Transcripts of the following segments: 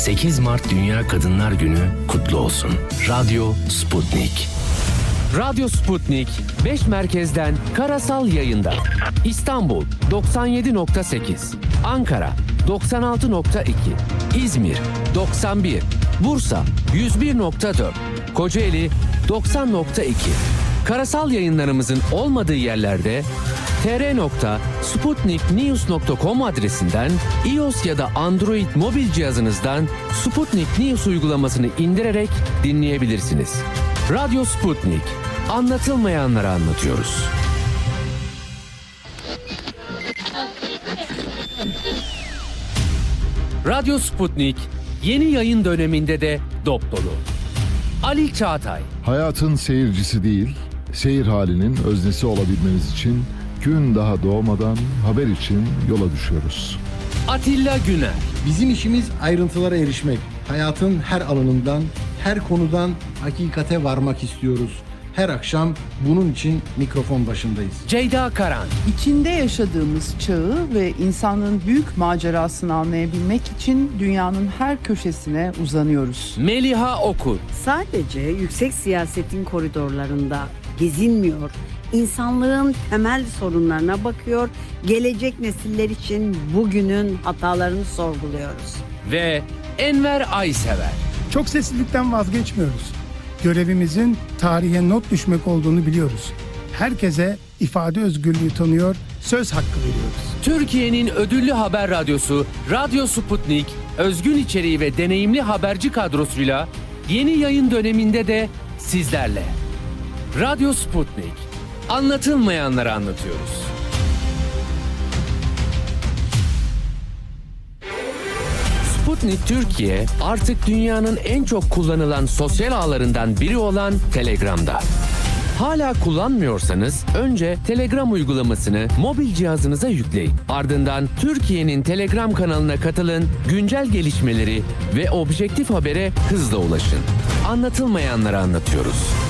8 Mart Dünya Kadınlar Günü kutlu olsun. Radyo Sputnik. Radyo Sputnik 5 merkezden karasal yayında. İstanbul 97.8, Ankara 96.2, İzmir 91, Bursa 101.4, Kocaeli 90.2. Karasal yayınlarımızın olmadığı yerlerde tr.sputniknews.com adresinden iOS ya da Android mobil cihazınızdan Sputnik News uygulamasını indirerek dinleyebilirsiniz. Radyo Sputnik. Anlatılmayanları anlatıyoruz. Radyo Sputnik yeni yayın döneminde de dop dolu. Ali Çağatay, Hayatın seyircisi değil, seyir halinin öznesi olabilmeniz için gün daha doğmadan haber için yola düşüyoruz. Atilla Güner, Bizim işimiz ayrıntılara erişmek. Hayatın her alanından, her konudan hakikate varmak istiyoruz. Her akşam bunun için mikrofon başındayız. Ceyda Karan, İçinde yaşadığımız çağı ve insanın büyük macerasını anlayabilmek için dünyanın her köşesine uzanıyoruz. Meliha Okur, Sadece yüksek siyasetin koridorlarında gezinmiyor, insanlığın temel sorunlarına bakıyor, gelecek nesiller için bugünün hatalarını sorguluyoruz. ve Enver Aysever. Çok seslilikten vazgeçmiyoruz. Görevimizin tarihe not düşmek olduğunu biliyoruz. Herkese ifade özgürlüğü tanıyor, söz hakkı veriyoruz. Türkiye'nin ödüllü haber radyosu Radyo Sputnik, özgün içeriği ve deneyimli haberci kadrosuyla yeni yayın döneminde de sizlerle. Radyo Sputnik. Anlatılmayanları anlatıyoruz. Sputnik Türkiye artık dünyanın en çok kullanılan sosyal ağlarından biri olan Telegram'da. Hala kullanmıyorsanız önce Telegram uygulamasını mobil cihazınıza yükleyin. Ardından Türkiye'nin Telegram kanalına katılın, güncel gelişmeleri ve objektif habere hızla ulaşın. Anlatılmayanları anlatıyoruz.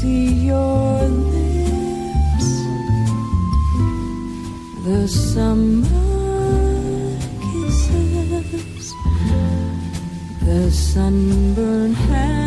see your lips, the summer kisses, the sunburned hands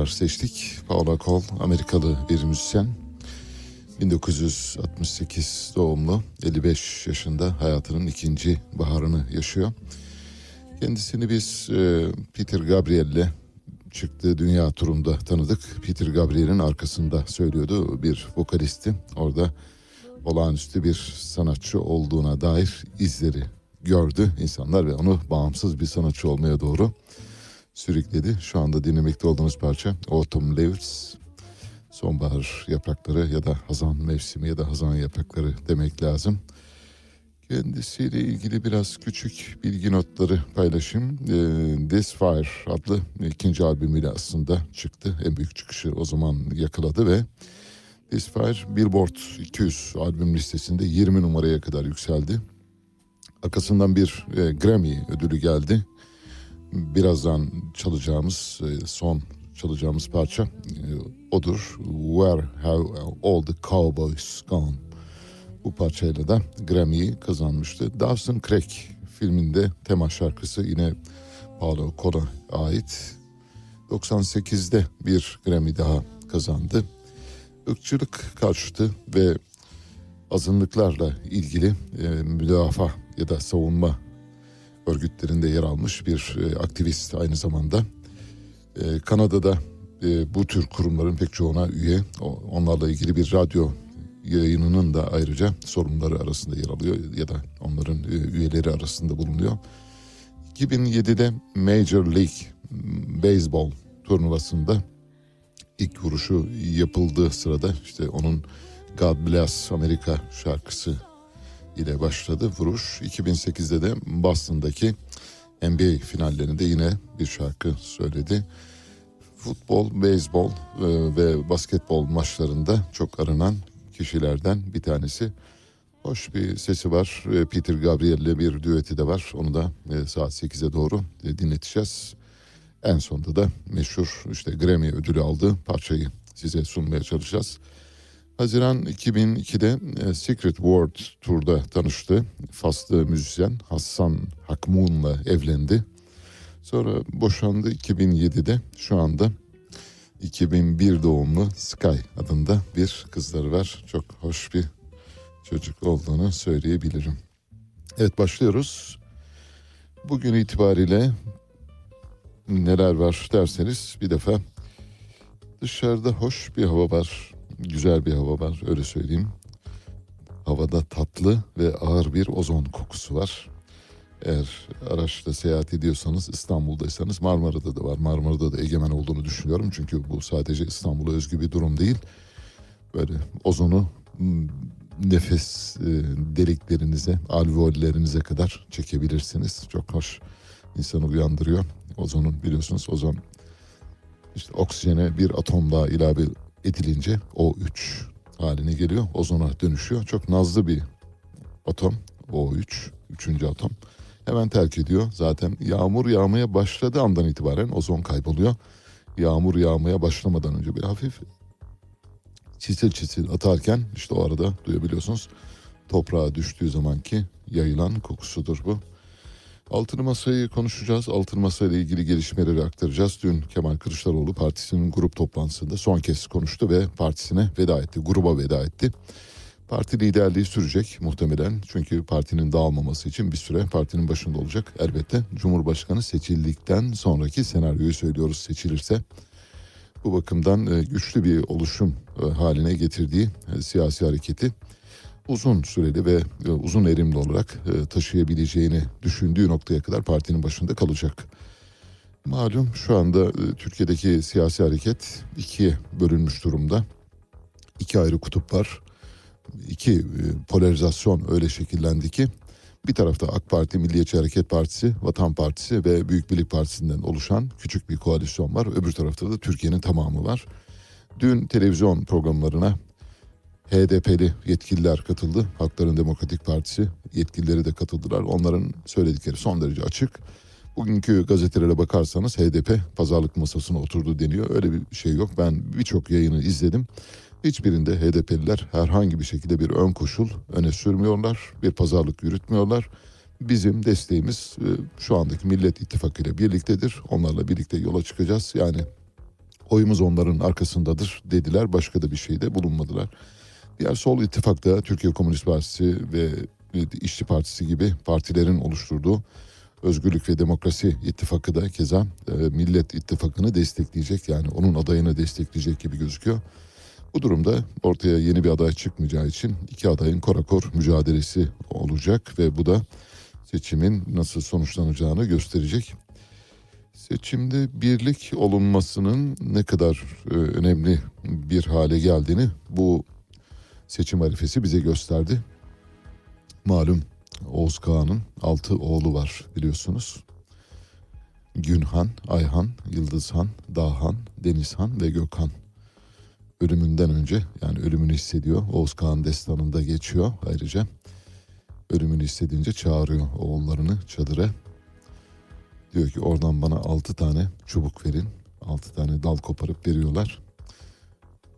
parçalar seçtik. Paolo Cole Amerikalı bir müzisyen. 1968 doğumlu, 55 yaşında hayatının ikinci baharını yaşıyor. Kendisini biz e, Peter Gabriel'le çıktığı dünya turunda tanıdık. Peter Gabriel'in arkasında söylüyordu bir vokalisti. Orada olağanüstü bir sanatçı olduğuna dair izleri gördü insanlar ve onu bağımsız bir sanatçı olmaya doğru sürükledi. Şu anda dinlemekte olduğunuz parça Autumn Leaves. Sonbahar yaprakları ya da hazan mevsimi ya da hazan yaprakları demek lazım. Kendisiyle ilgili biraz küçük bilgi notları paylaşayım. Ee, This Fire adlı ikinci albümüyle aslında çıktı. En büyük çıkışı o zaman yakaladı ve This Fire Billboard 200 albüm listesinde 20 numaraya kadar yükseldi. Arkasından bir e, Grammy ödülü geldi. Birazdan çalacağımız e, son çalacağımız parça e, odur. Where Have All the Cowboys Gone? Bu parçayla da Grammy'yi kazanmıştı. Dawson Creek filminde tema şarkısı yine Paolo Cole'a ait. 98'de bir Grammy daha kazandı. Irkçılık karşıtı ve azınlıklarla ilgili e, müdafaa ya da savunma örgütlerinde yer almış bir e, aktivist aynı zamanda. E, Kanada'da e, bu tür kurumların pek çoğuna üye. O- Onlarla ilgili bir radyo yayınının da ayrıca sorumluları arasında yer alıyor ya da onların e, üyeleri arasında bulunuyor. 2007'de Major League Baseball turnuvasında ilk vuruşu yapıldığı sırada işte onun God Bless America şarkısı ile başladı vuruş. 2008'de de Boston'daki NBA finallerinde yine bir şarkı söyledi. Futbol, beyzbol e, ve basketbol maçlarında çok aranan kişilerden bir tanesi. Hoş bir sesi var. E, Peter Gabriel ile bir düeti de var. Onu da e, saat 8'e doğru dinleteceğiz. En sonunda da meşhur işte Grammy ödülü aldığı parçayı size sunmaya çalışacağız. Haziran 2002'de e, Secret World Tour'da tanıştı. Faslı müzisyen Hassan Hakmun'la evlendi. Sonra boşandı 2007'de. Şu anda 2001 doğumlu Sky adında bir kızları var. Çok hoş bir çocuk olduğunu söyleyebilirim. Evet başlıyoruz. Bugün itibariyle neler var derseniz bir defa dışarıda hoş bir hava var. Güzel bir hava var öyle söyleyeyim. Havada tatlı ve ağır bir ozon kokusu var. Eğer araçla seyahat ediyorsanız İstanbul'daysanız Marmara'da da var. Marmara'da da egemen olduğunu düşünüyorum. Çünkü bu sadece İstanbul'a özgü bir durum değil. Böyle ozonu nefes e, deliklerinize, alveollerinize kadar çekebilirsiniz. Çok hoş insanı uyandırıyor. Ozonun biliyorsunuz ozon işte oksijene bir atom daha ilave edilince O3 haline geliyor. Ozona dönüşüyor. Çok nazlı bir atom O3, üçüncü atom. Hemen terk ediyor. Zaten yağmur yağmaya başladığı andan itibaren ozon kayboluyor. Yağmur yağmaya başlamadan önce bir hafif çisil çisil atarken işte o arada duyabiliyorsunuz. Toprağa düştüğü zamanki yayılan kokusudur bu. Altılı Masa'yı konuşacağız. Altılı Masa ile ilgili gelişmeleri aktaracağız. Dün Kemal Kılıçdaroğlu partisinin grup toplantısında son kez konuştu ve partisine veda etti. Gruba veda etti. Parti liderliği sürecek muhtemelen. Çünkü partinin dağılmaması için bir süre partinin başında olacak. Elbette Cumhurbaşkanı seçildikten sonraki senaryoyu söylüyoruz seçilirse. Bu bakımdan e, güçlü bir oluşum e, haline getirdiği e, siyasi hareketi uzun süreli ve e, uzun erimli olarak e, taşıyabileceğini düşündüğü noktaya kadar partinin başında kalacak. Malum şu anda e, Türkiye'deki siyasi hareket ikiye bölünmüş durumda. İki ayrı kutup var. İki polarizasyon öyle şekillendi ki bir tarafta AK Parti, Milliyetçi Hareket Partisi, Vatan Partisi ve Büyük Birlik Partisi'nden oluşan küçük bir koalisyon var. Öbür tarafta da Türkiye'nin tamamı var. Dün televizyon programlarına HDP'li yetkililer katıldı. Halkların Demokratik Partisi yetkilileri de katıldılar. Onların söyledikleri son derece açık. Bugünkü gazetelere bakarsanız HDP pazarlık masasına oturdu deniyor. Öyle bir şey yok. Ben birçok yayını izledim. Hiçbirinde HDP'liler herhangi bir şekilde bir ön koşul öne sürmüyorlar. Bir pazarlık yürütmüyorlar. Bizim desteğimiz e, şu andaki Millet İttifakı ile birliktedir. Onlarla birlikte yola çıkacağız. Yani oyumuz onların arkasındadır dediler. Başka da bir şeyde bulunmadılar. Diğer sol ittifakta Türkiye Komünist Partisi ve İşçi Partisi gibi partilerin oluşturduğu Özgürlük ve Demokrasi İttifakı da keza e, Millet İttifakı'nı destekleyecek yani onun adayını destekleyecek gibi gözüküyor. Bu durumda ortaya yeni bir aday çıkmayacağı için iki adayın korakor mücadelesi olacak ve bu da seçimin nasıl sonuçlanacağını gösterecek. Seçimde birlik olunmasının ne kadar e, önemli bir hale geldiğini bu seçim arifesi bize gösterdi. Malum Oğuz Kağan'ın altı oğlu var biliyorsunuz. Günhan, Ayhan, Yıldızhan, Dağhan, Denizhan ve Gökhan. Ölümünden önce yani ölümünü hissediyor. Oğuz Kağan destanında geçiyor ayrıca. Ölümünü hissedince çağırıyor oğullarını çadıra. Diyor ki oradan bana altı tane çubuk verin. Altı tane dal koparıp veriyorlar.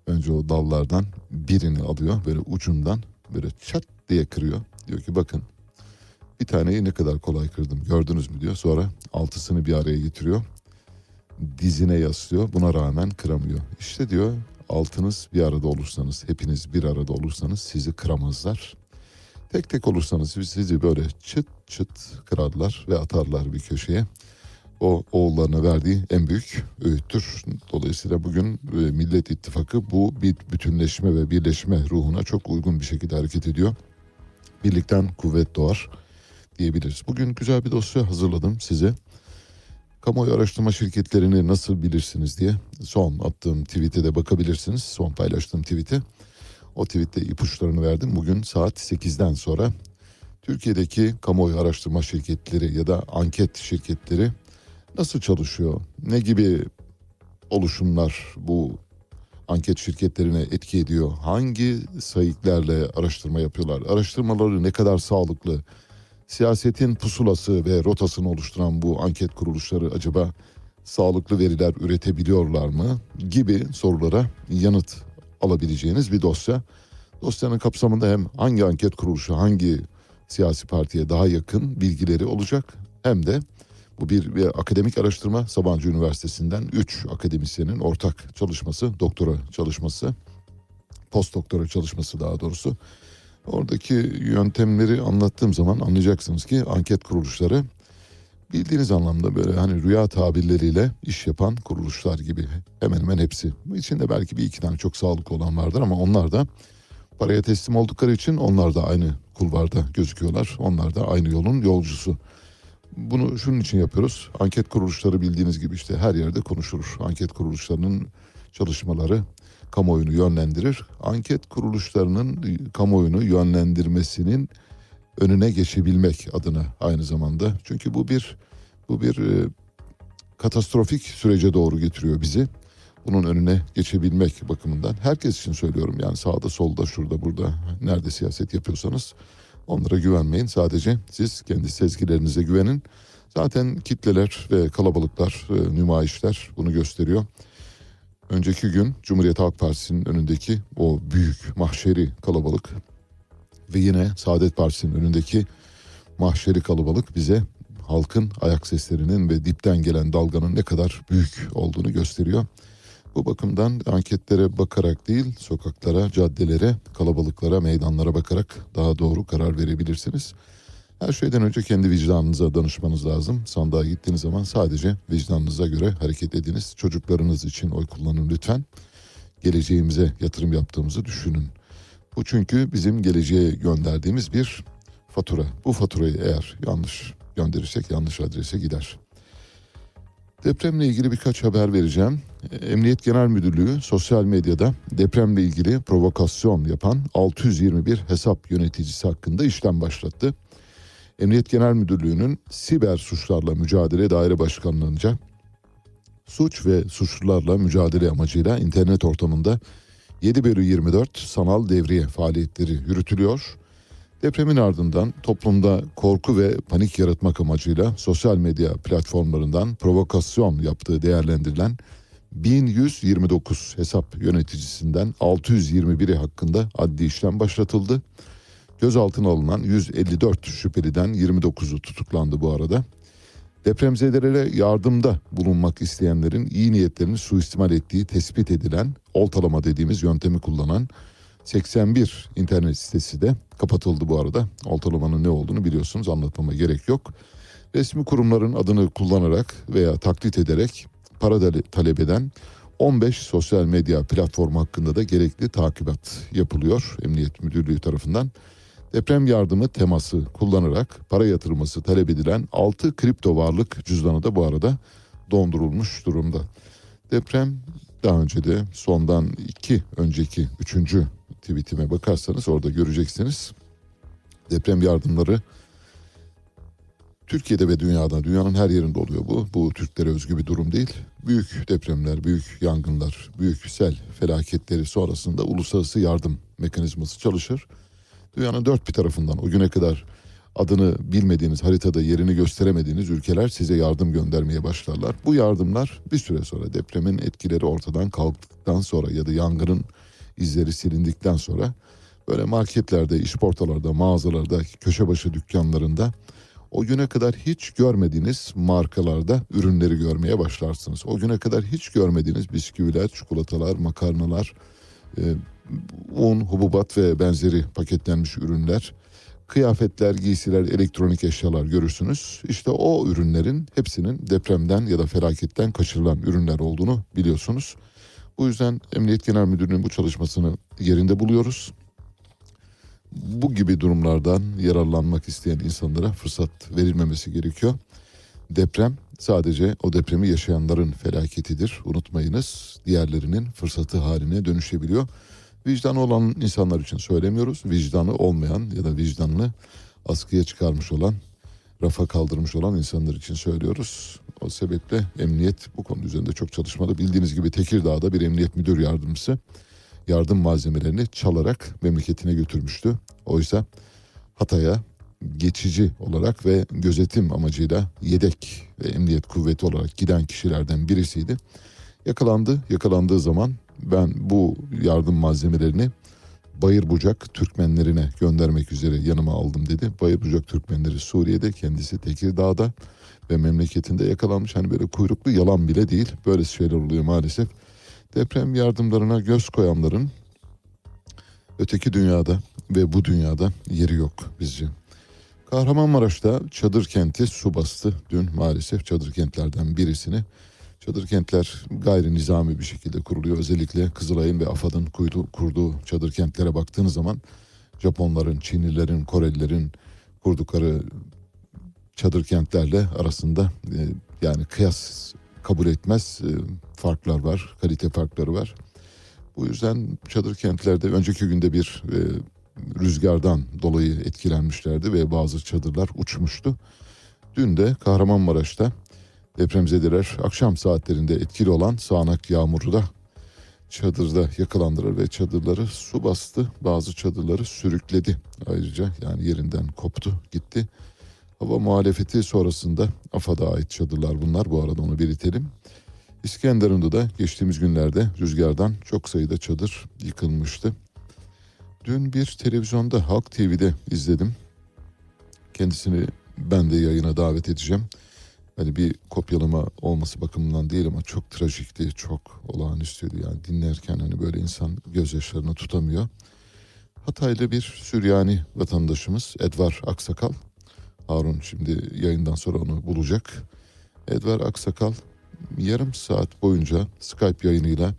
Önce o dallardan birini alıyor böyle ucundan böyle çat diye kırıyor. Diyor ki bakın bir taneyi ne kadar kolay kırdım gördünüz mü diyor. Sonra altısını bir araya getiriyor. Dizine yaslıyor buna rağmen kıramıyor. İşte diyor altınız bir arada olursanız hepiniz bir arada olursanız sizi kıramazlar. Tek tek olursanız sizi böyle çıt çıt kırarlar ve atarlar bir köşeye. O oğullarına verdiği en büyük öğüttür. Dolayısıyla bugün e, Millet İttifakı bu bir bütünleşme ve birleşme ruhuna çok uygun bir şekilde hareket ediyor. Birlikten kuvvet doğar diyebiliriz. Bugün güzel bir dosya hazırladım size. Kamuoyu araştırma şirketlerini nasıl bilirsiniz diye son attığım tweet'e de bakabilirsiniz. Son paylaştığım tweet'e. O tweet'te ipuçlarını verdim. Bugün saat 8'den sonra Türkiye'deki kamuoyu araştırma şirketleri ya da anket şirketleri nasıl çalışıyor? Ne gibi oluşumlar bu anket şirketlerine etki ediyor? Hangi sayıklarla araştırma yapıyorlar? Araştırmaları ne kadar sağlıklı? Siyasetin pusulası ve rotasını oluşturan bu anket kuruluşları acaba sağlıklı veriler üretebiliyorlar mı? Gibi sorulara yanıt alabileceğiniz bir dosya. Dosyanın kapsamında hem hangi anket kuruluşu hangi siyasi partiye daha yakın bilgileri olacak hem de bu bir, bir akademik araştırma Sabancı Üniversitesi'nden 3 akademisyenin ortak çalışması, doktora çalışması, post doktora çalışması daha doğrusu. Oradaki yöntemleri anlattığım zaman anlayacaksınız ki anket kuruluşları bildiğiniz anlamda böyle hani rüya tabirleriyle iş yapan kuruluşlar gibi hemen hemen hepsi. İçinde belki bir iki tane çok sağlıklı olan vardır ama onlar da paraya teslim oldukları için onlar da aynı kulvarda gözüküyorlar. Onlar da aynı yolun yolcusu. Bunu şunun için yapıyoruz. Anket kuruluşları bildiğiniz gibi işte her yerde konuşulur. Anket kuruluşlarının çalışmaları kamuoyunu yönlendirir. Anket kuruluşlarının kamuoyunu yönlendirmesinin önüne geçebilmek adına aynı zamanda. Çünkü bu bir bu bir e, katastrofik sürece doğru getiriyor bizi. Bunun önüne geçebilmek bakımından herkes için söylüyorum yani sağda solda şurada burada nerede siyaset yapıyorsanız onlara güvenmeyin. Sadece siz kendi sezgilerinize güvenin. Zaten kitleler ve kalabalıklar, e, nümayişler bunu gösteriyor. Önceki gün Cumhuriyet Halk Partisi'nin önündeki o büyük mahşeri kalabalık ve yine Saadet Partisi'nin önündeki mahşeri kalabalık bize halkın ayak seslerinin ve dipten gelen dalganın ne kadar büyük olduğunu gösteriyor. Bu bakımdan anketlere bakarak değil, sokaklara, caddelere, kalabalıklara, meydanlara bakarak daha doğru karar verebilirsiniz. Her şeyden önce kendi vicdanınıza danışmanız lazım. Sandığa gittiğiniz zaman sadece vicdanınıza göre hareket ediniz. Çocuklarınız için oy kullanın lütfen. Geleceğimize yatırım yaptığımızı düşünün. Bu çünkü bizim geleceğe gönderdiğimiz bir fatura. Bu faturayı eğer yanlış gönderirsek yanlış adrese gider. Depremle ilgili birkaç haber vereceğim. Emniyet Genel Müdürlüğü sosyal medyada depremle ilgili provokasyon yapan 621 hesap yöneticisi hakkında işlem başlattı. Emniyet Genel Müdürlüğü'nün siber suçlarla mücadele daire başkanlığınca suç ve suçlularla mücadele amacıyla internet ortamında 7 bölü 24 sanal devriye faaliyetleri yürütülüyor. Depremin ardından toplumda korku ve panik yaratmak amacıyla sosyal medya platformlarından provokasyon yaptığı değerlendirilen 1129 hesap yöneticisinden 621'i hakkında adli işlem başlatıldı. Gözaltına alınan 154 şüpheliden 29'u tutuklandı bu arada. Depremzedelere yardımda bulunmak isteyenlerin iyi niyetlerini suistimal ettiği tespit edilen oltalama dediğimiz yöntemi kullanan 81 internet sitesi de kapatıldı bu arada. Oltalamanın ne olduğunu biliyorsunuz anlatmama gerek yok. Resmi kurumların adını kullanarak veya taklit ederek para talep eden 15 sosyal medya platformu hakkında da gerekli takibat yapılıyor Emniyet Müdürlüğü tarafından. Deprem yardımı teması kullanarak para yatırılması talep edilen 6 kripto varlık cüzdanı da bu arada dondurulmuş durumda. Deprem daha önce de sondan iki önceki üçüncü tweetime bakarsanız orada göreceksiniz. Deprem yardımları Türkiye'de ve dünyada, dünyanın her yerinde oluyor bu. Bu Türklere özgü bir durum değil. Büyük depremler, büyük yangınlar, büyük sel felaketleri sonrasında uluslararası yardım mekanizması çalışır. Dünyanın dört bir tarafından o güne kadar adını bilmediğiniz, haritada yerini gösteremediğiniz ülkeler size yardım göndermeye başlarlar. Bu yardımlar bir süre sonra depremin etkileri ortadan kalktıktan sonra ya da yangının izleri silindikten sonra böyle marketlerde, işportalarda, mağazalarda, köşe başı dükkanlarında o güne kadar hiç görmediğiniz markalarda ürünleri görmeye başlarsınız. O güne kadar hiç görmediğiniz bisküviler, çikolatalar, makarnalar, e, un, hububat ve benzeri paketlenmiş ürünler, kıyafetler, giysiler, elektronik eşyalar görürsünüz. İşte o ürünlerin hepsinin depremden ya da felaketten kaçırılan ürünler olduğunu biliyorsunuz. Bu yüzden Emniyet Genel Müdürlüğü'nün bu çalışmasını yerinde buluyoruz. Bu gibi durumlardan yararlanmak isteyen insanlara fırsat verilmemesi gerekiyor. Deprem sadece o depremi yaşayanların felaketidir. Unutmayınız diğerlerinin fırsatı haline dönüşebiliyor. Vicdanı olan insanlar için söylemiyoruz. Vicdanı olmayan ya da vicdanını askıya çıkarmış olan, rafa kaldırmış olan insanlar için söylüyoruz. O sebeple emniyet bu konu üzerinde çok çalışmalı. Bildiğiniz gibi Tekirdağ'da bir emniyet müdür yardımcısı yardım malzemelerini çalarak memleketine götürmüştü. Oysa Hatay'a geçici olarak ve gözetim amacıyla yedek ve emniyet kuvveti olarak giden kişilerden birisiydi. Yakalandı. Yakalandığı zaman ben bu yardım malzemelerini Bayır Bucak Türkmenlerine göndermek üzere yanıma aldım dedi. Bayır Bucak Türkmenleri Suriye'de kendisi Tekirdağ'da ve memleketinde yakalanmış. Hani böyle kuyruklu yalan bile değil. Böyle şeyler oluyor maalesef. Deprem yardımlarına göz koyanların öteki dünyada ve bu dünyada yeri yok bizce. Kahramanmaraş'ta çadır kenti su bastı. Dün maalesef çadır kentlerden birisini. Çadır kentler gayri nizami bir şekilde kuruluyor. Özellikle Kızılay'ın ve AFAD'ın kurduğu, çadır kentlere baktığınız zaman Japonların, Çinlilerin, Korelilerin kurdukları çadır kentlerle arasında e, yani kıyas kabul etmez e, farklar var, kalite farkları var. Bu yüzden çadır kentlerde önceki günde bir e, rüzgardan dolayı etkilenmişlerdi ve bazı çadırlar uçmuştu. Dün de Kahramanmaraş'ta depremzedeler akşam saatlerinde etkili olan sağanak yağmuru da çadırda yakalandılar ve çadırları su bastı. Bazı çadırları sürükledi ayrıca yani yerinden koptu gitti. Hava muhalefeti sonrasında AFAD'a ait çadırlar bunlar bu arada onu belirtelim. İskenderun'da da geçtiğimiz günlerde rüzgardan çok sayıda çadır yıkılmıştı. Dün bir televizyonda Halk TV'de izledim. Kendisini ben de yayına davet edeceğim. Hani bir kopyalama olması bakımından değil ama çok trajikti, çok olağanüstüydü. Yani dinlerken hani böyle insan gözyaşlarını tutamıyor. Hataylı bir Süryani vatandaşımız Edvar Aksakal. Harun şimdi yayından sonra onu bulacak. Edvar Aksakal yarım saat boyunca Skype yayınıyla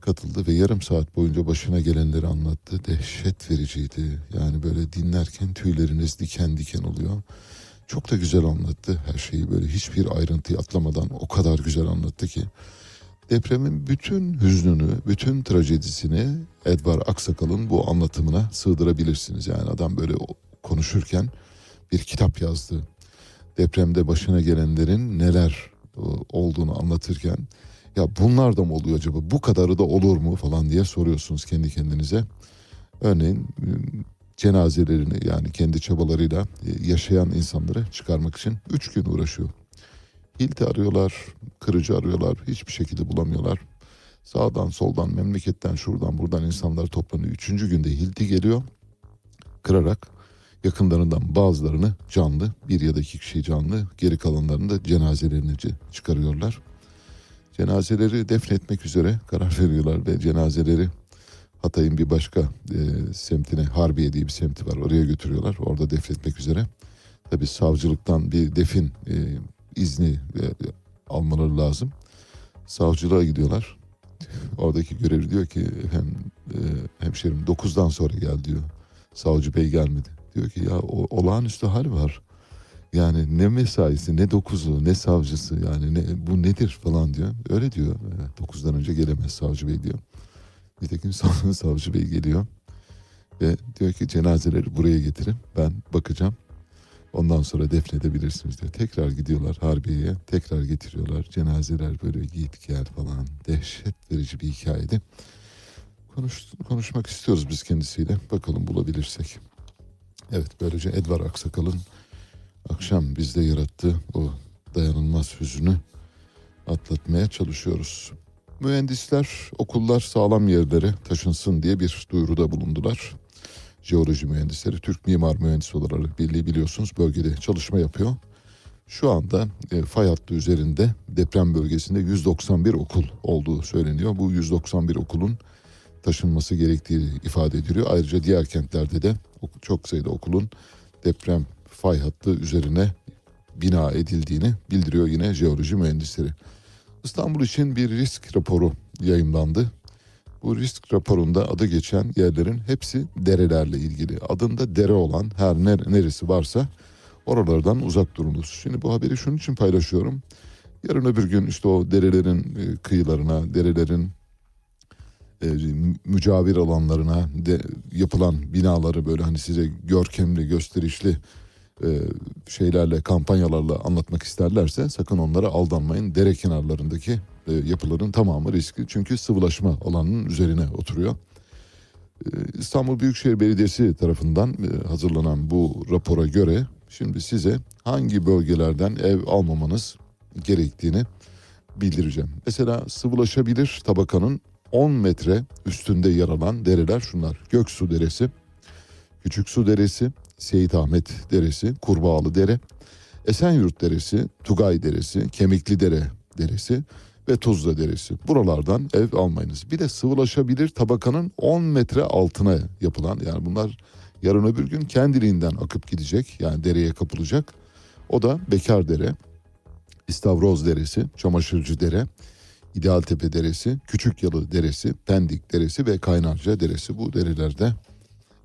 katıldı ve yarım saat boyunca başına gelenleri anlattı. Dehşet vericiydi. Yani böyle dinlerken tüyleriniz diken diken oluyor. Çok da güzel anlattı her şeyi böyle hiçbir ayrıntıyı atlamadan o kadar güzel anlattı ki. Depremin bütün hüznünü, bütün trajedisini Edvar Aksakal'ın bu anlatımına sığdırabilirsiniz. Yani adam böyle konuşurken bir kitap yazdı. Depremde başına gelenlerin neler e, olduğunu anlatırken ya bunlar da mı oluyor acaba bu kadarı da olur mu falan diye soruyorsunuz kendi kendinize. Örneğin e, cenazelerini yani kendi çabalarıyla e, yaşayan insanları çıkarmak için 3 gün uğraşıyor. Hilti arıyorlar, kırıcı arıyorlar. Hiçbir şekilde bulamıyorlar. Sağdan soldan memleketten şuradan buradan insanlar toplanıyor. Üçüncü günde Hilti geliyor. Kırarak yakınlarından bazılarını canlı bir ya da iki kişi canlı geri kalanlarını da cenazelerini çıkarıyorlar. Cenazeleri defnetmek üzere karar veriyorlar ve cenazeleri Hatay'ın bir başka e, semtine Harbiye diye bir semti var oraya götürüyorlar orada defnetmek üzere. Tabi savcılıktan bir defin e, izni e, almaları lazım. Savcılığa gidiyorlar. Oradaki görevli diyor ki hem e, hemşerim 9'dan sonra gel diyor. Savcı bey gelmedi. Diyor ki ya o, olağanüstü hal var. Yani ne mesaisi ne dokuzu ne savcısı yani ne, bu nedir falan diyor. Öyle diyor. E, 9'dan önce gelemez savcı bey diyor. Nitekim sav- savcı bey geliyor. Ve diyor ki cenazeleri buraya getirin ben bakacağım. Ondan sonra defnedebilirsiniz diyor. Tekrar gidiyorlar Harbiye'ye. Tekrar getiriyorlar. Cenazeler böyle git gel falan. Dehşet verici bir hikayeydi. Konuş, konuşmak istiyoruz biz kendisiyle. Bakalım bulabilirsek. Evet böylece Edvar Aksakal'ın akşam bizde yarattığı o dayanılmaz hüznü atlatmaya çalışıyoruz. Mühendisler okullar sağlam yerlere taşınsın diye bir duyuruda bulundular. Jeoloji mühendisleri Türk Mimar Mühendisi olarak birliği biliyorsunuz bölgede çalışma yapıyor. Şu anda e, fay hattı üzerinde deprem bölgesinde 191 okul olduğu söyleniyor. Bu 191 okulun taşınması gerektiği ifade ediliyor. Ayrıca diğer kentlerde de ok- çok sayıda okulun deprem fay hattı üzerine bina edildiğini bildiriyor yine jeoloji mühendisleri. İstanbul için bir risk raporu yayımlandı. Bu risk raporunda adı geçen yerlerin hepsi derelerle ilgili. Adında dere olan her ner- neresi varsa oralardan uzak durunuz. Şimdi bu haberi şunun için paylaşıyorum. Yarın öbür gün işte o derelerin e, kıyılarına, derelerin e, mü- mücavir alanlarına de, yapılan binaları böyle hani size görkemli, gösterişli e, şeylerle, kampanyalarla anlatmak isterlerse sakın onlara aldanmayın. Dere kenarlarındaki e, yapıların tamamı riskli. Çünkü sıvılaşma alanının üzerine oturuyor. E, İstanbul Büyükşehir Belediyesi tarafından e, hazırlanan bu rapora göre şimdi size hangi bölgelerden ev almamanız gerektiğini bildireceğim. Mesela sıvılaşabilir tabakanın 10 metre üstünde yer alan dereler şunlar. Göksu Deresi, Küçük Su Deresi, Seyit Ahmet Deresi, Kurbağalı Dere, Esenyurt Deresi, Tugay Deresi, Kemikli Dere Deresi ve Tuzla Deresi. Buralardan ev almayınız. Bir de sıvılaşabilir tabakanın 10 metre altına yapılan yani bunlar yarın öbür gün kendiliğinden akıp gidecek yani dereye kapılacak. O da Bekar Dere, İstavroz Deresi, Çamaşırcı Dere, İdealtepe Deresi, Küçük Yalı Deresi, Pendik Deresi ve Kaynarca Deresi. Bu derelerde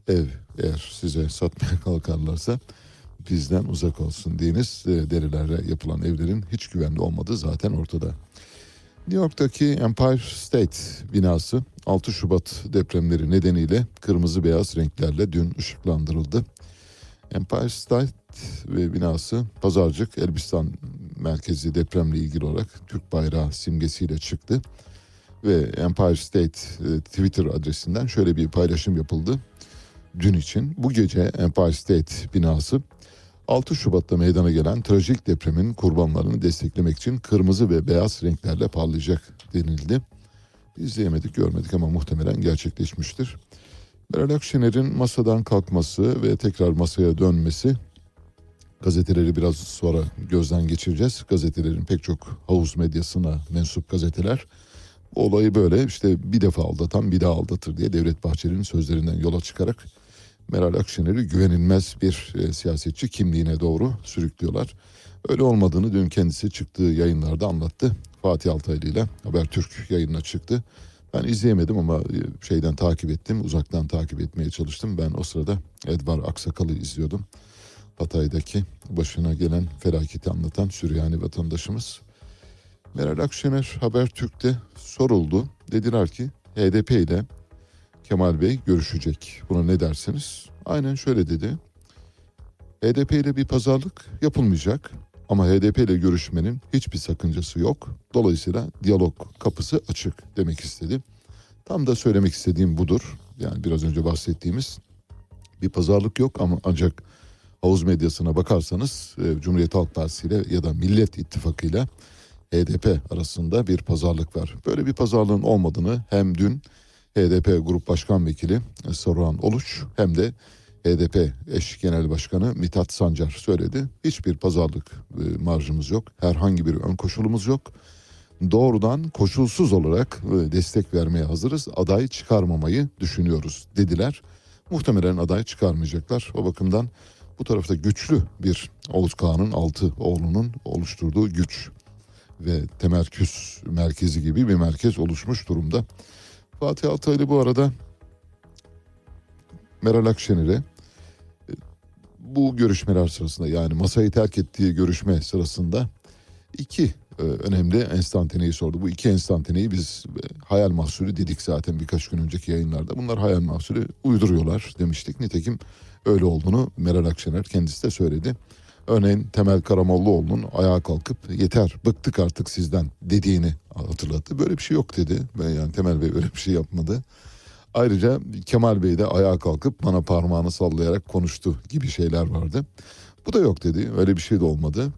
ev eğer size satmaya kalkarlarsa bizden uzak olsun diyiniz. E, Derelerde yapılan evlerin hiç güvenli olmadığı zaten ortada. New York'taki Empire State binası 6 Şubat depremleri nedeniyle kırmızı beyaz renklerle dün ışıklandırıldı. Empire State ve binası Pazarcık Elbistan merkezi depremle ilgili olarak Türk bayrağı simgesiyle çıktı. Ve Empire State e, Twitter adresinden şöyle bir paylaşım yapıldı dün için. Bu gece Empire State binası 6 Şubat'ta meydana gelen trajik depremin kurbanlarını desteklemek için kırmızı ve beyaz renklerle parlayacak denildi. İzleyemedik, görmedik ama muhtemelen gerçekleşmiştir. Meral Akşener'in masadan kalkması ve tekrar masaya dönmesi gazeteleri biraz sonra gözden geçireceğiz. Gazetelerin pek çok havuz medyasına mensup gazeteler olayı böyle işte bir defa aldatan bir daha aldatır diye Devlet Bahçeli'nin sözlerinden yola çıkarak Meral Akşener'i güvenilmez bir e, siyasetçi kimliğine doğru sürüklüyorlar. Öyle olmadığını dün kendisi çıktığı yayınlarda anlattı. Fatih Altaylı ile Habertürk yayınına çıktı. Ben izleyemedim ama e, şeyden takip ettim, uzaktan takip etmeye çalıştım. Ben o sırada Edvar Aksakal'ı izliyordum. Hatay'daki başına gelen felaketi anlatan Süryani vatandaşımız. Meral Akşener Habertürk'te soruldu. Dediler ki HDP ile Kemal Bey görüşecek. Buna ne dersiniz? Aynen şöyle dedi. HDP ile bir pazarlık yapılmayacak ama HDP ile görüşmenin hiçbir sakıncası yok. Dolayısıyla diyalog kapısı açık demek istedi. Tam da söylemek istediğim budur. Yani biraz önce bahsettiğimiz bir pazarlık yok ama ancak havuz medyasına bakarsanız e, Cumhuriyet Halk Partisi ile ya da Millet İttifakı ile HDP arasında bir pazarlık var. Böyle bir pazarlığın olmadığını hem dün HDP Grup Başkan Vekili e, Saruhan Oluç hem de HDP eş genel başkanı Mithat Sancar söyledi. Hiçbir pazarlık e, marjımız yok. Herhangi bir ön koşulumuz yok. Doğrudan koşulsuz olarak e, destek vermeye hazırız. Aday çıkarmamayı düşünüyoruz dediler. Muhtemelen aday çıkarmayacaklar. O bakımdan bu tarafta güçlü bir Oğuz Kağan'ın altı oğlunun oluşturduğu güç ve temerküs merkezi gibi bir merkez oluşmuş durumda. Fatih Altaylı bu arada Meral Akşener'e e, bu görüşmeler sırasında yani masayı terk ettiği görüşme sırasında iki e, önemli enstantaneyi sordu. Bu iki enstantaneyi biz e, hayal mahsulü dedik zaten birkaç gün önceki yayınlarda. Bunlar hayal mahsulü uyduruyorlar demiştik. Nitekim öyle olduğunu Meral Akşener kendisi de söyledi. Örneğin Temel Karamollaoğlu'nun ayağa kalkıp yeter bıktık artık sizden dediğini hatırlattı. Böyle bir şey yok dedi. Yani Temel Bey öyle bir şey yapmadı. Ayrıca Kemal Bey de ayağa kalkıp bana parmağını sallayarak konuştu gibi şeyler vardı. Bu da yok dedi. Öyle bir şey de olmadı.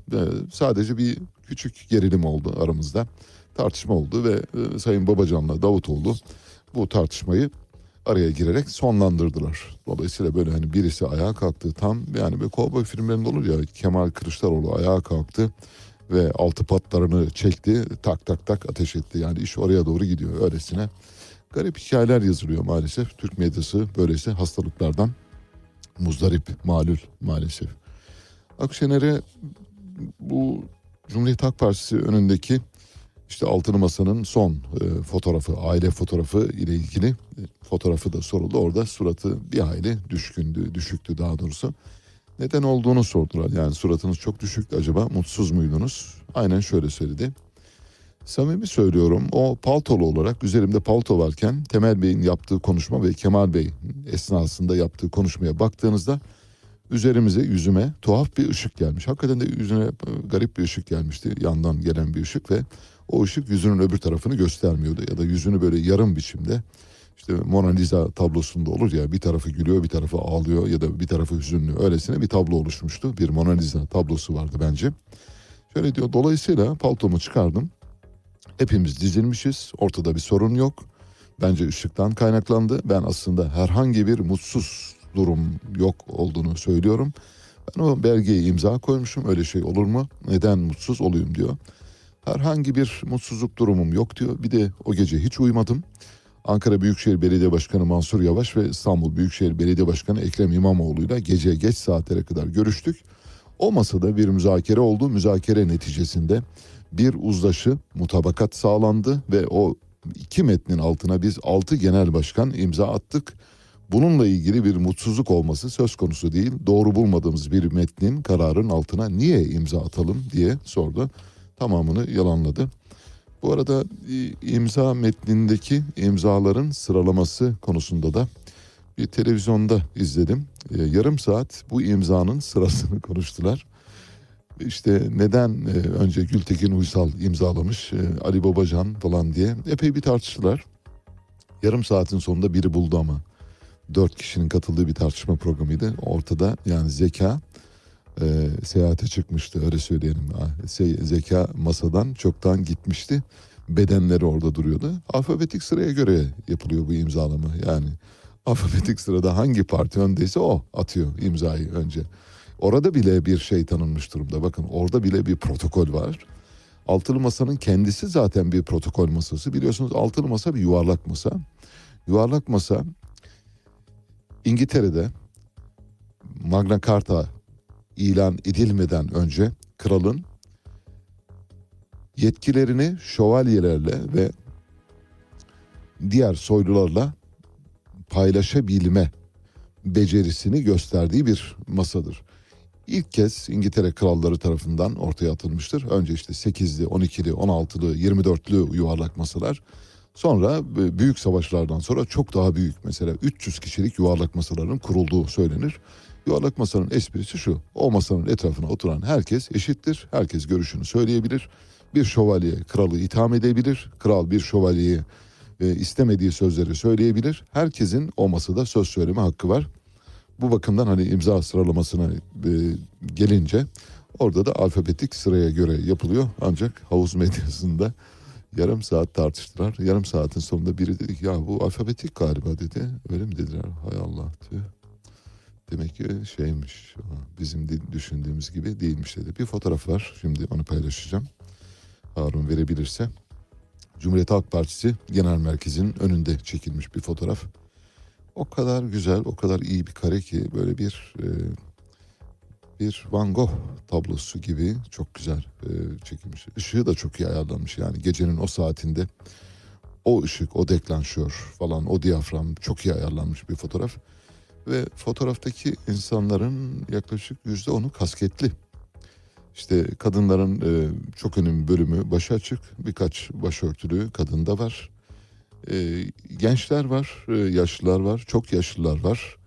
Sadece bir küçük gerilim oldu aramızda. Tartışma oldu ve e, Sayın Babacan'la Davutoğlu bu tartışmayı araya girerek sonlandırdılar. Dolayısıyla böyle hani birisi ayağa kalktı tam yani bir kovboy filmlerinde olur ya Kemal Kılıçdaroğlu ayağa kalktı ve altı patlarını çekti tak tak tak ateş etti. Yani iş oraya doğru gidiyor öylesine. Garip hikayeler yazılıyor maalesef. Türk medyası böylesi hastalıklardan muzdarip, malul maalesef. Akşener'e bu Cumhuriyet Halk Partisi önündeki işte Altılı Masa'nın son e, fotoğrafı, aile fotoğrafı ile ilgili e, fotoğrafı da soruldu. Orada suratı bir hayli düşkündü, düşüktü daha doğrusu. Neden olduğunu sordular. Yani suratınız çok düşüktü acaba mutsuz muydunuz? Aynen şöyle söyledi. Samimi söylüyorum o paltolu olarak üzerimde palto varken Temel Bey'in yaptığı konuşma ve Kemal Bey esnasında yaptığı konuşmaya baktığınızda üzerimize yüzüme tuhaf bir ışık gelmiş. Hakikaten de yüzüne garip bir ışık gelmişti yandan gelen bir ışık ve o ışık yüzünün öbür tarafını göstermiyordu ya da yüzünü böyle yarım biçimde işte Mona Lisa tablosunda olur ya bir tarafı gülüyor bir tarafı ağlıyor ya da bir tarafı hüzünlü öylesine bir tablo oluşmuştu. Bir Mona Lisa tablosu vardı bence. Şöyle diyor dolayısıyla paltomu çıkardım. Hepimiz dizilmişiz ortada bir sorun yok. Bence ışıktan kaynaklandı. Ben aslında herhangi bir mutsuz durum yok olduğunu söylüyorum. Ben o belgeye imza koymuşum öyle şey olur mu? Neden mutsuz olayım diyor. Herhangi bir mutsuzluk durumum yok diyor. Bir de o gece hiç uyumadım. Ankara Büyükşehir Belediye Başkanı Mansur Yavaş ve İstanbul Büyükşehir Belediye Başkanı Ekrem İmamoğlu'yla gece geç saatlere kadar görüştük. O masada bir müzakere oldu. Müzakere neticesinde bir uzlaşı, mutabakat sağlandı ve o iki metnin altına biz altı genel başkan imza attık. Bununla ilgili bir mutsuzluk olması söz konusu değil. Doğru bulmadığımız bir metnin kararın altına niye imza atalım diye sordu. Tamamını yalanladı. Bu arada e, imza metnindeki imzaların sıralaması konusunda da bir televizyonda izledim. E, yarım saat bu imzanın sırasını konuştular. İşte neden e, önce Gültekin Uysal imzalamış, e, Ali Babacan falan diye epey bir tartıştılar. Yarım saatin sonunda biri buldu ama. Dört kişinin katıldığı bir tartışma programıydı. Ortada yani zeka e, seyahate çıkmıştı öyle söyleyelim. Ah, Se- Zeka masadan çoktan gitmişti. Bedenleri orada duruyordu. Alfabetik sıraya göre yapılıyor bu imzalama. Yani alfabetik sırada hangi parti öndeyse o atıyor imzayı önce. Orada bile bir şey tanınmış durumda. Bakın orada bile bir protokol var. Altılı Masa'nın kendisi zaten bir protokol masası. Biliyorsunuz Altılı Masa bir yuvarlak masa. Yuvarlak masa İngiltere'de Magna Carta ilan edilmeden önce kralın yetkilerini şövalyelerle ve diğer soylularla paylaşabilme becerisini gösterdiği bir masadır. İlk kez İngiltere kralları tarafından ortaya atılmıştır. Önce işte 8'li, 12'li, 16'lı, 24'lü yuvarlak masalar. Sonra büyük savaşlardan sonra çok daha büyük mesela 300 kişilik yuvarlak masaların kurulduğu söylenir. Yuvarlak masanın esprisi şu. O masanın etrafına oturan herkes eşittir. Herkes görüşünü söyleyebilir. Bir şövalye kralı itham edebilir. Kral bir şövalyeye e, istemediği sözleri söyleyebilir. Herkesin o masada söz söyleme hakkı var. Bu bakımdan hani imza sıralamasına e, gelince orada da alfabetik sıraya göre yapılıyor. Ancak havuz medyasında yarım saat tartıştılar. Yarım saatin sonunda biri dedi ki ya bu alfabetik galiba dedi. Öyle mi dediler? Hay Allah tüh. Demek ki şeymiş bizim düşündüğümüz gibi değilmiş dedi. Bir fotoğraf var şimdi onu paylaşacağım. Harun verebilirse. Cumhuriyet Halk Partisi Genel Merkezi'nin önünde çekilmiş bir fotoğraf. O kadar güzel, o kadar iyi bir kare ki böyle bir e, bir Van Gogh tablosu gibi çok güzel e, çekilmiş. Işığı da çok iyi ayarlanmış yani gecenin o saatinde o ışık, o deklanşör falan, o diyafram çok iyi ayarlanmış bir fotoğraf. Ve fotoğraftaki insanların yaklaşık yüzde onu kasketli. İşte kadınların e, çok önemli bölümü başı açık, birkaç başörtülü kadın da var. E, gençler var, e, yaşlılar var, çok yaşlılar var.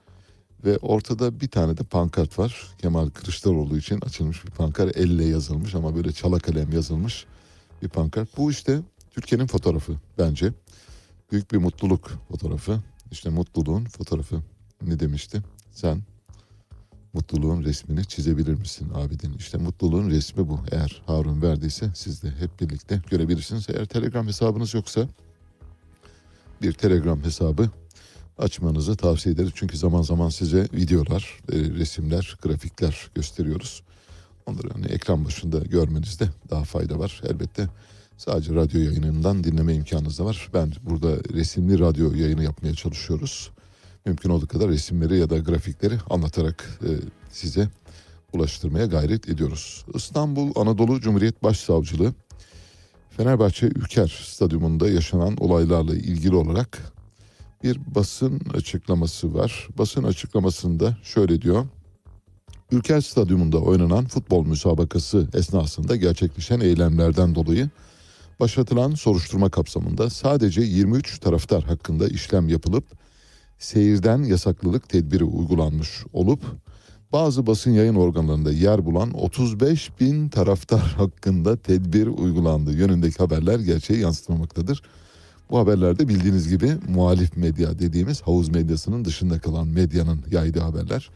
Ve ortada bir tane de pankart var. Kemal Kılıçdaroğlu için açılmış bir pankart. Elle yazılmış ama böyle çala kalem yazılmış bir pankart. Bu işte Türkiye'nin fotoğrafı bence. Büyük bir mutluluk fotoğrafı. İşte mutluluğun fotoğrafı. Ne demişti? Sen mutluluğun resmini çizebilir misin abidin? İşte mutluluğun resmi bu. Eğer Harun verdiyse siz de hep birlikte görebilirsiniz. Eğer Telegram hesabınız yoksa bir Telegram hesabı açmanızı tavsiye ederiz. Çünkü zaman zaman size videolar, e, resimler, grafikler gösteriyoruz. Onları hani ekran başında görmenizde daha fayda var. Elbette sadece radyo yayınından dinleme imkanınız da var. Ben burada resimli radyo yayını yapmaya çalışıyoruz. Mümkün olduğu kadar resimleri ya da grafikleri anlatarak e, size ulaştırmaya gayret ediyoruz. İstanbul Anadolu Cumhuriyet Başsavcılığı Fenerbahçe Ülker Stadyumunda yaşanan olaylarla ilgili olarak bir basın açıklaması var. Basın açıklamasında şöyle diyor. Ülker Stadyumunda oynanan futbol müsabakası esnasında gerçekleşen eylemlerden dolayı başlatılan soruşturma kapsamında sadece 23 taraftar hakkında işlem yapılıp seyirden yasaklılık tedbiri uygulanmış olup bazı basın yayın organlarında yer bulan 35 bin taraftar hakkında tedbir uygulandığı yönündeki haberler gerçeği yansıtmamaktadır. Bu haberlerde bildiğiniz gibi muhalif medya dediğimiz havuz medyasının dışında kalan medyanın yaydığı haberler.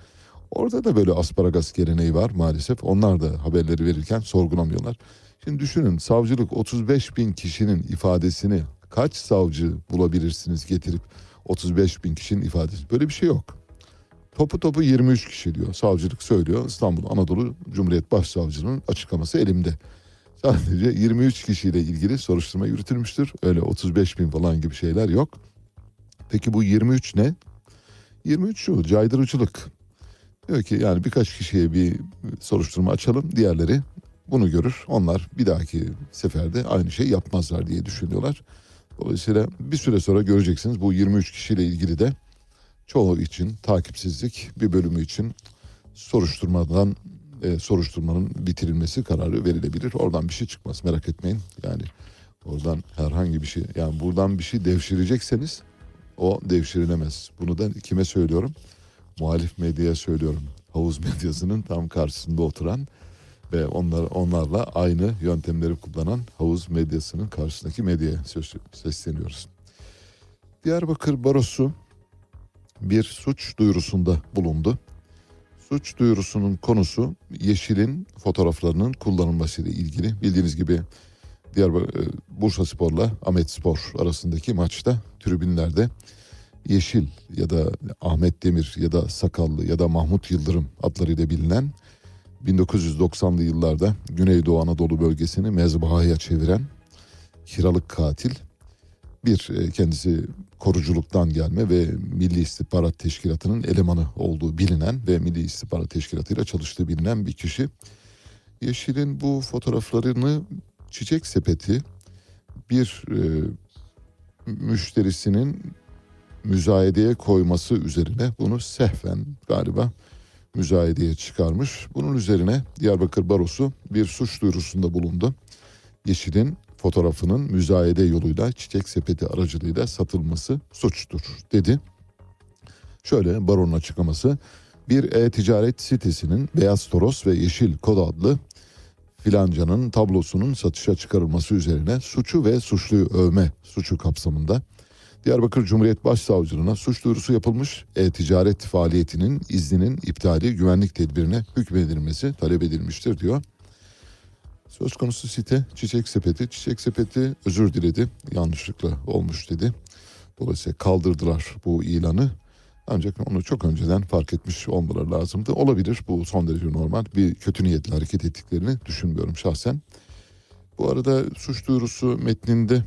Orada da böyle asparagas geleneği var maalesef. Onlar da haberleri verirken sorgulamıyorlar. Şimdi düşünün savcılık 35 bin kişinin ifadesini kaç savcı bulabilirsiniz getirip 35 bin kişinin ifadesi. Böyle bir şey yok. Topu topu 23 kişi diyor. Savcılık söylüyor. İstanbul Anadolu Cumhuriyet Başsavcılığı'nın açıklaması elimde. Sadece 23 kişiyle ilgili soruşturma yürütülmüştür. Öyle 35 bin falan gibi şeyler yok. Peki bu 23 ne? 23 şu caydırıcılık. Diyor ki yani birkaç kişiye bir soruşturma açalım. Diğerleri bunu görür. Onlar bir dahaki seferde aynı şey yapmazlar diye düşünüyorlar. Dolayısıyla bir süre sonra göreceksiniz bu 23 kişiyle ilgili de çoğu için takipsizlik bir bölümü için soruşturmadan e, soruşturmanın bitirilmesi kararı verilebilir. Oradan bir şey çıkmaz merak etmeyin. Yani oradan herhangi bir şey yani buradan bir şey devşirecekseniz o devşirilemez. Bunu da kime söylüyorum? Muhalif medyaya söylüyorum. Havuz medyasının tam karşısında oturan ve onlar onlarla aynı yöntemleri kullanan havuz medyasının karşısındaki medyaya sesleniyoruz. Diyarbakır Barosu bir suç duyurusunda bulundu. Suç duyurusunun konusu Yeşil'in fotoğraflarının kullanılmasıyla ilgili. Bildiğiniz gibi Diyarbakır Bursa Spor'la Ahmet Spor arasındaki maçta tribünlerde Yeşil ya da Ahmet Demir ya da Sakallı ya da Mahmut Yıldırım adlarıyla bilinen 1990'lı yıllarda Güneydoğu Anadolu bölgesini mezbahaya çeviren kiralık katil bir e, kendisi koruculuktan gelme ve Milli İstihbarat Teşkilatı'nın elemanı olduğu bilinen ve Milli İstihbarat Teşkilatı ile çalıştığı bilinen bir kişi. Yeşil'in bu fotoğraflarını çiçek sepeti bir e, müşterisinin müzayedeye koyması üzerine bunu sehven galiba müzayedeye çıkarmış. Bunun üzerine Diyarbakır Barosu bir suç duyurusunda bulundu. Yeşil'in fotoğrafının müzayede yoluyla çiçek sepeti aracılığıyla satılması suçtur dedi. Şöyle baronun açıklaması bir e-ticaret sitesinin Beyaz Toros ve Yeşil Kod adlı filancanın tablosunun satışa çıkarılması üzerine suçu ve suçluyu övme suçu kapsamında Diyarbakır Cumhuriyet Başsavcılığına suç duyurusu yapılmış. E-ticaret faaliyetinin izninin iptali güvenlik tedbirine hükmedilmesi talep edilmiştir diyor. Söz konusu site Çiçek Sepeti. Çiçek Sepeti özür diledi. Yanlışlıkla olmuş dedi. Dolayısıyla kaldırdılar bu ilanı. Ancak onu çok önceden fark etmiş olmaları lazımdı. Olabilir bu son derece normal. Bir kötü niyetle hareket ettiklerini düşünmüyorum şahsen. Bu arada suç duyurusu metninde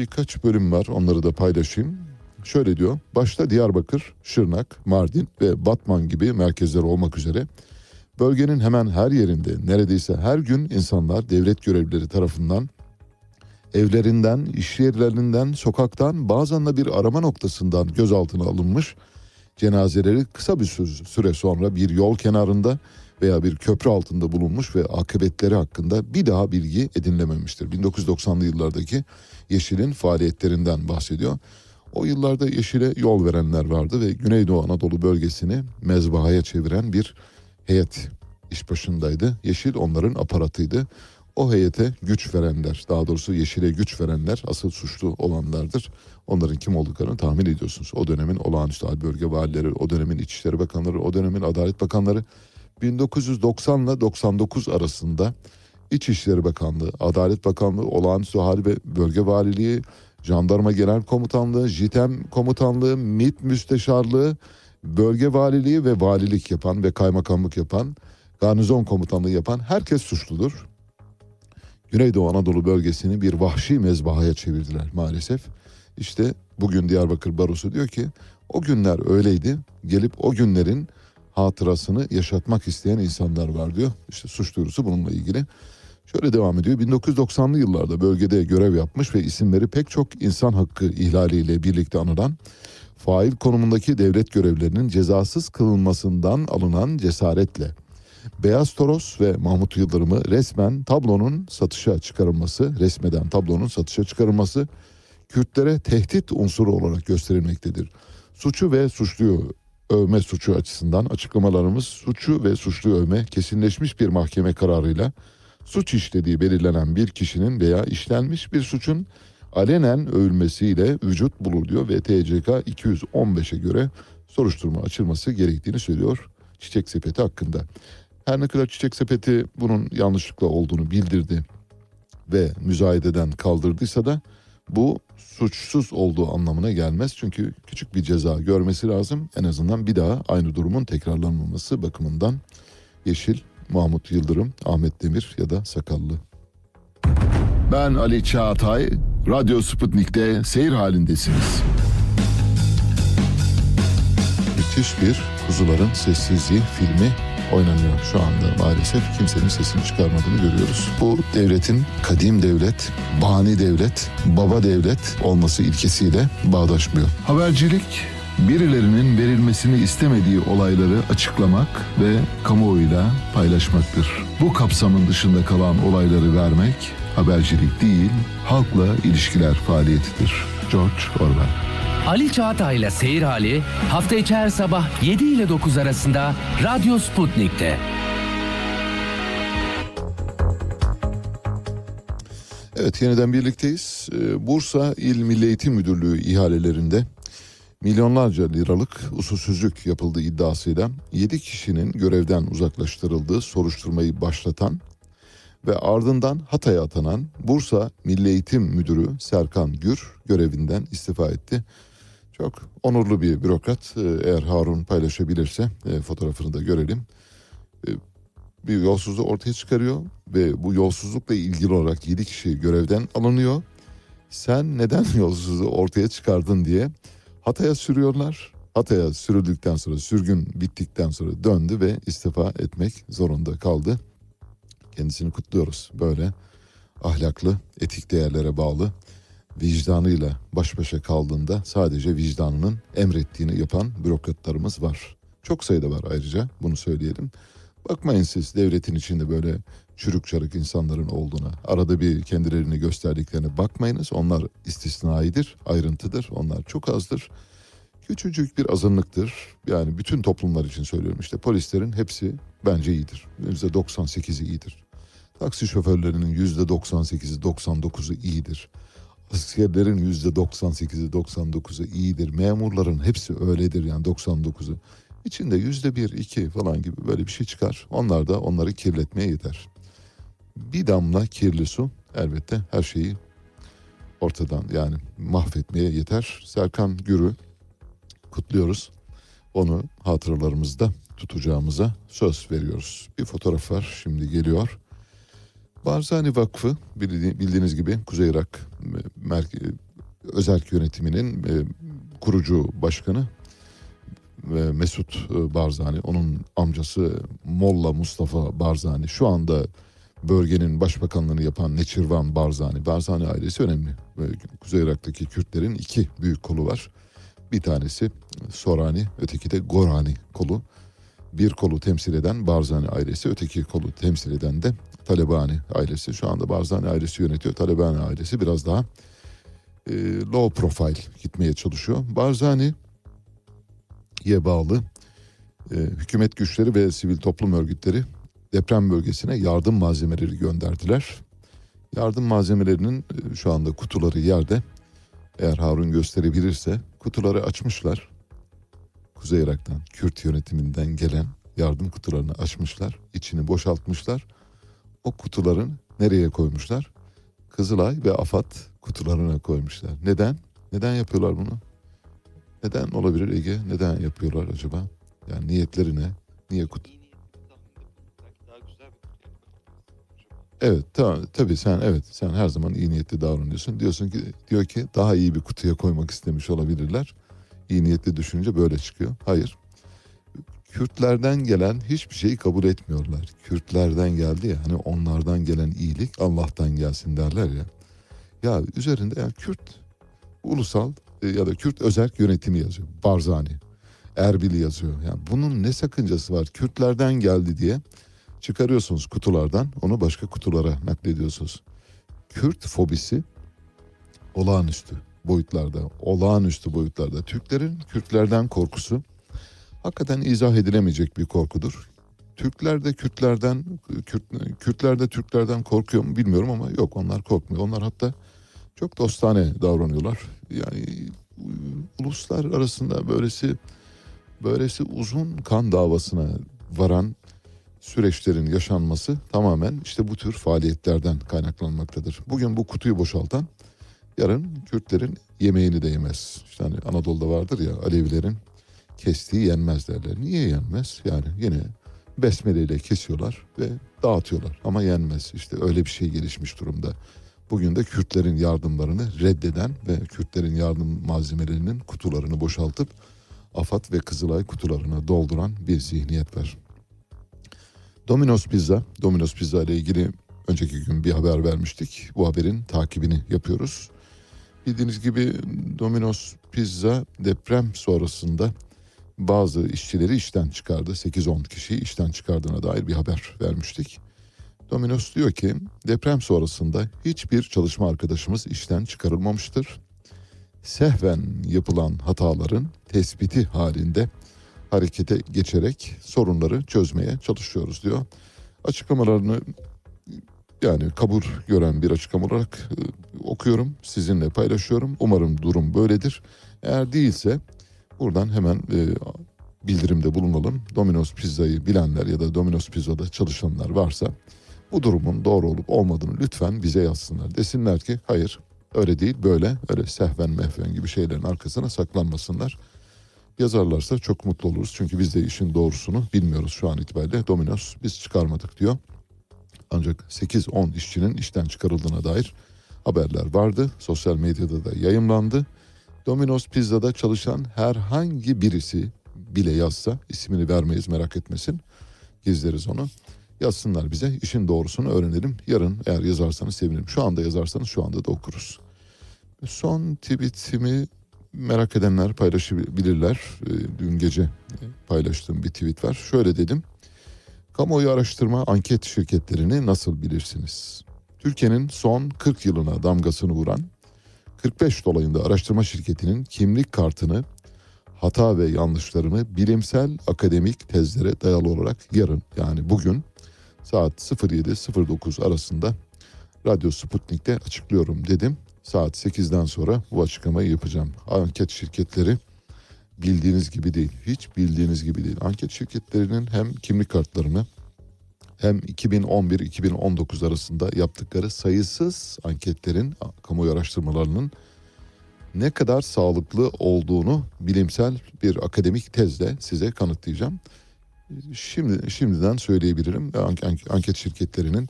birkaç bölüm var onları da paylaşayım. Şöyle diyor. Başta Diyarbakır, Şırnak, Mardin ve Batman gibi merkezler olmak üzere bölgenin hemen her yerinde neredeyse her gün insanlar devlet görevlileri tarafından evlerinden, iş yerlerinden, sokaktan bazen de bir arama noktasından gözaltına alınmış cenazeleri kısa bir sü- süre sonra bir yol kenarında veya bir köprü altında bulunmuş ve akıbetleri hakkında bir daha bilgi edinilememiştir. 1990'lı yıllardaki Yeşil'in faaliyetlerinden bahsediyor. O yıllarda Yeşil'e yol verenler vardı ve Güneydoğu Anadolu bölgesini mezbahaya çeviren bir heyet iş başındaydı. Yeşil onların aparatıydı. O heyete güç verenler, daha doğrusu Yeşil'e güç verenler asıl suçlu olanlardır. Onların kim olduklarını tahmin ediyorsunuz. O dönemin olağanüstü hal bölge valileri, o dönemin İçişleri Bakanları, o dönemin Adalet Bakanları 1990 ile 99 arasında İçişleri Bakanlığı, Adalet Bakanlığı, Olağanüstü Hal ve Bölge Valiliği, Jandarma Genel Komutanlığı, JITEM Komutanlığı, MİT Müsteşarlığı, Bölge Valiliği ve valilik yapan ve kaymakamlık yapan, garnizon komutanlığı yapan herkes suçludur. Güneydoğu Anadolu bölgesini bir vahşi mezbahaya çevirdiler maalesef. İşte bugün Diyarbakır Barosu diyor ki o günler öyleydi. Gelip o günlerin hatırasını yaşatmak isteyen insanlar var diyor. İşte suç duyurusu bununla ilgili. Şöyle devam ediyor. 1990'lı yıllarda bölgede görev yapmış ve isimleri pek çok insan hakkı ihlaliyle birlikte anılan fail konumundaki devlet görevlerinin cezasız kılınmasından alınan cesaretle Beyaz Toros ve Mahmut Yıldırım'ı resmen tablonun satışa çıkarılması, resmeden tablonun satışa çıkarılması Kürtlere tehdit unsuru olarak gösterilmektedir. Suçu ve suçluyu övme suçu açısından açıklamalarımız suçu ve suçluyu övme kesinleşmiş bir mahkeme kararıyla suç işlediği belirlenen bir kişinin veya işlenmiş bir suçun alenen övülmesiyle vücut bulur diyor ve TCK 215'e göre soruşturma açılması gerektiğini söylüyor Çiçek Sepeti hakkında. Her ne kadar Çiçek Sepeti bunun yanlışlıkla olduğunu bildirdi ve müzayededen kaldırdıysa da bu suçsuz olduğu anlamına gelmez. Çünkü küçük bir ceza görmesi lazım. En azından bir daha aynı durumun tekrarlanmaması bakımından Yeşil, Mahmut Yıldırım, Ahmet Demir ya da Sakallı. Ben Ali Çağatay, Radyo Sputnik'te seyir halindesiniz. Müthiş bir Kuzuların Sessizliği filmi oynanıyor şu anda maalesef. Kimsenin sesini çıkarmadığını görüyoruz. Bu devletin kadim devlet, bani devlet, baba devlet olması ilkesiyle bağdaşmıyor. Habercilik, birilerinin verilmesini istemediği olayları açıklamak ve kamuoyuyla paylaşmaktır. Bu kapsamın dışında kalan olayları vermek habercilik değil, halkla ilişkiler faaliyetidir. George Orwell Ali Çağatay'la Seyir Hali hafta içi her sabah 7 ile 9 arasında Radyo Sputnik'te. Evet yeniden birlikteyiz. Ee, Bursa İl Milli Eğitim Müdürlüğü ihalelerinde milyonlarca liralık usulsüzlük yapıldığı iddiasıyla 7 kişinin görevden uzaklaştırıldığı soruşturmayı başlatan ve ardından Hatay'a atanan Bursa Milli Eğitim Müdürü Serkan Gür görevinden istifa etti. Çok onurlu bir bürokrat. Ee, Eğer Harun paylaşabilirse e, fotoğrafını da görelim. Ee, Bir yolsuzluğu ortaya çıkarıyor ve bu yolsuzlukla ilgili olarak 7 kişi görevden alınıyor. Sen neden yolsuzluğu ortaya çıkardın diye Hatay'a sürüyorlar. Hatay'a sürüldükten sonra sürgün bittikten sonra döndü ve istifa etmek zorunda kaldı. Kendisini kutluyoruz. Böyle ahlaklı, etik değerlere bağlı, vicdanıyla baş başa kaldığında sadece vicdanının emrettiğini yapan bürokratlarımız var. Çok sayıda var ayrıca bunu söyleyelim. Bakmayın siz devletin içinde böyle çürük çarık insanların olduğuna. Arada bir kendilerini gösterdiklerine bakmayınız. Onlar istisnaidir, ayrıntıdır. Onlar çok azdır. Küçücük bir azınlıktır. Yani bütün toplumlar için söylüyorum işte polislerin hepsi bence iyidir. %98'i iyidir. Taksi şoförlerinin %98'i 99'u iyidir. Askerlerin yüzde 98'i 99'u iyidir. Memurların hepsi öyledir yani 99'u. İçinde yüzde bir, iki falan gibi böyle bir şey çıkar. Onlar da onları kirletmeye yeter. Bir damla kirli su elbette her şeyi ortadan yani mahvetmeye yeter. Serkan Gür'ü kutluyoruz. Onu hatıralarımızda tutacağımıza söz veriyoruz. Bir fotoğraf var şimdi geliyor. Barzani Vakfı bildi- bildiğiniz gibi Kuzey Irak e, Özerk Yönetimi'nin e, kurucu başkanı ve Mesut e, Barzani, onun amcası Molla Mustafa Barzani. Şu anda bölgenin başbakanlığını yapan Neçirvan Barzani. Barzani ailesi önemli. Kuzey Irak'taki Kürtlerin iki büyük kolu var. Bir tanesi Sorani, öteki de Gorani kolu. Bir kolu temsil eden Barzani ailesi, öteki kolu temsil eden de Talebani ailesi. Şu anda Barzani ailesi yönetiyor. Talebani ailesi biraz daha e, low profile gitmeye çalışıyor. Barzani ye bağlı e, hükümet güçleri ve sivil toplum örgütleri deprem bölgesine yardım malzemeleri gönderdiler. Yardım malzemelerinin e, şu anda kutuları yerde. Eğer Harun gösterebilirse kutuları açmışlar. Kuzey Irak'tan, Kürt yönetiminden gelen yardım kutularını açmışlar. içini boşaltmışlar. O kutuların nereye koymuşlar? Kızılay ve AFAD kutularına koymuşlar. Neden? Neden yapıyorlar bunu? Neden olabilir Ege? Neden yapıyorlar acaba? Yani niyetleri ne? Niye kutu? Evet tamam tabii sen evet sen her zaman iyi niyetli davranıyorsun. Diyorsun ki diyor ki daha iyi bir kutuya koymak istemiş olabilirler. İyi niyetli düşünce böyle çıkıyor. Hayır. Kürtlerden gelen hiçbir şeyi kabul etmiyorlar. Kürtlerden geldi ya hani onlardan gelen iyilik Allah'tan gelsin derler ya. Ya üzerinde yani Kürt ulusal e, ya da Kürt özerk yönetimi yazıyor. Barzani. Erbil yazıyor. Yani bunun ne sakıncası var? Kürtlerden geldi diye çıkarıyorsunuz kutulardan onu başka kutulara naklediyorsunuz. Kürt fobisi olağanüstü boyutlarda, olağanüstü boyutlarda. Türklerin Kürtlerden korkusu hakikaten izah edilemeyecek bir korkudur. Türkler de Kürtlerden, Kürt, Kürtler de Türklerden korkuyor mu bilmiyorum ama yok onlar korkmuyor. Onlar hatta çok dostane davranıyorlar. Yani uluslar arasında böylesi böylesi uzun kan davasına varan süreçlerin yaşanması tamamen işte bu tür faaliyetlerden kaynaklanmaktadır. Bugün bu kutuyu boşaltan yarın Kürtlerin yemeğini de yemez. İşte hani Anadolu'da vardır ya Alevilerin kestiği yenmez derler. Niye yenmez? Yani yine besmeleyle kesiyorlar ve dağıtıyorlar ama yenmez. İşte öyle bir şey gelişmiş durumda. Bugün de Kürtlerin yardımlarını reddeden ve Kürtlerin yardım malzemelerinin kutularını boşaltıp AFAD ve Kızılay kutularına dolduran bir zihniyet var. Domino's Pizza, Domino's Pizza ile ilgili önceki gün bir haber vermiştik. Bu haberin takibini yapıyoruz. Bildiğiniz gibi Domino's Pizza deprem sonrasında bazı işçileri işten çıkardı. 8-10 kişiyi işten çıkardığına dair bir haber vermiştik. Domino's diyor ki deprem sonrasında hiçbir çalışma arkadaşımız işten çıkarılmamıştır. Sehven yapılan hataların tespiti halinde harekete geçerek sorunları çözmeye çalışıyoruz diyor. Açıklamalarını yani kabul gören bir açıklama olarak e, okuyorum, sizinle paylaşıyorum. Umarım durum böyledir. Eğer değilse buradan hemen e, bildirimde bulunalım. Domino's Pizza'yı bilenler ya da Domino's Pizza'da çalışanlar varsa bu durumun doğru olup olmadığını lütfen bize yazsınlar. Desinler ki hayır öyle değil böyle öyle sehven mehven gibi şeylerin arkasına saklanmasınlar. Yazarlarsa çok mutlu oluruz. Çünkü biz de işin doğrusunu bilmiyoruz şu an itibariyle. Domino's biz çıkarmadık diyor. Ancak 8-10 işçinin işten çıkarıldığına dair haberler vardı. Sosyal medyada da yayımlandı. Domino's Pizza'da çalışan herhangi birisi bile yazsa ismini vermeyiz merak etmesin. Gizleriz onu. Yazsınlar bize işin doğrusunu öğrenelim. Yarın eğer yazarsanız sevinirim. Şu anda yazarsanız şu anda da okuruz. Son tweetimi merak edenler paylaşabilirler. Ee, Dün gece paylaştığım bir tweet var. Şöyle dedim. Kamuoyu araştırma anket şirketlerini nasıl bilirsiniz? Türkiye'nin son 40 yılına damgasını vuran 45 dolayında araştırma şirketinin kimlik kartını hata ve yanlışlarını bilimsel akademik tezlere dayalı olarak yarın yani bugün saat 07.09 arasında Radyo Sputnik'te açıklıyorum dedim. Saat 8'den sonra bu açıklamayı yapacağım. Anket şirketleri bildiğiniz gibi değil. Hiç bildiğiniz gibi değil. Anket şirketlerinin hem kimlik kartlarını hem 2011-2019 arasında yaptıkları sayısız anketlerin, kamuoyu araştırmalarının ne kadar sağlıklı olduğunu bilimsel bir akademik tezle size kanıtlayacağım. Şimdi şimdiden söyleyebilirim. Ank- Anket şirketlerinin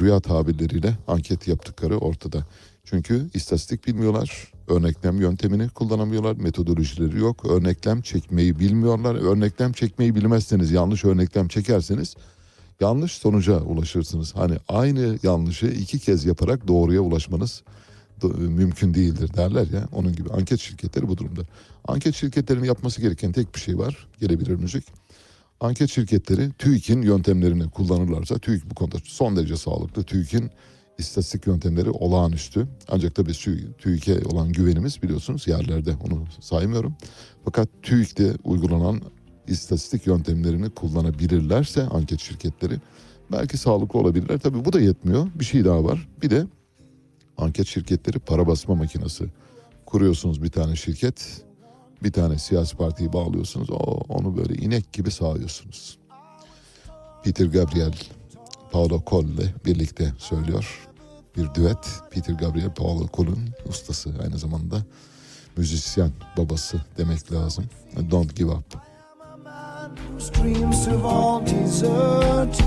rüya tabirleriyle anket yaptıkları ortada. Çünkü istatistik bilmiyorlar, örneklem yöntemini kullanamıyorlar, metodolojileri yok, örneklem çekmeyi bilmiyorlar. Örneklem çekmeyi bilmezseniz, yanlış örneklem çekerseniz yanlış sonuca ulaşırsınız. Hani aynı yanlışı iki kez yaparak doğruya ulaşmanız mümkün değildir derler ya. Onun gibi anket şirketleri bu durumda. Anket şirketlerinin yapması gereken tek bir şey var. Gelebilir müzik. Anket şirketleri TÜİK'in yöntemlerini kullanırlarsa TÜİK bu konuda son derece sağlıklı. TÜİK'in istatistik yöntemleri olağanüstü. Ancak tabii TÜ- TÜİK'e olan güvenimiz biliyorsunuz yerlerde onu saymıyorum. Fakat TÜİK'te uygulanan istatistik yöntemlerini kullanabilirlerse anket şirketleri belki sağlıklı olabilirler. Tabii bu da yetmiyor. Bir şey daha var. Bir de anket şirketleri para basma makinesi. Kuruyorsunuz bir tane şirket, bir tane siyasi partiyi bağlıyorsunuz. O, onu böyle inek gibi sağıyorsunuz. Peter Gabriel, Paolo Colle birlikte söylüyor. Bir düet. Peter Gabriel, Paolo Colle'un ustası aynı zamanda müzisyen babası demek lazım. Don't give up. whose dreams have all deserted.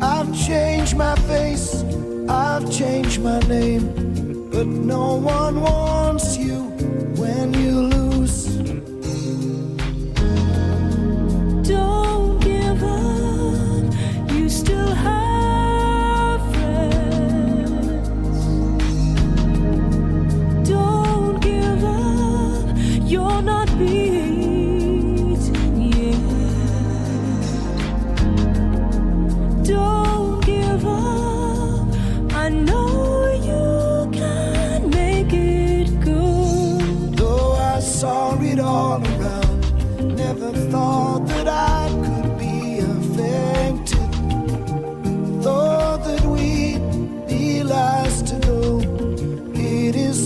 I've changed my face, I've changed my name, but no one wants you when you lose. Still have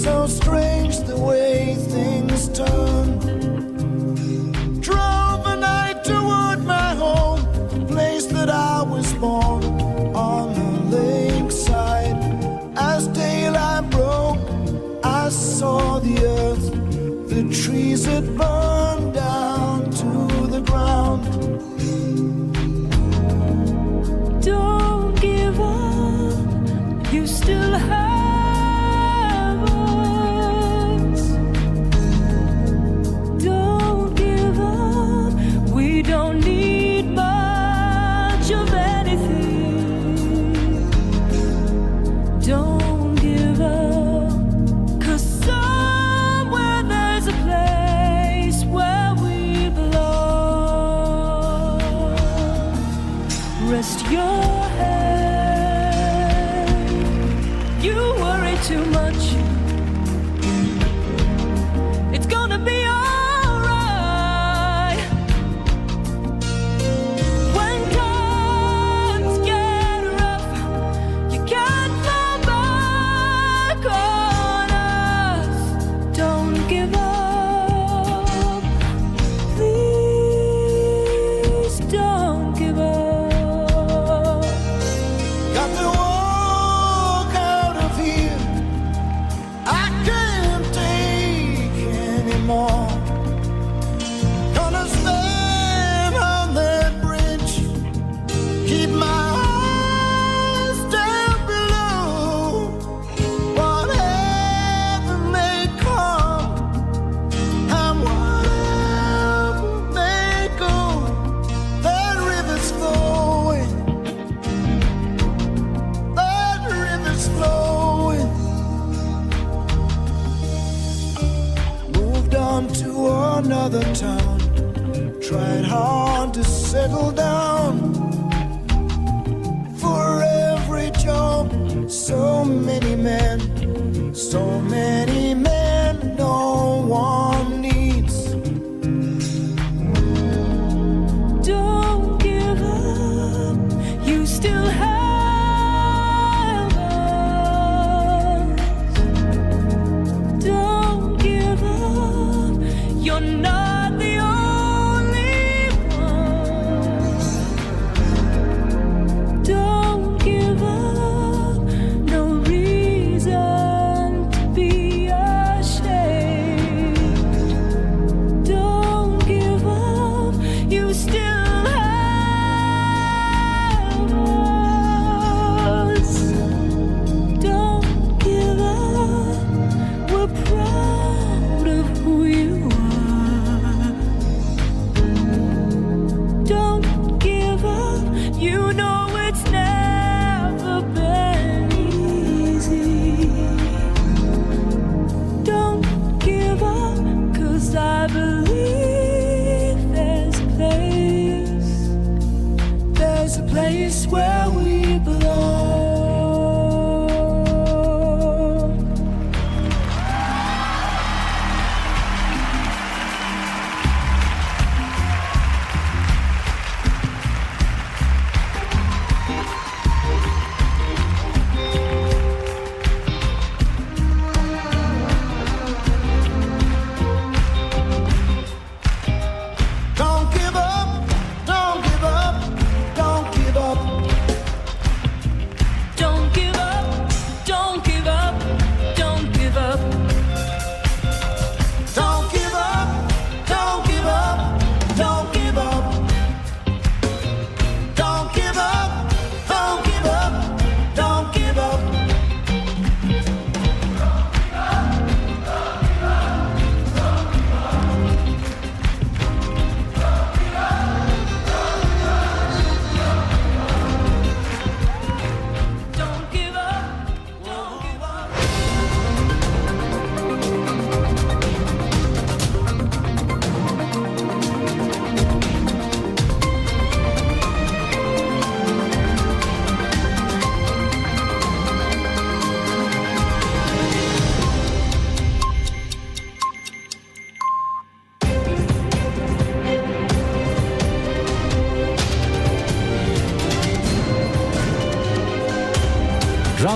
so strange the way things turn. Drove a night toward my home, the place that I was born on the lakeside. As daylight broke, I saw the earth, the trees had burned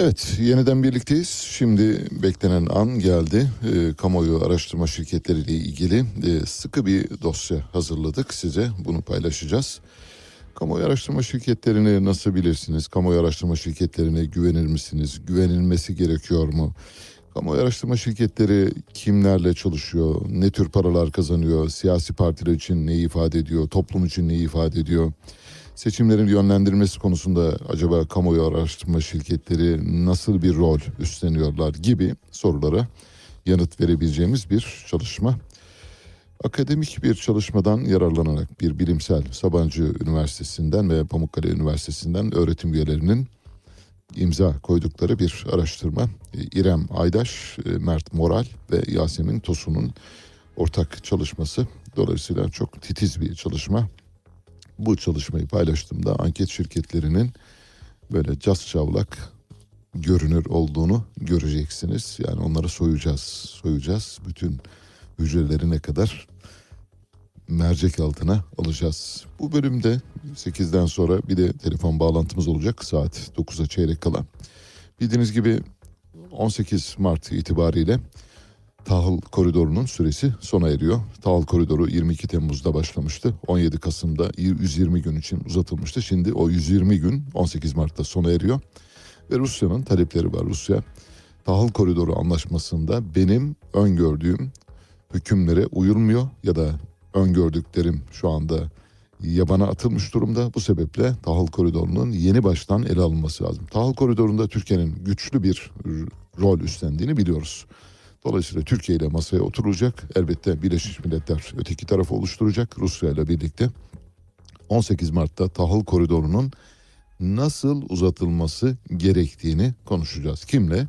Evet, yeniden birlikteyiz. Şimdi beklenen an geldi. Ee, kamuoyu araştırma şirketleriyle ilgili e, sıkı bir dosya hazırladık size. Bunu paylaşacağız. Kamuoyu araştırma şirketlerini nasıl bilirsiniz? Kamuoyu araştırma şirketlerine güvenir misiniz? Güvenilmesi gerekiyor mu? Kamuoyu araştırma şirketleri kimlerle çalışıyor? Ne tür paralar kazanıyor? Siyasi partiler için ne ifade ediyor? Toplum için ne ifade ediyor? Seçimlerin yönlendirmesi konusunda acaba kamuoyu araştırma şirketleri nasıl bir rol üstleniyorlar gibi sorulara yanıt verebileceğimiz bir çalışma. Akademik bir çalışmadan yararlanarak bir bilimsel Sabancı Üniversitesi'nden ve Pamukkale Üniversitesi'nden öğretim üyelerinin imza koydukları bir araştırma. E, İrem Aydaş, e, Mert Moral ve Yasemin Tosun'un ortak çalışması. Dolayısıyla çok titiz bir çalışma. Bu çalışmayı paylaştığımda anket şirketlerinin böyle cas çavlak görünür olduğunu göreceksiniz. Yani onları soyacağız, soyacağız. Bütün hücrelerine kadar mercek altına alacağız. Bu bölümde 8'den sonra bir de telefon bağlantımız olacak saat 9'a çeyrek kala. Bildiğiniz gibi 18 Mart itibariyle tahıl koridorunun süresi sona eriyor. Tahıl koridoru 22 Temmuz'da başlamıştı. 17 Kasım'da 120 gün için uzatılmıştı. Şimdi o 120 gün 18 Mart'ta sona eriyor. Ve Rusya'nın talepleri var. Rusya tahıl koridoru anlaşmasında benim öngördüğüm hükümlere uyulmuyor ya da öngördüklerim şu anda yabana atılmış durumda. Bu sebeple tahıl koridorunun yeni baştan ele alınması lazım. Tahıl koridorunda Türkiye'nin güçlü bir rol üstlendiğini biliyoruz. Dolayısıyla Türkiye ile masaya oturulacak. Elbette Birleşmiş Milletler öteki tarafı oluşturacak Rusya ile birlikte. 18 Mart'ta tahıl koridorunun nasıl uzatılması gerektiğini konuşacağız. Kimle?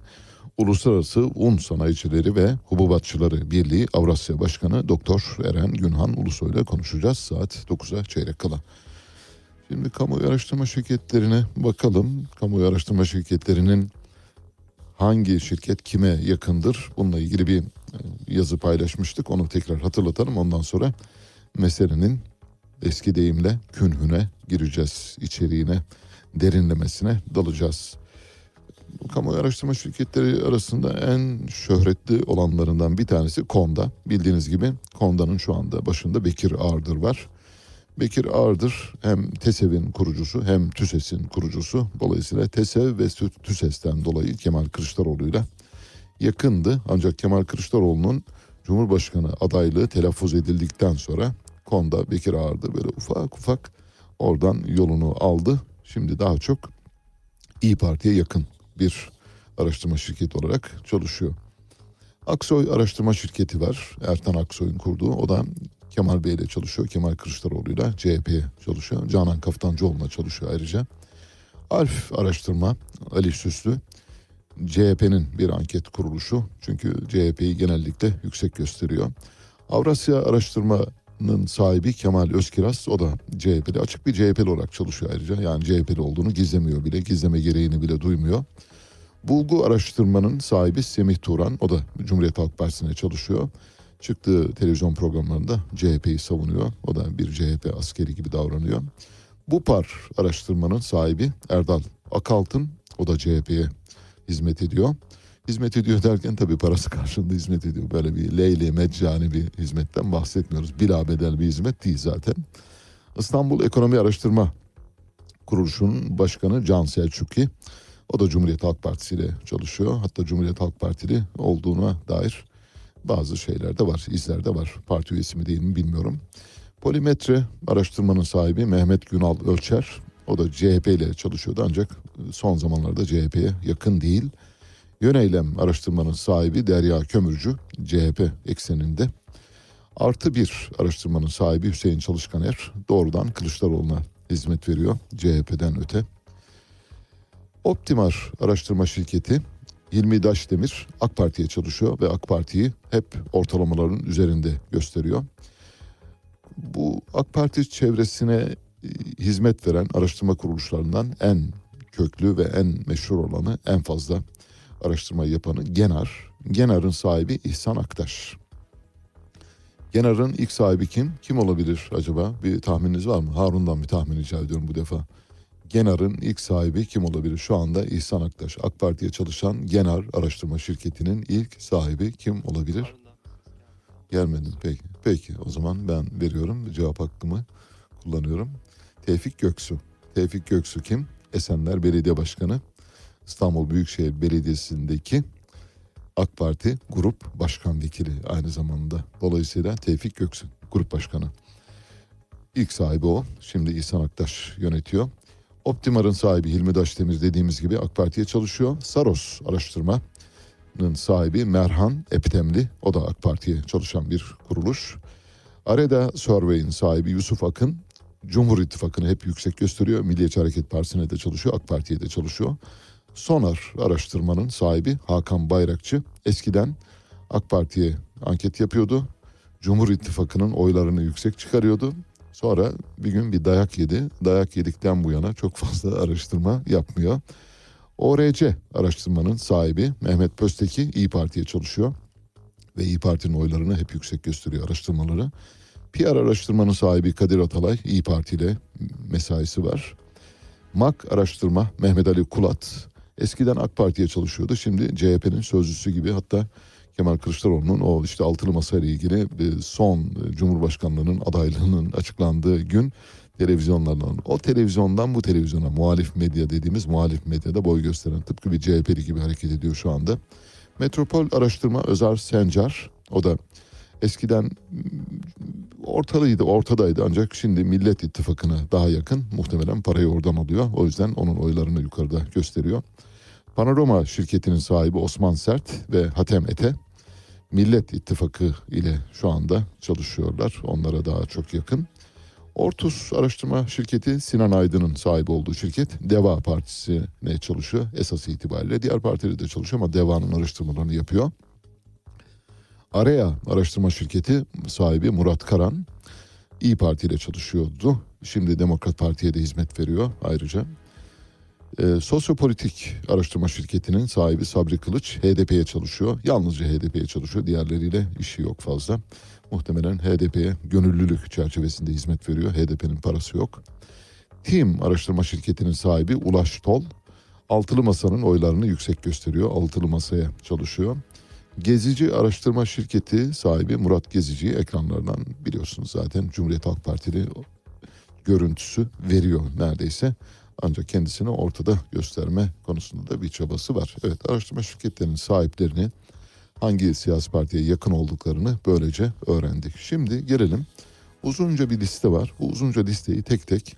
Uluslararası Un Sanayicileri ve Hububatçıları Birliği Avrasya Başkanı Doktor Eren Günhan Ulusoy ile konuşacağız saat 9'a çeyrek kala. Şimdi kamuoyu araştırma şirketlerine bakalım. Kamuoyu araştırma şirketlerinin hangi şirket kime yakındır? Bununla ilgili bir e, yazı paylaşmıştık. Onu tekrar hatırlatalım. Ondan sonra meselenin eski deyimle künhüne gireceğiz. içeriğine, derinlemesine dalacağız. Kamuoyu araştırma şirketleri arasında en şöhretli olanlarından bir tanesi Konda. Bildiğiniz gibi Konda'nın şu anda başında Bekir Ağırdır var. Bekir Ağırdır hem TESEV'in kurucusu hem TÜSES'in kurucusu. Dolayısıyla TESEV ve TÜSES'ten dolayı Kemal Kılıçdaroğlu'yla yakındı. Ancak Kemal Kılıçdaroğlu'nun Cumhurbaşkanı adaylığı telaffuz edildikten sonra Konda Bekir Ağırdır böyle ufak ufak oradan yolunu aldı. Şimdi daha çok İyi Parti'ye yakın bir araştırma şirketi olarak çalışıyor. Aksoy Araştırma Şirketi var. Ertan Aksoy'un kurduğu. O da Kemal Bey ile çalışıyor. Kemal Kılıçdaroğlu'yla CHP'ye çalışıyor. Canan Kaftancıoğlu'na çalışıyor ayrıca. Alf Araştırma Ali Süslü CHP'nin bir anket kuruluşu. Çünkü CHP'yi genellikle yüksek gösteriyor. Avrasya Araştırma'nın sahibi Kemal Özkiraz o da CHP'li. Açık bir CHP'li olarak çalışıyor ayrıca. Yani CHP'li olduğunu gizlemiyor bile. Gizleme gereğini bile duymuyor. Bulgu Araştırma'nın sahibi Semih Turan. O da Cumhuriyet Halk Partisi'ne çalışıyor. Çıktığı televizyon programlarında CHP'yi savunuyor. O da bir CHP askeri gibi davranıyor. Bupar araştırmanın sahibi Erdal Akaltın. O da CHP'ye hizmet ediyor. Hizmet ediyor derken tabii parası karşılığında hizmet ediyor. Böyle bir leyli meccani bir hizmetten bahsetmiyoruz. Bila bedel bir hizmet değil zaten. İstanbul Ekonomi Araştırma Kuruluşu'nun başkanı Can Selçukli. O da Cumhuriyet Halk Partisi ile çalışıyor. Hatta Cumhuriyet Halk Partili olduğuna dair bazı şeyler de var, izler de var. Parti üyesi mi değil mi bilmiyorum. Polimetre araştırmanın sahibi Mehmet Günal Ölçer. O da CHP ile çalışıyordu ancak son zamanlarda CHP'ye yakın değil. Yöneylem araştırmanın sahibi Derya Kömürcü CHP ekseninde. Artı bir araştırmanın sahibi Hüseyin Çalışkaner doğrudan Kılıçdaroğlu'na hizmet veriyor CHP'den öte. Optimar araştırma şirketi Hilmi Daşdemir AK Parti'ye çalışıyor ve AK Parti'yi hep ortalamaların üzerinde gösteriyor. Bu AK Parti çevresine e, hizmet veren araştırma kuruluşlarından en köklü ve en meşhur olanı, en fazla araştırma yapanı Genar. Genar'ın sahibi İhsan Aktaş. Genar'ın ilk sahibi kim? Kim olabilir acaba? Bir tahmininiz var mı? Harun'dan bir tahmin rica ediyorum bu defa. Genar'ın ilk sahibi kim olabilir? Şu anda İhsan Aktaş. AK Parti'ye çalışan Genar Araştırma Şirketi'nin ilk sahibi kim olabilir? Gelmedin peki. Peki o zaman ben veriyorum cevap hakkımı kullanıyorum. Tevfik Göksu. Tevfik Göksu kim? Esenler Belediye Başkanı. İstanbul Büyükşehir Belediyesi'ndeki AK Parti Grup Başkan Vekili aynı zamanda. Dolayısıyla Tevfik Göksu Grup Başkanı. İlk sahibi o. Şimdi İhsan Aktaş yönetiyor. Optimar'ın sahibi Hilmi Daşdemir dediğimiz gibi AK Parti'ye çalışıyor. Saros Araştırma'nın sahibi Merhan Eptemli. O da AK Parti'ye çalışan bir kuruluş. Areda Survey'in sahibi Yusuf Akın. Cumhur İttifakı'nı hep yüksek gösteriyor. Milliyetçi Hareket Partisi'ne de çalışıyor. AK Parti'ye de çalışıyor. Sonar araştırmanın sahibi Hakan Bayrakçı. Eskiden AK Parti'ye anket yapıyordu. Cumhur İttifakı'nın oylarını yüksek çıkarıyordu. Sonra bir gün bir dayak yedi. Dayak yedikten bu yana çok fazla araştırma yapmıyor. ORC araştırmanın sahibi Mehmet Pösteki İyi Parti'ye çalışıyor. Ve İyi Parti'nin oylarını hep yüksek gösteriyor araştırmaları. PR araştırmanın sahibi Kadir Atalay İyi Parti ile mesaisi var. MAK araştırma Mehmet Ali Kulat eskiden AK Parti'ye çalışıyordu. Şimdi CHP'nin sözcüsü gibi hatta Kemal Kılıçdaroğlu'nun o işte altılı masa ile ilgili e, son e, Cumhurbaşkanlığının adaylığının açıklandığı gün televizyonlardan o televizyondan bu televizyona muhalif medya dediğimiz muhalif medyada boy gösteren tıpkı bir CHP'li gibi hareket ediyor şu anda. Metropol Araştırma Özer Sencar o da eskiden ortalıydı ortadaydı ancak şimdi Millet İttifakı'na daha yakın muhtemelen parayı oradan alıyor. O yüzden onun oylarını yukarıda gösteriyor. Panorama şirketinin sahibi Osman Sert ve Hatem Ete Millet İttifakı ile şu anda çalışıyorlar. Onlara daha çok yakın. Ortus araştırma şirketi Sinan Aydın'ın sahibi olduğu şirket Deva Partisi'ne çalışıyor esas itibariyle. Diğer partileri de çalışıyor ama Deva'nın araştırmalarını yapıyor. Araya araştırma şirketi sahibi Murat Karan İyi Parti ile çalışıyordu. Şimdi Demokrat Parti'ye de hizmet veriyor ayrıca. E, sosyopolitik araştırma şirketinin sahibi Sabri Kılıç HDP'ye çalışıyor. Yalnızca HDP'ye çalışıyor. Diğerleriyle işi yok fazla. Muhtemelen HDP'ye gönüllülük çerçevesinde hizmet veriyor. HDP'nin parası yok. Team araştırma şirketinin sahibi Ulaş Tol. Altılı Masa'nın oylarını yüksek gösteriyor. Altılı Masa'ya çalışıyor. Gezici Araştırma Şirketi sahibi Murat Gezici'yi ekranlardan biliyorsunuz zaten Cumhuriyet Halk Partili görüntüsü veriyor neredeyse. Ancak kendisini ortada gösterme konusunda da bir çabası var. Evet araştırma şirketlerinin sahiplerini hangi siyasi partiye yakın olduklarını böylece öğrendik. Şimdi gelelim uzunca bir liste var. Bu uzunca listeyi tek tek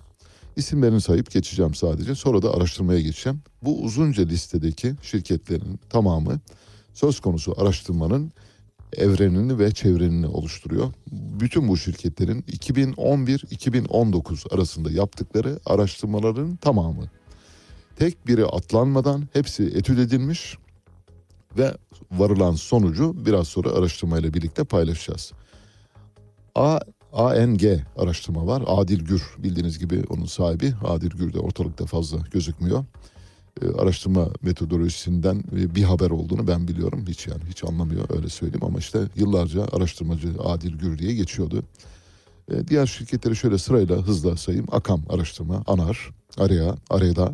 İsimlerini sayıp geçeceğim sadece. Sonra da araştırmaya geçeceğim. Bu uzunca listedeki şirketlerin tamamı söz konusu araştırmanın evrenini ve çevrenini oluşturuyor. Bütün bu şirketlerin 2011-2019 arasında yaptıkları araştırmaların tamamı tek biri atlanmadan hepsi etüt edilmiş ve varılan sonucu biraz sonra araştırmayla birlikte paylaşacağız. A, ANG araştırma var. Adil Gür bildiğiniz gibi onun sahibi. Adil Gür de ortalıkta fazla gözükmüyor. Ee, araştırma metodolojisinden e, bir haber olduğunu ben biliyorum. Hiç yani hiç anlamıyor öyle söyleyeyim ama işte yıllarca araştırmacı Adil Gür diye geçiyordu. Ee, diğer şirketleri şöyle sırayla hızla sayayım. Akam Araştırma, Anar, Area, Areda,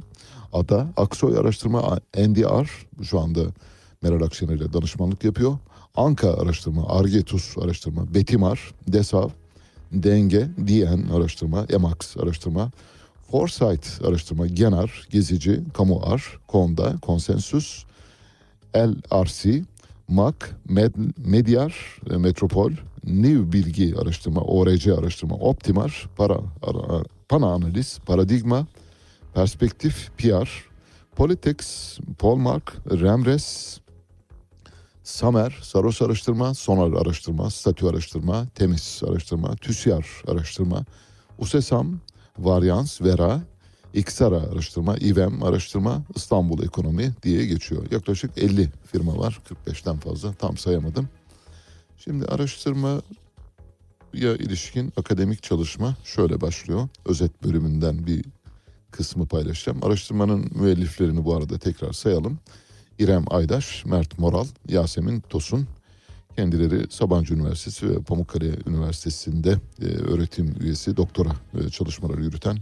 Ada, Aksoy Araştırma, NDR şu anda Meral Akşener ile danışmanlık yapıyor. Anka Araştırma, Argetus Araştırma, Betimar, Desav, Denge, DN Araştırma, Emax Araştırma, Foresight Araştırma, Genar, Gezici, Kamuar, Konda, Konsensus, LRC, MAC, Med, Medyar, e, Metropol, New Bilgi Araştırma, ORC Araştırma, Optimar, Para, Ara- Pana Analiz, Paradigma, Perspektif, PR, Politex, Polmark, Remres, Samer, Saros Araştırma, Sonar Araştırma, Statü Araştırma, Temiz Araştırma, TÜSİAR Araştırma, USESAM, Varyans, Vera, İksara Araştırma, İVEM Araştırma, İstanbul Ekonomi diye geçiyor. Yaklaşık 50 firma var, 45'ten fazla tam sayamadım. Şimdi araştırmaya ilişkin akademik çalışma şöyle başlıyor. Özet bölümünden bir kısmı paylaşacağım. Araştırmanın müelliflerini bu arada tekrar sayalım. İrem Aydaş, Mert Moral, Yasemin Tosun. Kendileri Sabancı Üniversitesi ve Pamukkale Üniversitesi'nde e, öğretim üyesi, doktora e, çalışmaları yürüten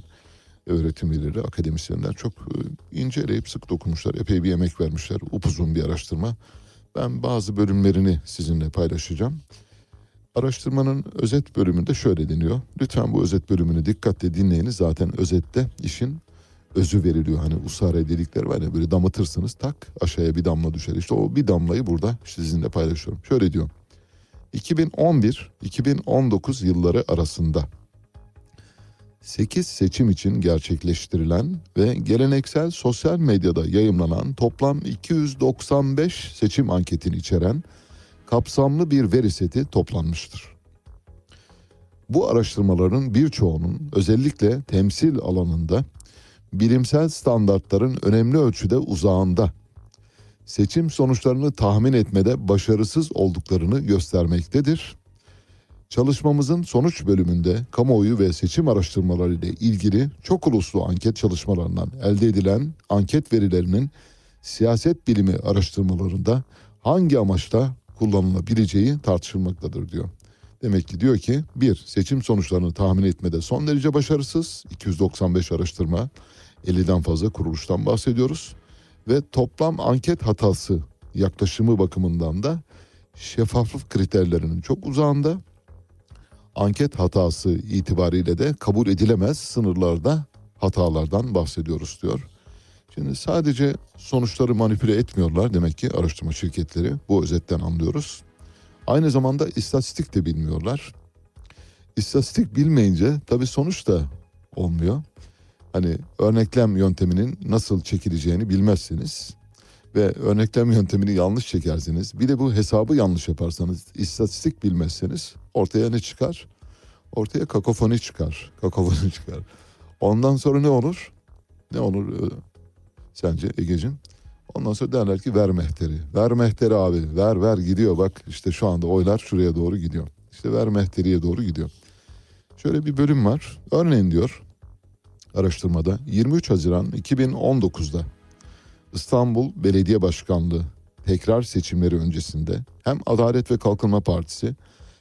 öğretim üyeleri, akademisyenler çok e, inceleyip sık dokunmuşlar. Epey bir emek vermişler. Upuzun bir araştırma. Ben bazı bölümlerini sizinle paylaşacağım. Araştırmanın özet bölümünde şöyle deniyor. Lütfen bu özet bölümünü dikkatle dinleyiniz. Zaten özette işin özü veriliyor. Hani usare dedikleri var ya böyle damıtırsınız tak aşağıya bir damla düşer. İşte o bir damlayı burada sizinle paylaşıyorum. Şöyle diyor. 2011-2019 yılları arasında 8 seçim için gerçekleştirilen ve geleneksel sosyal medyada yayımlanan toplam 295 seçim anketini içeren kapsamlı bir veri seti toplanmıştır. Bu araştırmaların birçoğunun özellikle temsil alanında bilimsel standartların önemli ölçüde uzağında seçim sonuçlarını tahmin etmede başarısız olduklarını göstermektedir. Çalışmamızın sonuç bölümünde kamuoyu ve seçim araştırmaları ile ilgili çok uluslu anket çalışmalarından elde edilen anket verilerinin siyaset bilimi araştırmalarında hangi amaçla kullanılabileceği tartışılmaktadır diyor. Demek ki diyor ki bir seçim sonuçlarını tahmin etmede son derece başarısız 295 araştırma 50'den fazla kuruluştan bahsediyoruz ve toplam anket hatası yaklaşımı bakımından da şeffaflık kriterlerinin çok uzağında anket hatası itibariyle de kabul edilemez sınırlarda hatalardan bahsediyoruz diyor. Şimdi sadece sonuçları manipüle etmiyorlar demek ki araştırma şirketleri bu özetten anlıyoruz. Aynı zamanda istatistik de bilmiyorlar. İstatistik bilmeyince tabii sonuç da olmuyor. Hani örneklem yönteminin nasıl çekileceğini bilmezseniz ve örneklem yöntemini yanlış çekerseniz bir de bu hesabı yanlış yaparsanız istatistik bilmezseniz ortaya ne çıkar? Ortaya kakofoni çıkar. Kakofoni çıkar. Ondan sonra ne olur? Ne olur e, sence Egeciğim? Ondan sonra derler ki ver mehteri. Ver mehteri abi. Ver ver gidiyor bak işte şu anda oylar şuraya doğru gidiyor. İşte ver mehteriye doğru gidiyor. Şöyle bir bölüm var. Örneğin diyor araştırmada 23 Haziran 2019'da İstanbul Belediye Başkanlığı tekrar seçimleri öncesinde hem Adalet ve Kalkınma Partisi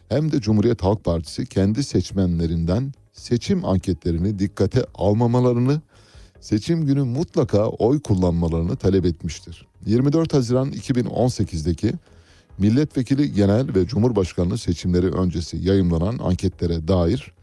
hem de Cumhuriyet Halk Partisi kendi seçmenlerinden seçim anketlerini dikkate almamalarını, seçim günü mutlaka oy kullanmalarını talep etmiştir. 24 Haziran 2018'deki milletvekili genel ve cumhurbaşkanlığı seçimleri öncesi yayımlanan anketlere dair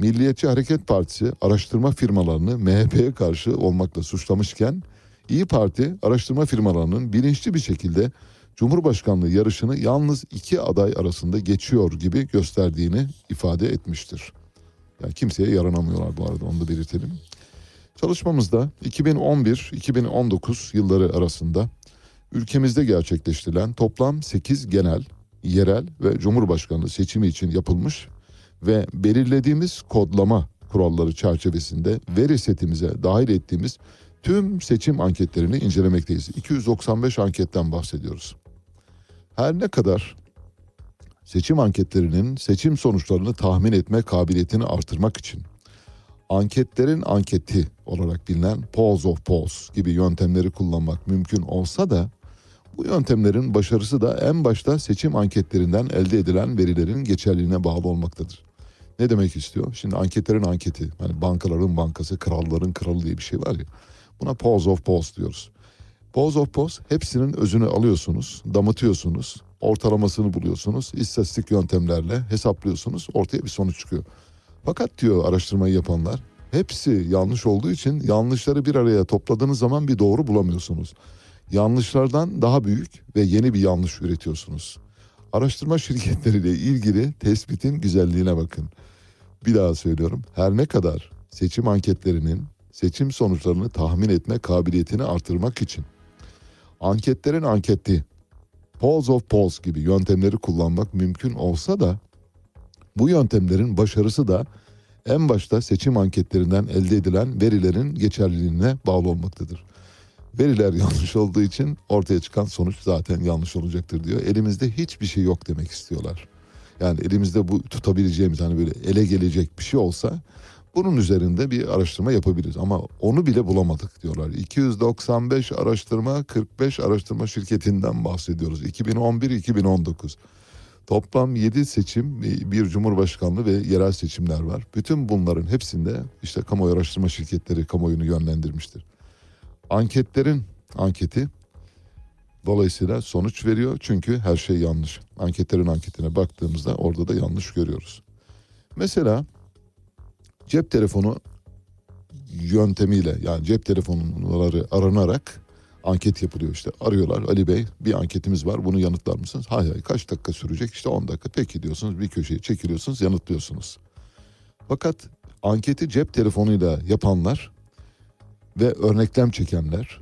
Milliyetçi Hareket Partisi araştırma firmalarını MHP'ye karşı olmakla suçlamışken İyi Parti araştırma firmalarının bilinçli bir şekilde Cumhurbaşkanlığı yarışını yalnız iki aday arasında geçiyor gibi gösterdiğini ifade etmiştir. Yani kimseye yaranamıyorlar bu arada onu da belirtelim. Çalışmamızda 2011-2019 yılları arasında ülkemizde gerçekleştirilen toplam 8 genel, yerel ve cumhurbaşkanlığı seçimi için yapılmış ve belirlediğimiz kodlama kuralları çerçevesinde veri setimize dahil ettiğimiz tüm seçim anketlerini incelemekteyiz. 295 anketten bahsediyoruz. Her ne kadar seçim anketlerinin seçim sonuçlarını tahmin etme kabiliyetini artırmak için anketlerin anketi olarak bilinen polls of polls gibi yöntemleri kullanmak mümkün olsa da bu yöntemlerin başarısı da en başta seçim anketlerinden elde edilen verilerin geçerliliğine bağlı olmaktadır. Ne demek istiyor? Şimdi anketlerin anketi, hani bankaların bankası, kralların kralı diye bir şey var ya. Buna polls of polls diyoruz. Polls of polls hepsinin özünü alıyorsunuz, damıtıyorsunuz, ortalamasını buluyorsunuz, istatistik yöntemlerle hesaplıyorsunuz, ortaya bir sonuç çıkıyor. Fakat diyor araştırmayı yapanlar, hepsi yanlış olduğu için yanlışları bir araya topladığınız zaman bir doğru bulamıyorsunuz. Yanlışlardan daha büyük ve yeni bir yanlış üretiyorsunuz. Araştırma şirketleriyle ilgili tespitin güzelliğine bakın. Bir daha söylüyorum. Her ne kadar seçim anketlerinin seçim sonuçlarını tahmin etme kabiliyetini artırmak için anketlerin anketi, polls of polls gibi yöntemleri kullanmak mümkün olsa da bu yöntemlerin başarısı da en başta seçim anketlerinden elde edilen verilerin geçerliliğine bağlı olmaktadır. Veriler yanlış olduğu için ortaya çıkan sonuç zaten yanlış olacaktır diyor. Elimizde hiçbir şey yok demek istiyorlar. Yani elimizde bu tutabileceğimiz hani böyle ele gelecek bir şey olsa bunun üzerinde bir araştırma yapabiliriz. Ama onu bile bulamadık diyorlar. 295 araştırma 45 araştırma şirketinden bahsediyoruz. 2011-2019. Toplam 7 seçim, bir cumhurbaşkanlığı ve yerel seçimler var. Bütün bunların hepsinde işte kamuoyu araştırma şirketleri kamuoyunu yönlendirmiştir. Anketlerin anketi dolayısıyla sonuç veriyor çünkü her şey yanlış. Anketlerin anketine baktığımızda orada da yanlış görüyoruz. Mesela cep telefonu yöntemiyle yani cep telefonları aranarak anket yapılıyor işte. Arıyorlar Ali Bey bir anketimiz var bunu yanıtlar mısınız? Hay hay kaç dakika sürecek? İşte 10 dakika. Peki diyorsunuz bir köşeye çekiliyorsunuz yanıtlıyorsunuz. Fakat anketi cep telefonuyla yapanlar ve örneklem çekenler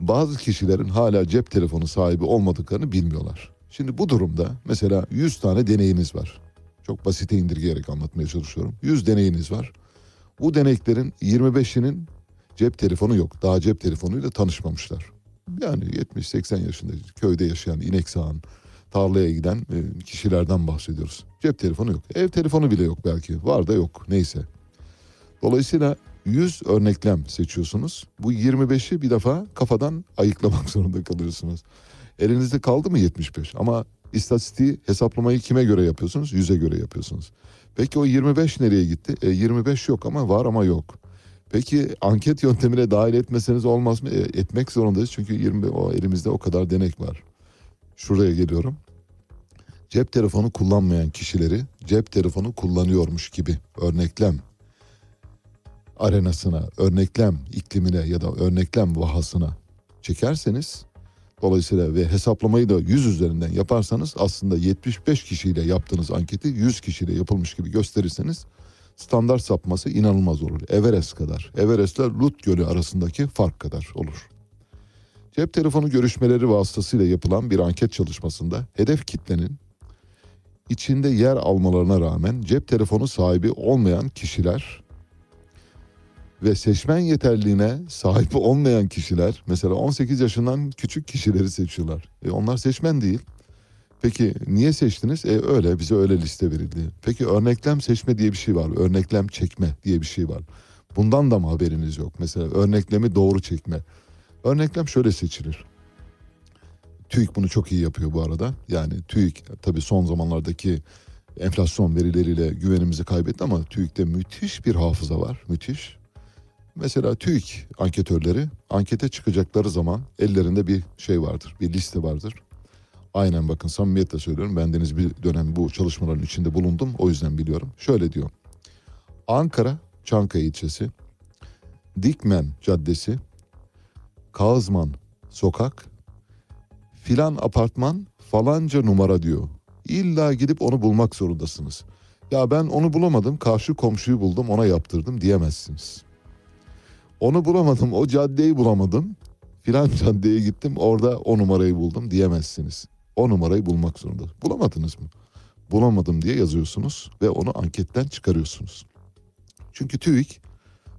bazı kişilerin hala cep telefonu sahibi olmadıklarını bilmiyorlar. Şimdi bu durumda mesela 100 tane deneyiniz var. Çok basite indirgeyerek anlatmaya çalışıyorum. 100 deneyiniz var. Bu deneklerin 25'inin cep telefonu yok. Daha cep telefonuyla tanışmamışlar. Yani 70-80 yaşında köyde yaşayan inek sağan, tarlaya giden e, kişilerden bahsediyoruz. Cep telefonu yok. Ev telefonu bile yok belki. Var da yok neyse. Dolayısıyla 100 örneklem seçiyorsunuz. Bu 25'i bir defa kafadan ayıklamak zorunda kalıyorsunuz. Elinizde kaldı mı 75? Ama istatistiği hesaplamayı kime göre yapıyorsunuz? 100'e göre yapıyorsunuz. Peki o 25 nereye gitti? E, 25 yok ama var ama yok. Peki anket yöntemine dahil etmeseniz olmaz mı? E, etmek zorundayız çünkü 20 o elimizde o kadar denek var. Şuraya geliyorum. Cep telefonu kullanmayan kişileri cep telefonu kullanıyormuş gibi örneklem arenasına, örneklem iklimine ya da örneklem vahasına çekerseniz dolayısıyla ve hesaplamayı da 100 üzerinden yaparsanız aslında 75 kişiyle yaptığınız anketi 100 kişiyle yapılmış gibi gösterirseniz standart sapması inanılmaz olur. Everest kadar. Everest ile Lut Gölü arasındaki fark kadar olur. Cep telefonu görüşmeleri vasıtasıyla yapılan bir anket çalışmasında hedef kitlenin içinde yer almalarına rağmen cep telefonu sahibi olmayan kişiler ve seçmen yeterliğine sahip olmayan kişiler mesela 18 yaşından küçük kişileri seçiyorlar. E onlar seçmen değil. Peki niye seçtiniz? E öyle bize öyle liste verildi. Peki örneklem seçme diye bir şey var. Örneklem çekme diye bir şey var. Bundan da mı haberiniz yok? Mesela örneklemi doğru çekme. Örneklem şöyle seçilir. TÜİK bunu çok iyi yapıyor bu arada. Yani TÜİK tabii son zamanlardaki enflasyon verileriyle güvenimizi kaybetti ama TÜİK'te müthiş bir hafıza var. Müthiş. Mesela TÜİK anketörleri ankete çıkacakları zaman ellerinde bir şey vardır. Bir liste vardır. Aynen bakın samimiyetle söylüyorum. Ben deniz bir dönem bu çalışmaların içinde bulundum. O yüzden biliyorum. Şöyle diyor. Ankara Çankaya ilçesi Dikmen Caddesi Kağızman Sokak filan apartman falanca numara diyor. İlla gidip onu bulmak zorundasınız. Ya ben onu bulamadım karşı komşuyu buldum ona yaptırdım diyemezsiniz. Onu bulamadım, o caddeyi bulamadım. Filan caddeye gittim, orada o numarayı buldum diyemezsiniz. O numarayı bulmak zorunda. Bulamadınız mı? Bulamadım diye yazıyorsunuz ve onu anketten çıkarıyorsunuz. Çünkü TÜİK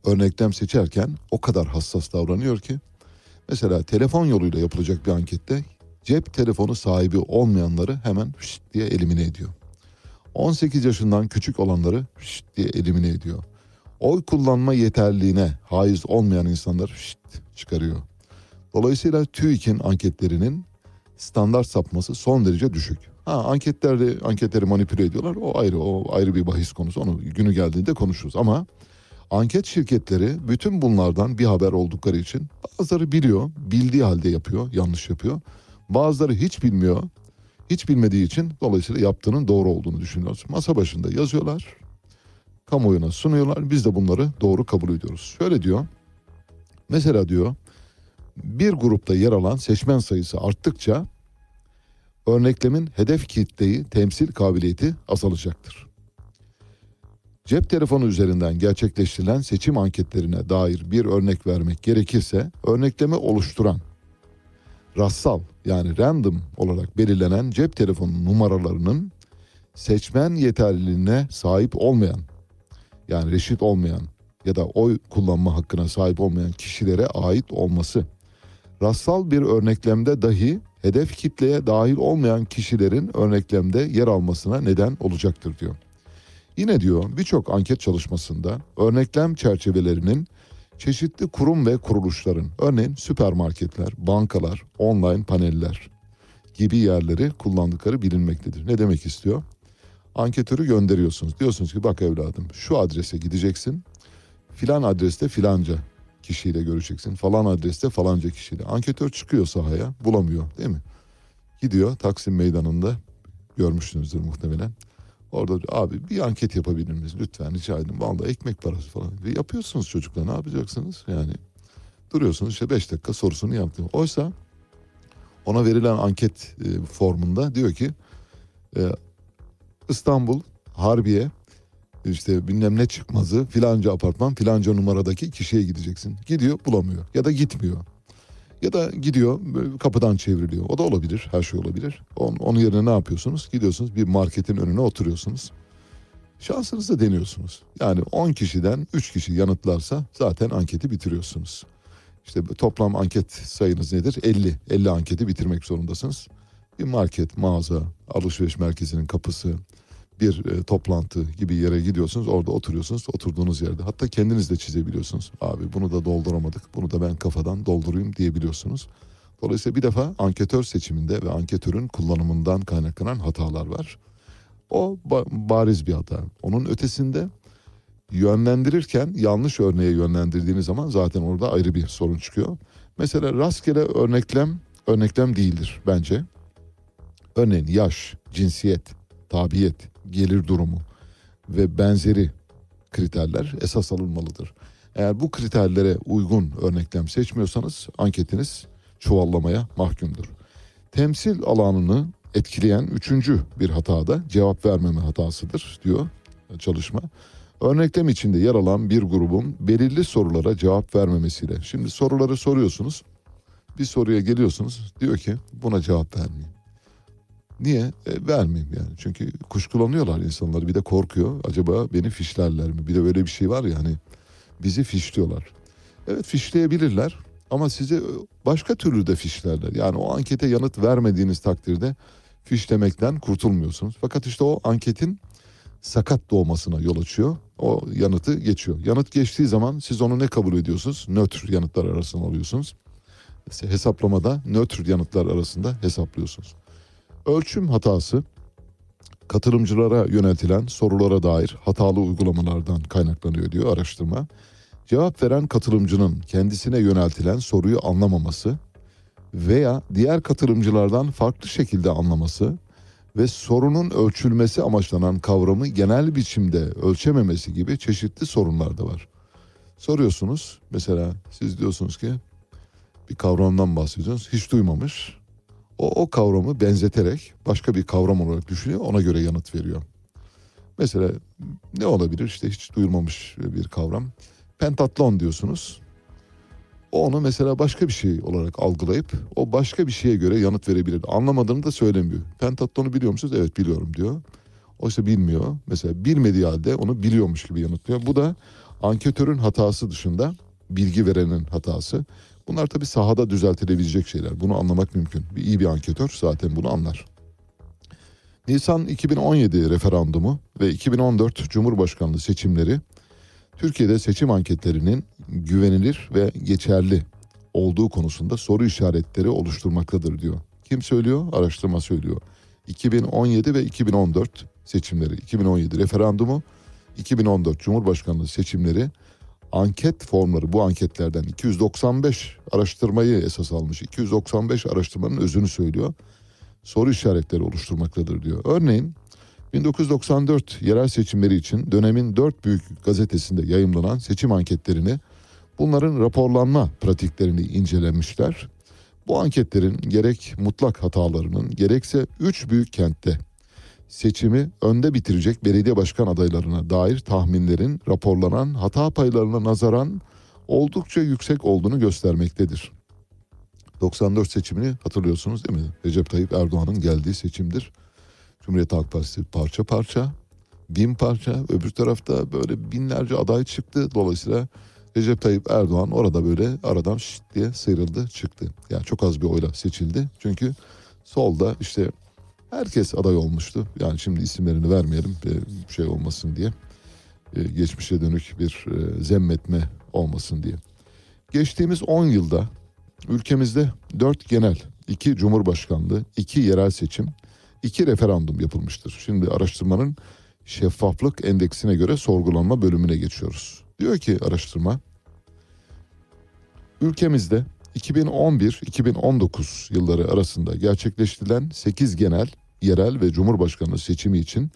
örneklem seçerken o kadar hassas davranıyor ki mesela telefon yoluyla yapılacak bir ankette cep telefonu sahibi olmayanları hemen diye elimine ediyor. 18 yaşından küçük olanları diye elimine ediyor. Oy kullanma yeterliğine haiz olmayan insanları şşt çıkarıyor. Dolayısıyla TÜİK'in anketlerinin standart sapması son derece düşük. Ha anketlerde anketleri manipüle ediyorlar. O ayrı o ayrı bir bahis konusu. Onu günü geldiğinde konuşuruz ama anket şirketleri bütün bunlardan bir haber oldukları için bazıları biliyor, bildiği halde yapıyor, yanlış yapıyor. Bazıları hiç bilmiyor. Hiç bilmediği için dolayısıyla yaptığının doğru olduğunu düşünüyoruz. Masa başında yazıyorlar. Kamuoyuna sunuyorlar. Biz de bunları doğru kabul ediyoruz. Şöyle diyor. Mesela diyor bir grupta yer alan seçmen sayısı arttıkça örneklemin hedef kitleyi temsil kabiliyeti azalacaktır. Cep telefonu üzerinden gerçekleştirilen seçim anketlerine dair bir örnek vermek gerekirse örneklemi oluşturan rastsal yani random olarak belirlenen cep telefonu numaralarının seçmen yeterliliğine sahip olmayan yani reşit olmayan ya da oy kullanma hakkına sahip olmayan kişilere ait olması rastsal bir örneklemde dahi hedef kitleye dahil olmayan kişilerin örneklemde yer almasına neden olacaktır diyor. Yine diyor birçok anket çalışmasında örneklem çerçevelerinin çeşitli kurum ve kuruluşların örneğin süpermarketler, bankalar, online paneller gibi yerleri kullandıkları bilinmektedir. Ne demek istiyor? Anketörü gönderiyorsunuz. Diyorsunuz ki bak evladım şu adrese gideceksin. Filan adreste filanca kişiyle göreceksin. Falan adreste falanca kişiyle. Anketör çıkıyor sahaya bulamıyor değil mi? Gidiyor Taksim Meydanı'nda görmüşsünüzdür muhtemelen. Orada abi bir anket yapabilir miyiz lütfen rica edin. Vallahi ekmek parası falan. Ve yapıyorsunuz çocuklar ne yapacaksınız? Yani duruyorsunuz işte beş dakika sorusunu yaptım. Oysa ona verilen anket e, formunda diyor ki e, İstanbul Harbiye işte bilmem ne çıkmazı filanca apartman filanca numaradaki kişiye gideceksin. Gidiyor bulamıyor ya da gitmiyor. Ya da gidiyor kapıdan çevriliyor. O da olabilir her şey olabilir. Onun, onun yerine ne yapıyorsunuz? Gidiyorsunuz bir marketin önüne oturuyorsunuz. Şansınızı deniyorsunuz. Yani 10 kişiden 3 kişi yanıtlarsa zaten anketi bitiriyorsunuz. İşte toplam anket sayınız nedir? 50. 50 anketi bitirmek zorundasınız. Bir market, mağaza, alışveriş merkezinin kapısı, bir e, toplantı gibi yere gidiyorsunuz. Orada oturuyorsunuz. Oturduğunuz yerde. Hatta kendiniz de çizebiliyorsunuz. Abi bunu da dolduramadık. Bunu da ben kafadan doldurayım diyebiliyorsunuz. Dolayısıyla bir defa anketör seçiminde ve anketörün kullanımından kaynaklanan hatalar var. O ba- bariz bir hata. Onun ötesinde yönlendirirken yanlış örneğe yönlendirdiğiniz zaman zaten orada ayrı bir sorun çıkıyor. Mesela rastgele örneklem örneklem değildir bence. Örneğin yaş, cinsiyet, tabiyet, gelir durumu ve benzeri kriterler esas alınmalıdır. Eğer bu kriterlere uygun örneklem seçmiyorsanız anketiniz çuvallamaya mahkumdur. Temsil alanını etkileyen üçüncü bir hata da cevap vermeme hatasıdır diyor çalışma. Örneklem içinde yer alan bir grubun belirli sorulara cevap vermemesiyle. Şimdi soruları soruyorsunuz. Bir soruya geliyorsunuz. Diyor ki buna cevap vermeyin. Niye? E, vermeyeyim yani. Çünkü kuşkulanıyorlar insanlar. Bir de korkuyor. Acaba beni fişlerler mi? Bir de böyle bir şey var ya hani bizi fişliyorlar. Evet fişleyebilirler ama sizi başka türlü de fişlerler. Yani o ankete yanıt vermediğiniz takdirde fişlemekten kurtulmuyorsunuz. Fakat işte o anketin sakat doğmasına yol açıyor. O yanıtı geçiyor. Yanıt geçtiği zaman siz onu ne kabul ediyorsunuz? Nötr yanıtlar arasında alıyorsunuz. Hesaplamada nötr yanıtlar arasında hesaplıyorsunuz. Ölçüm hatası katılımcılara yöneltilen sorulara dair hatalı uygulamalardan kaynaklanıyor diyor araştırma. Cevap veren katılımcının kendisine yöneltilen soruyu anlamaması veya diğer katılımcılardan farklı şekilde anlaması ve sorunun ölçülmesi amaçlanan kavramı genel biçimde ölçememesi gibi çeşitli sorunlar da var. Soruyorsunuz mesela siz diyorsunuz ki bir kavramdan bahsediyorsunuz hiç duymamış o, o kavramı benzeterek başka bir kavram olarak düşünüyor ona göre yanıt veriyor. Mesela ne olabilir işte hiç duyulmamış bir kavram. Pentatlon diyorsunuz. O onu mesela başka bir şey olarak algılayıp o başka bir şeye göre yanıt verebilir. Anlamadığını da söylemiyor. Pentatlonu biliyor musunuz? Evet biliyorum diyor. Oysa bilmiyor. Mesela bilmediği halde onu biliyormuş gibi yanıtlıyor. Bu da anketörün hatası dışında bilgi verenin hatası. Bunlar tabii sahada düzeltilebilecek şeyler. Bunu anlamak mümkün. Bir iyi bir anketör zaten bunu anlar. Nisan 2017 referandumu ve 2014 Cumhurbaşkanlığı seçimleri Türkiye'de seçim anketlerinin güvenilir ve geçerli olduğu konusunda soru işaretleri oluşturmaktadır diyor. Kim söylüyor? Araştırma söylüyor. 2017 ve 2014 seçimleri, 2017 referandumu, 2014 Cumhurbaşkanlığı seçimleri anket formları bu anketlerden 295 araştırmayı esas almış. 295 araştırmanın özünü söylüyor. Soru işaretleri oluşturmaktadır diyor. Örneğin 1994 yerel seçimleri için dönemin dört büyük gazetesinde yayımlanan seçim anketlerini bunların raporlanma pratiklerini incelemişler. Bu anketlerin gerek mutlak hatalarının gerekse üç büyük kentte seçimi önde bitirecek belediye başkan adaylarına dair tahminlerin raporlanan hata paylarına nazaran oldukça yüksek olduğunu göstermektedir. 94 seçimini hatırlıyorsunuz değil mi? Recep Tayyip Erdoğan'ın geldiği seçimdir. Cumhuriyet Halk Partisi parça parça, bin parça, öbür tarafta böyle binlerce aday çıktı. Dolayısıyla Recep Tayyip Erdoğan orada böyle aradan şşt diye sıyrıldı çıktı. Yani çok az bir oyla seçildi. Çünkü solda işte herkes aday olmuştu. Yani şimdi isimlerini vermeyelim bir şey olmasın diye. Ee, Geçmişe dönük bir e, zemmetme olmasın diye. Geçtiğimiz 10 yılda ülkemizde 4 genel, 2 cumhurbaşkanlığı, 2 yerel seçim, 2 referandum yapılmıştır. Şimdi araştırmanın şeffaflık endeksine göre sorgulanma bölümüne geçiyoruz. Diyor ki araştırma, ülkemizde 2011-2019 yılları arasında gerçekleştirilen 8 genel, yerel ve cumhurbaşkanlığı seçimi için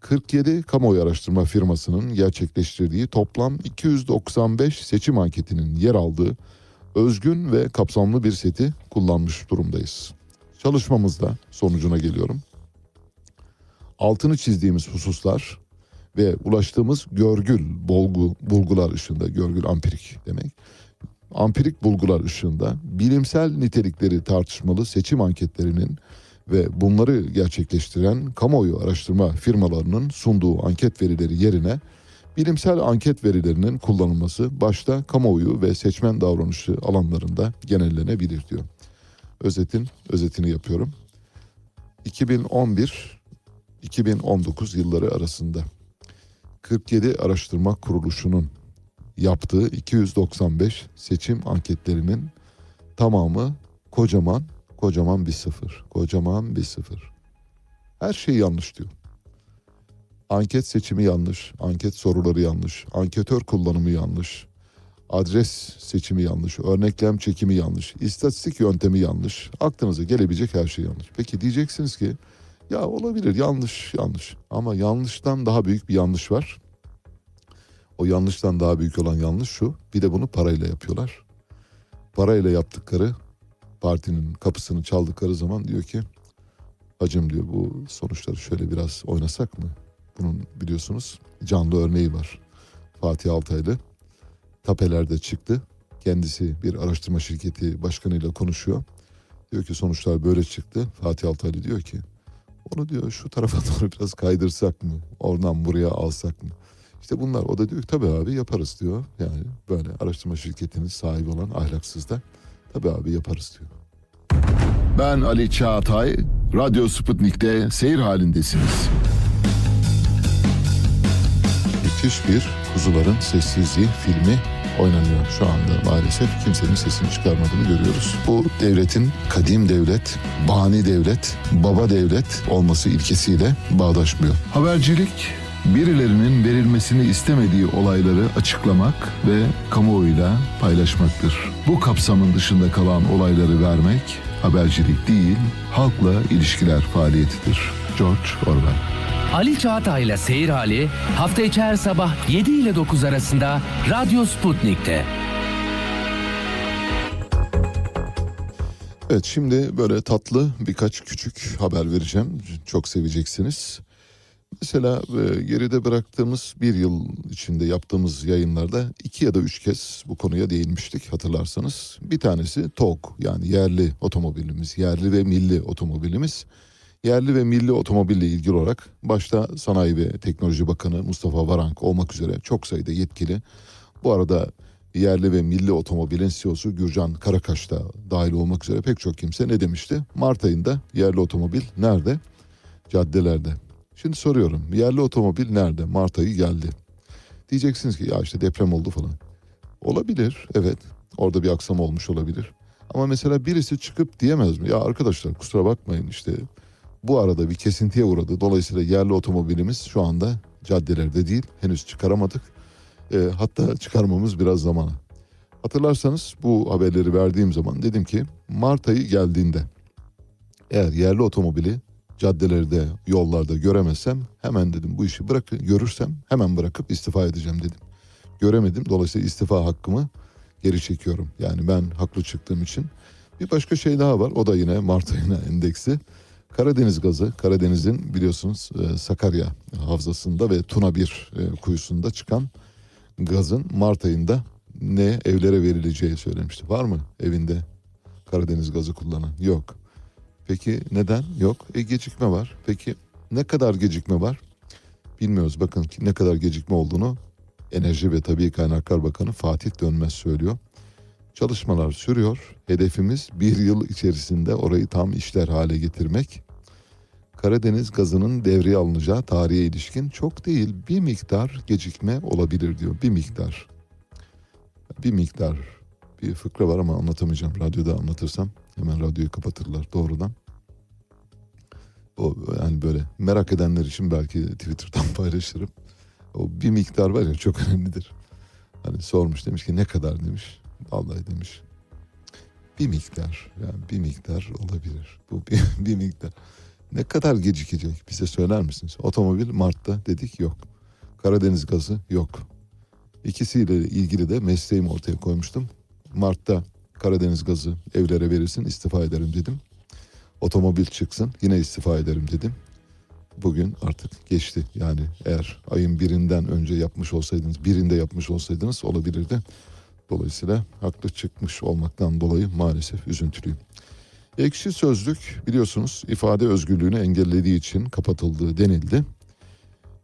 47 kamuoyu araştırma firmasının gerçekleştirdiği toplam 295 seçim anketinin yer aldığı özgün ve kapsamlı bir seti kullanmış durumdayız. Çalışmamızda sonucuna geliyorum. Altını çizdiğimiz hususlar ve ulaştığımız görgül, bulgu, bulgular ışığında, görgül ampirik demek. Ampirik bulgular ışığında bilimsel nitelikleri tartışmalı seçim anketlerinin ve bunları gerçekleştiren kamuoyu araştırma firmalarının sunduğu anket verileri yerine bilimsel anket verilerinin kullanılması başta kamuoyu ve seçmen davranışı alanlarında genellenebilir diyor. Özetin özetini yapıyorum. 2011-2019 yılları arasında 47 araştırma kuruluşunun yaptığı 295 seçim anketlerinin tamamı kocaman kocaman bir sıfır. Kocaman bir sıfır. Her şey yanlış diyor. Anket seçimi yanlış, anket soruları yanlış, anketör kullanımı yanlış, adres seçimi yanlış, örneklem çekimi yanlış, istatistik yöntemi yanlış. Aklınıza gelebilecek her şey yanlış. Peki diyeceksiniz ki ya olabilir yanlış yanlış ama yanlıştan daha büyük bir yanlış var. O yanlıştan daha büyük olan yanlış şu. Bir de bunu parayla yapıyorlar. Parayla yaptıkları partinin kapısını çaldıkları zaman diyor ki hacım diyor bu sonuçları şöyle biraz oynasak mı? Bunun biliyorsunuz canlı örneği var. Fatih Altaylı tapelerde çıktı. Kendisi bir araştırma şirketi başkanıyla konuşuyor. Diyor ki sonuçlar böyle çıktı. Fatih Altaylı diyor ki onu diyor şu tarafa doğru biraz kaydırsak mı? Oradan buraya alsak mı? İşte bunlar o da diyor ki tabii abi yaparız diyor. Yani böyle araştırma şirketinin sahibi olan ahlaksız da tabii abi yaparız diyor. Ben Ali Çağatay, Radyo Sputnik'te seyir halindesiniz. Müthiş bir Kuzuların Sessizliği filmi oynanıyor şu anda maalesef. Kimsenin sesini çıkarmadığını görüyoruz. Bu devletin kadim devlet, bani devlet, baba devlet olması ilkesiyle bağdaşmıyor. Habercilik, birilerinin verilmesini istemediği olayları açıklamak ve kamuoyuyla paylaşmaktır. Bu kapsamın dışında kalan olayları vermek habercilik değil, halkla ilişkiler faaliyetidir. George Orwell Ali Çağatay'la Seyir Hali hafta içi her sabah 7 ile 9 arasında Radyo Sputnik'te. Evet şimdi böyle tatlı birkaç küçük haber vereceğim. Çok seveceksiniz. Mesela e, geride bıraktığımız bir yıl içinde yaptığımız yayınlarda iki ya da üç kez bu konuya değinmiştik hatırlarsanız. Bir tanesi TOG yani yerli otomobilimiz, yerli ve milli otomobilimiz. Yerli ve milli otomobille ilgili olarak başta Sanayi ve Teknoloji Bakanı Mustafa Varank olmak üzere çok sayıda yetkili. Bu arada yerli ve milli otomobilin CEO'su Gürcan Karakaş da dahil olmak üzere pek çok kimse ne demişti? Mart ayında yerli otomobil nerede? Caddelerde. Şimdi soruyorum yerli otomobil nerede? Mart ayı geldi. Diyeceksiniz ki ya işte deprem oldu falan. Olabilir evet orada bir aksam olmuş olabilir. Ama mesela birisi çıkıp diyemez mi? Ya arkadaşlar kusura bakmayın işte bu arada bir kesintiye uğradı. Dolayısıyla yerli otomobilimiz şu anda caddelerde değil. Henüz çıkaramadık. E, hatta çıkarmamız biraz zamana. Hatırlarsanız bu haberleri verdiğim zaman dedim ki Mart ayı geldiğinde eğer yerli otomobili caddelerde, yollarda göremezsem hemen dedim bu işi bırak görürsem hemen bırakıp istifa edeceğim dedim. Göremedim. Dolayısıyla istifa hakkımı geri çekiyorum. Yani ben haklı çıktığım için. Bir başka şey daha var. O da yine Mart ayına endeksi. Karadeniz gazı. Karadeniz'in biliyorsunuz e, Sakarya havzasında ve Tuna 1 e, kuyusunda çıkan gazın Mart ayında ne evlere verileceği söylemişti. Var mı evinde Karadeniz gazı kullanan? Yok. Peki neden? Yok. E gecikme var. Peki ne kadar gecikme var? Bilmiyoruz. Bakın ki ne kadar gecikme olduğunu Enerji ve Tabii Kaynaklar Bakanı Fatih Dönmez söylüyor. Çalışmalar sürüyor. Hedefimiz bir yıl içerisinde orayı tam işler hale getirmek. Karadeniz gazının devreye alınacağı tarihe ilişkin çok değil bir miktar gecikme olabilir diyor. Bir miktar. Bir miktar. Bir fıkra var ama anlatamayacağım. Radyoda anlatırsam hemen radyoyu kapatırlar doğrudan. O yani böyle merak edenler için belki Twitter'dan paylaşırım. O bir miktar var ya çok önemlidir. Hani sormuş demiş ki ne kadar demiş. Vallahi demiş. Bir miktar yani bir miktar olabilir. Bu bir, bir miktar. Ne kadar gecikecek bize söyler misiniz? Otomobil Mart'ta dedik yok. Karadeniz gazı yok. İkisiyle ilgili de mesleğimi ortaya koymuştum. Mart'ta Karadeniz gazı evlere verirsin istifa ederim dedim. Otomobil çıksın yine istifa ederim dedim. Bugün artık geçti. Yani eğer ayın birinden önce yapmış olsaydınız, birinde yapmış olsaydınız olabilirdi. Dolayısıyla haklı çıkmış olmaktan dolayı maalesef üzüntülüyüm. Ekşi Sözlük biliyorsunuz ifade özgürlüğünü engellediği için kapatıldığı denildi.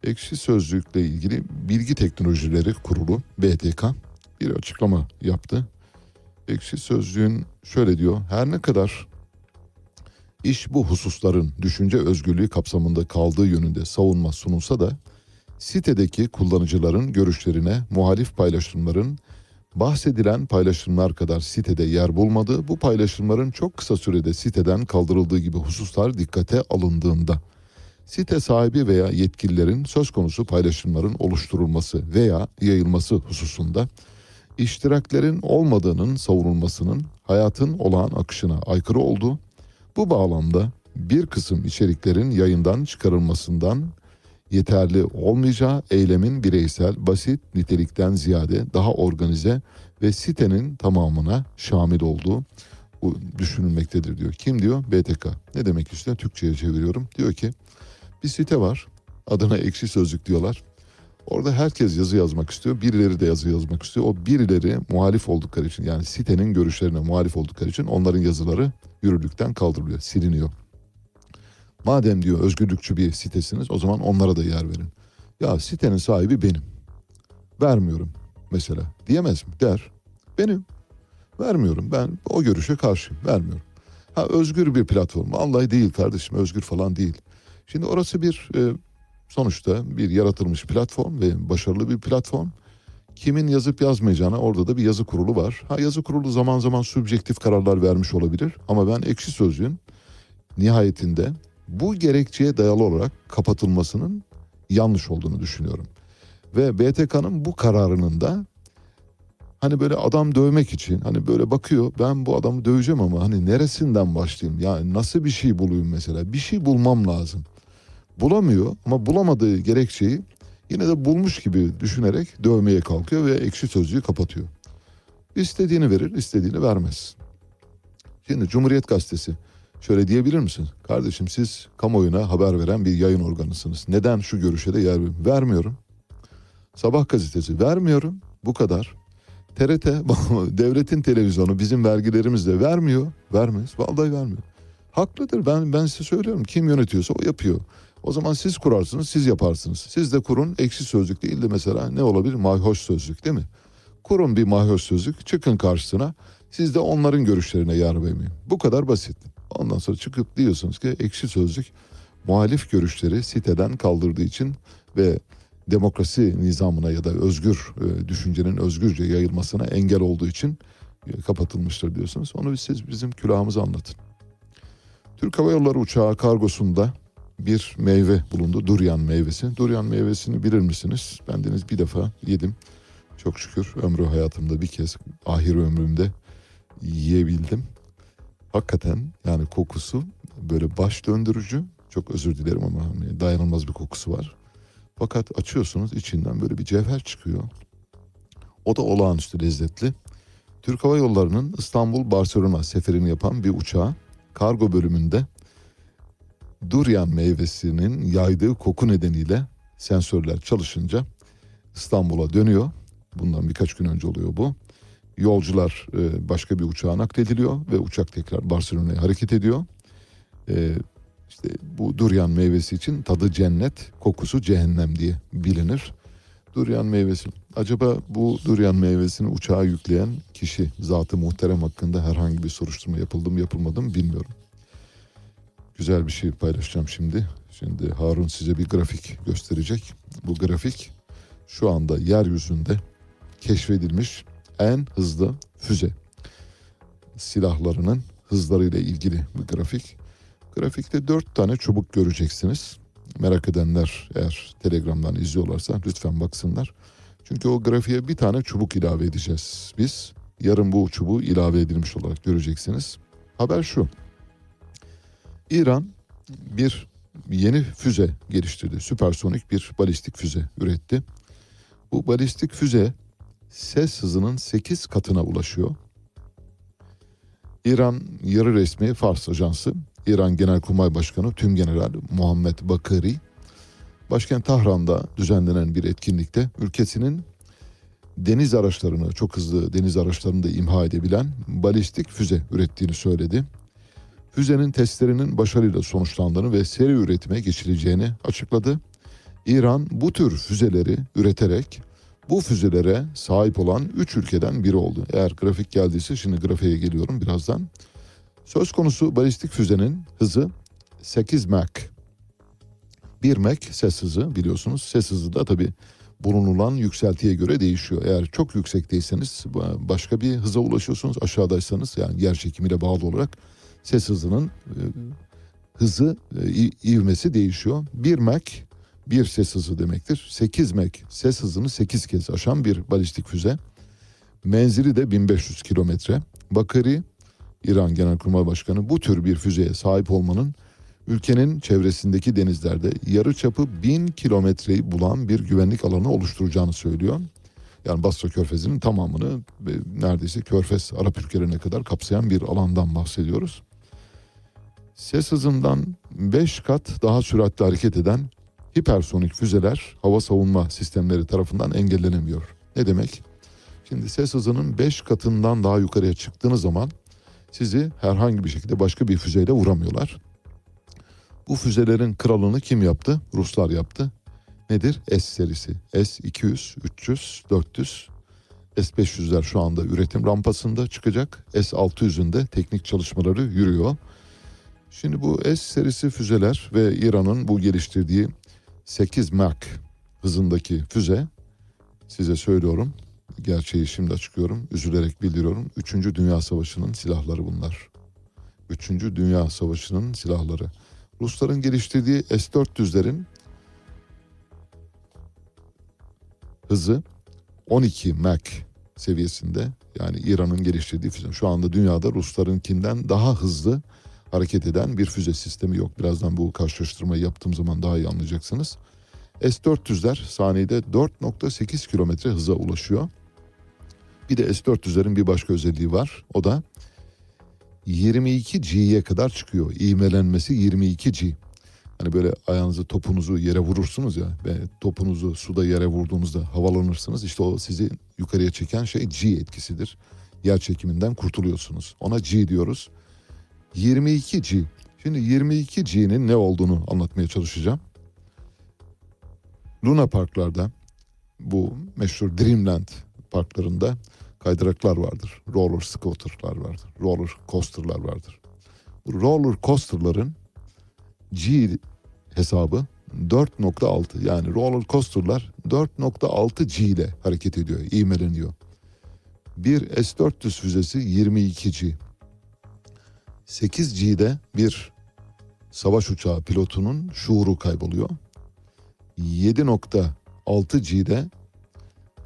Ekşi Sözlük'le ilgili Bilgi Teknolojileri Kurulu BTK bir açıklama yaptı. Ekşi Sözlüğün şöyle diyor. Her ne kadar iş bu hususların düşünce özgürlüğü kapsamında kaldığı yönünde savunma sunulsa da sitedeki kullanıcıların görüşlerine muhalif paylaşımların bahsedilen paylaşımlar kadar sitede yer bulmadığı, bu paylaşımların çok kısa sürede siteden kaldırıldığı gibi hususlar dikkate alındığında site sahibi veya yetkililerin söz konusu paylaşımların oluşturulması veya yayılması hususunda iştiraklerin olmadığının savunulmasının hayatın olağan akışına aykırı olduğu, bu bağlamda bir kısım içeriklerin yayından çıkarılmasından yeterli olmayacağı eylemin bireysel, basit nitelikten ziyade daha organize ve sitenin tamamına şamil olduğu bu düşünülmektedir diyor. Kim diyor? BTK. Ne demek işte? Türkçe'ye çeviriyorum. Diyor ki bir site var. Adına ekşi sözlük diyorlar. Orada herkes yazı yazmak istiyor. Birileri de yazı yazmak istiyor. O birileri muhalif oldukları için yani sitenin görüşlerine muhalif oldukları için onların yazıları yürürlükten kaldırılıyor, siliniyor. Madem diyor özgürlükçü bir sitesiniz o zaman onlara da yer verin. Ya sitenin sahibi benim. Vermiyorum mesela. Diyemez mi? Der. Benim. Vermiyorum. Ben o görüşe karşıyım. Vermiyorum. Ha özgür bir platform. Vallahi değil kardeşim. Özgür falan değil. Şimdi orası bir e, sonuçta bir yaratılmış platform ve başarılı bir platform. Kimin yazıp yazmayacağına orada da bir yazı kurulu var. Ha yazı kurulu zaman zaman subjektif kararlar vermiş olabilir. Ama ben ekşi sözlüğün nihayetinde bu gerekçeye dayalı olarak kapatılmasının yanlış olduğunu düşünüyorum. Ve BTK'nın bu kararının da hani böyle adam dövmek için hani böyle bakıyor ben bu adamı döveceğim ama hani neresinden başlayayım? Yani nasıl bir şey bulayım mesela? Bir şey bulmam lazım. Bulamıyor ama bulamadığı gerekçeyi yine de bulmuş gibi düşünerek dövmeye kalkıyor ve ekşi sözlüğü kapatıyor. İstediğini verir, istediğini vermez. Şimdi Cumhuriyet Gazetesi Şöyle diyebilir misiniz? Kardeşim siz kamuoyuna haber veren bir yayın organısınız. Neden şu görüşe de yer ver- vermiyorum? Sabah gazetesi vermiyorum. Bu kadar. TRT devletin televizyonu bizim vergilerimizle vermiyor. Vermez. Vallahi vermiyor. Haklıdır. Ben ben size söylüyorum. Kim yönetiyorsa o yapıyor. O zaman siz kurarsınız, siz yaparsınız. Siz de kurun ekşi sözlük değil de mesela ne olabilir? Mayhoş sözlük değil mi? Kurun bir mayhoş sözlük, çıkın karşısına. Siz de onların görüşlerine yer vermeyin. Bu kadar basit. Ondan sonra çıkıp diyorsunuz ki ekşi sözlük muhalif görüşleri siteden kaldırdığı için ve demokrasi nizamına ya da özgür e, düşüncenin özgürce yayılmasına engel olduğu için e, kapatılmıştır diyorsunuz. Onu siz bizim külahımıza anlatın. Türk Hava Yolları uçağı kargosunda bir meyve bulundu. Durian meyvesi. Durian meyvesini bilir misiniz? Bendeniz bir defa yedim. Çok şükür ömrü hayatımda bir kez ahir ömrümde yiyebildim. Hakikaten yani kokusu böyle baş döndürücü. Çok özür dilerim ama hani dayanılmaz bir kokusu var. Fakat açıyorsunuz içinden böyle bir cevher çıkıyor. O da olağanüstü lezzetli. Türk Hava Yolları'nın İstanbul-Barcelona seferini yapan bir uçağı kargo bölümünde durian meyvesinin yaydığı koku nedeniyle sensörler çalışınca İstanbul'a dönüyor. Bundan birkaç gün önce oluyor bu. Yolcular e, başka bir uçağa naklediliyor ve uçak tekrar Barcelona'ya hareket ediyor. E, işte bu durian meyvesi için tadı cennet, kokusu cehennem diye bilinir. Durian meyvesi. Acaba bu durian meyvesini uçağa yükleyen kişi zatı muhterem hakkında herhangi bir soruşturma yapıldı mı yapılmadı mı bilmiyorum. Güzel bir şey paylaşacağım şimdi. Şimdi Harun size bir grafik gösterecek. Bu grafik şu anda yeryüzünde keşfedilmiş en hızlı füze silahlarının hızlarıyla ilgili bir grafik. Grafikte dört tane çubuk göreceksiniz. Merak edenler eğer Telegram'dan izliyorlarsa lütfen baksınlar. Çünkü o grafiğe bir tane çubuk ilave edeceğiz biz. Yarın bu çubuğu ilave edilmiş olarak göreceksiniz. Haber şu. İran bir yeni füze geliştirdi. Süpersonik bir balistik füze üretti. Bu balistik füze ses hızının 8 katına ulaşıyor. İran yarı resmi Fars ajansı, İran Genelkurmay Başkanı Tümgeneral Muhammed Bakari, başkent Tahran'da düzenlenen bir etkinlikte ülkesinin deniz araçlarını, çok hızlı deniz araçlarını da imha edebilen balistik füze ürettiğini söyledi. Füzenin testlerinin başarıyla sonuçlandığını ve seri üretime geçileceğini açıkladı. İran bu tür füzeleri üreterek bu füzelere sahip olan 3 ülkeden biri oldu. Eğer grafik geldiyse şimdi grafiğe geliyorum birazdan. Söz konusu balistik füzenin hızı 8 Mach. 1 Mach ses hızı biliyorsunuz. Ses hızı da tabii bulunulan yükseltiye göre değişiyor. Eğer çok yüksekteyseniz başka bir hıza ulaşıyorsunuz. Aşağıdaysanız yani yer çekimiyle bağlı olarak ses hızının e, hızı, e, ivmesi değişiyor. 1 Mach bir ses hızı demektir. 8 Mach ses hızını 8 kez aşan bir balistik füze. Menzili de 1500 kilometre. Bakari, İran Genelkurmay Başkanı bu tür bir füzeye sahip olmanın ülkenin çevresindeki denizlerde yarı çapı 1000 kilometreyi bulan bir güvenlik alanı oluşturacağını söylüyor. Yani Basra Körfezi'nin tamamını ve neredeyse Körfez Arap ülkelerine kadar kapsayan bir alandan bahsediyoruz. Ses hızından 5 kat daha süratli hareket eden hipersonik füzeler hava savunma sistemleri tarafından engellenemiyor. Ne demek? Şimdi ses hızının 5 katından daha yukarıya çıktığınız zaman sizi herhangi bir şekilde başka bir füzeyle vuramıyorlar. Bu füzelerin kralını kim yaptı? Ruslar yaptı. Nedir? S serisi. S-200, 300, 400, S-500'ler şu anda üretim rampasında çıkacak. S-600'ün de teknik çalışmaları yürüyor. Şimdi bu S serisi füzeler ve İran'ın bu geliştirdiği 8 Mach hızındaki füze size söylüyorum. Gerçeği şimdi açıklıyorum. Üzülerek bildiriyorum. Üçüncü Dünya Savaşı'nın silahları bunlar. Üçüncü Dünya Savaşı'nın silahları. Rusların geliştirdiği S-400'lerin hızı 12 Mach seviyesinde. Yani İran'ın geliştirdiği füze. Şu anda dünyada Ruslarınkinden daha hızlı hareket eden bir füze sistemi yok. Birazdan bu karşılaştırmayı yaptığım zaman daha iyi anlayacaksınız. S-400'ler saniyede 4.8 kilometre hıza ulaşıyor. Bir de S-400'lerin bir başka özelliği var. O da 22G'ye kadar çıkıyor. İğmelenmesi 22G. Hani böyle ayağınızı topunuzu yere vurursunuz ya ve topunuzu suda yere vurduğunuzda havalanırsınız. İşte o sizi yukarıya çeken şey G etkisidir. Yer çekiminden kurtuluyorsunuz. Ona G diyoruz. 22G. Şimdi 22G'nin ne olduğunu anlatmaya çalışacağım. Luna parklarda bu meşhur Dreamland parklarında kaydıraklar vardır. Roller scooter'lar vardır. Roller coaster'lar vardır. Bu roller coaster'ların G hesabı 4.6 yani roller coaster'lar 4.6 G ile hareket ediyor, ivmeleniyor. Bir S-400 füzesi 22 G. 8 G'de bir savaş uçağı pilotunun şuuru kayboluyor. 7.6 G'de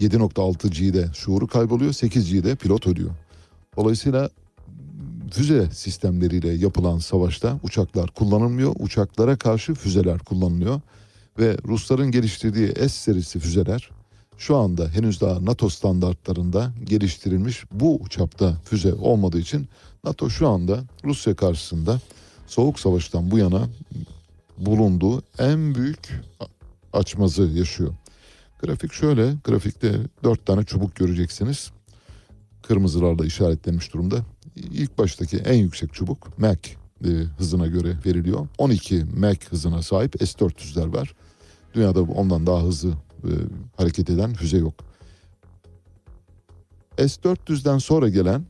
7.6 G'de şuuru kayboluyor. 8 G'de pilot ölüyor. Dolayısıyla füze sistemleriyle yapılan savaşta uçaklar kullanılmıyor. Uçaklara karşı füzeler kullanılıyor. Ve Rusların geliştirdiği S serisi füzeler şu anda henüz daha NATO standartlarında geliştirilmiş bu çapta füze olmadığı için NATO şu anda Rusya karşısında Soğuk Savaş'tan bu yana bulunduğu en büyük açmazı yaşıyor. Grafik şöyle, grafikte dört tane çubuk göreceksiniz. Kırmızılarla işaretlenmiş durumda. İlk baştaki en yüksek çubuk Mach e, hızına göre veriliyor. 12 Mach hızına sahip S-400'ler var. Dünyada ondan daha hızlı e, hareket eden füze yok. S-400'den sonra gelen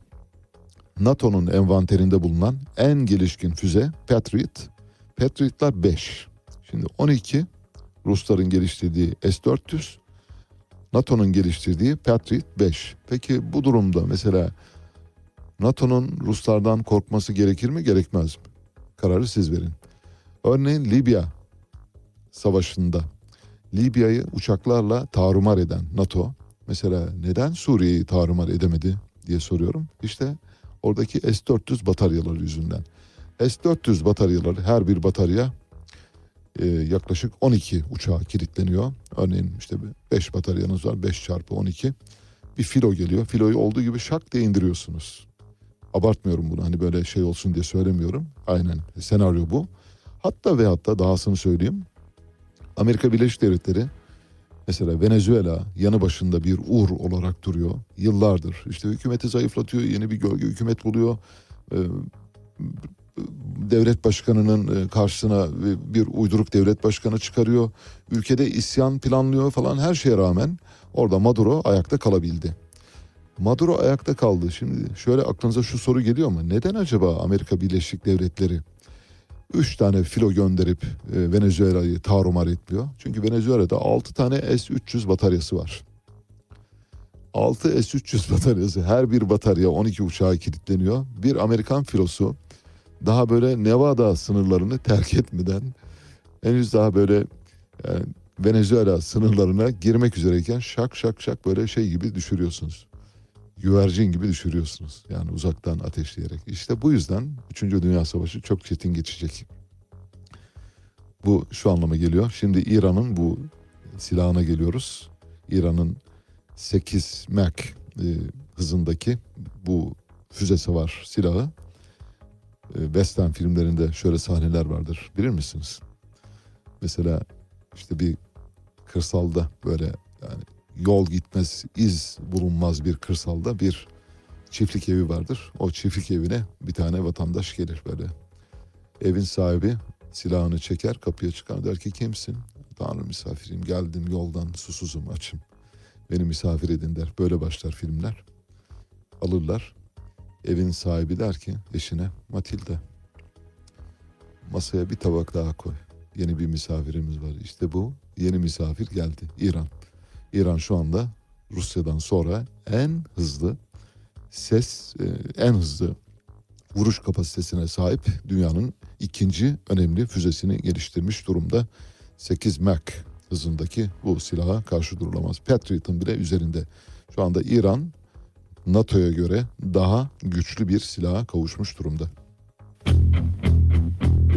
NATO'nun envanterinde bulunan en gelişkin füze Patriot. Patriot'lar 5. Şimdi 12 Rusların geliştirdiği S-400, NATO'nun geliştirdiği Patriot 5. Peki bu durumda mesela NATO'nun Ruslardan korkması gerekir mi gerekmez mi? Kararı siz verin. Örneğin Libya savaşında Libya'yı uçaklarla tarumar eden NATO mesela neden Suriye'yi tarumar edemedi diye soruyorum. İşte oradaki S-400 bataryaları yüzünden. S-400 bataryaları her bir batarya e, yaklaşık 12 uçağa kilitleniyor. Örneğin işte 5 bataryanız var 5 çarpı 12. Bir filo geliyor. Filoyu olduğu gibi şak diye indiriyorsunuz. Abartmıyorum bunu hani böyle şey olsun diye söylemiyorum. Aynen senaryo bu. Hatta ve hatta dahasını söyleyeyim. Amerika Birleşik Devletleri mesela Venezuela yanı başında bir ur olarak duruyor. Yıllardır işte hükümeti zayıflatıyor, yeni bir gölge hükümet buluyor. Ee, devlet başkanının e, karşısına bir uyduruk devlet başkanı çıkarıyor. Ülkede isyan planlıyor falan her şeye rağmen orada Maduro ayakta kalabildi. Maduro ayakta kaldı. Şimdi şöyle aklınıza şu soru geliyor mu? Neden acaba Amerika Birleşik Devletleri 3 tane filo gönderip e, Venezuela'yı tarumar etmiyor? Çünkü Venezuela'da 6 tane S-300 bataryası var. 6 S-300 bataryası her bir batarya 12 uçağa kilitleniyor. Bir Amerikan filosu daha böyle Nevada sınırlarını terk etmeden henüz daha böyle yani Venezuela sınırlarına girmek üzereyken şak şak şak böyle şey gibi düşürüyorsunuz. Güvercin gibi düşürüyorsunuz. Yani uzaktan ateşleyerek. İşte bu yüzden 3. Dünya Savaşı çok çetin geçecek. Bu şu anlama geliyor. Şimdi İran'ın bu silahına geliyoruz. İran'ın 8 Mach e, hızındaki bu füze savar silahı e, western filmlerinde şöyle sahneler vardır. Bilir misiniz? Mesela işte bir kırsalda böyle yani yol gitmez, iz bulunmaz bir kırsalda bir çiftlik evi vardır. O çiftlik evine bir tane vatandaş gelir böyle. Evin sahibi silahını çeker, kapıya çıkar der ki kimsin? Tanrı misafiriyim, geldim yoldan, susuzum, açım. Beni misafir edin der. Böyle başlar filmler. Alırlar. Evin sahibi der ki eşine Matilda masaya bir tabak daha koy. Yeni bir misafirimiz var. İşte bu yeni misafir geldi. İran. İran şu anda Rusya'dan sonra en hızlı ses, e, en hızlı vuruş kapasitesine sahip dünyanın ikinci önemli füzesini geliştirmiş durumda. 8 Mach hızındaki bu silaha karşı durulamaz. Patriot'ın bile üzerinde. Şu anda İran NATO'ya göre daha güçlü bir silaha kavuşmuş durumda.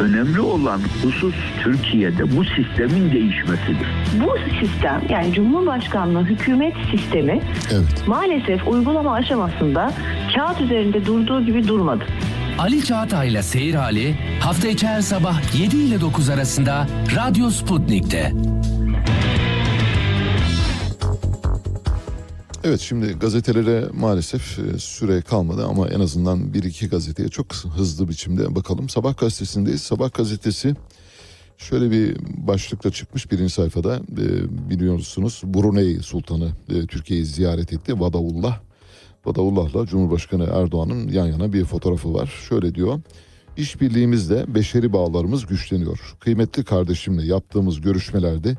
önemli olan husus Türkiye'de bu sistemin değişmesidir. Bu sistem yani Cumhurbaşkanlığı hükümet sistemi maalesef uygulama aşamasında kağıt üzerinde durduğu gibi durmadı. Ali Çağatay'la Seyir Hali hafta içi her sabah 7 ile 9 arasında Radyo Sputnik'te. Evet şimdi gazetelere maalesef e, süre kalmadı ama en azından bir iki gazeteye çok hızlı biçimde bakalım. Sabah gazetesindeyiz. Sabah gazetesi şöyle bir başlıkla çıkmış birinci sayfada e, biliyorsunuz Brunei Sultanı e, Türkiye'yi ziyaret etti Vadaullah. Vadaullah'la Cumhurbaşkanı Erdoğan'ın yan yana bir fotoğrafı var. Şöyle diyor. İşbirliğimizle beşeri bağlarımız güçleniyor. Kıymetli kardeşimle yaptığımız görüşmelerde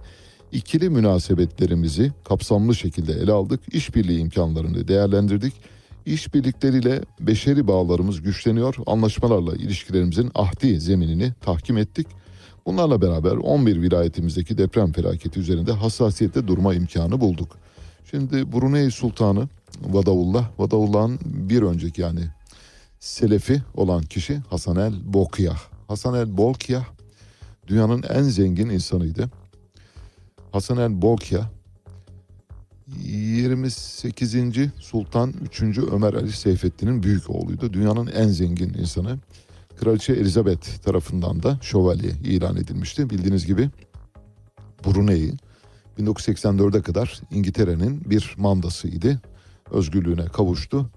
ikili münasebetlerimizi kapsamlı şekilde ele aldık. İşbirliği imkanlarını değerlendirdik. İşbirlikleriyle beşeri bağlarımız güçleniyor. Anlaşmalarla ilişkilerimizin ahdi zeminini tahkim ettik. Bunlarla beraber 11 vilayetimizdeki deprem felaketi üzerinde hassasiyette durma imkanı bulduk. Şimdi Brunei Sultanı Vadaullah, Vadaullah'ın bir önceki yani Selefi olan kişi Hasan el Bolkiyah. Hasan el Bolkiyah dünyanın en zengin insanıydı. Hasan el Bolkiyah 28. Sultan 3. Ömer Ali Seyfettin'in büyük oğluydu. Dünyanın en zengin insanı. Kraliçe Elizabeth tarafından da şövalye ilan edilmişti. Bildiğiniz gibi Brunei 1984'e kadar İngiltere'nin bir mandasıydı. Özgürlüğüne kavuştu.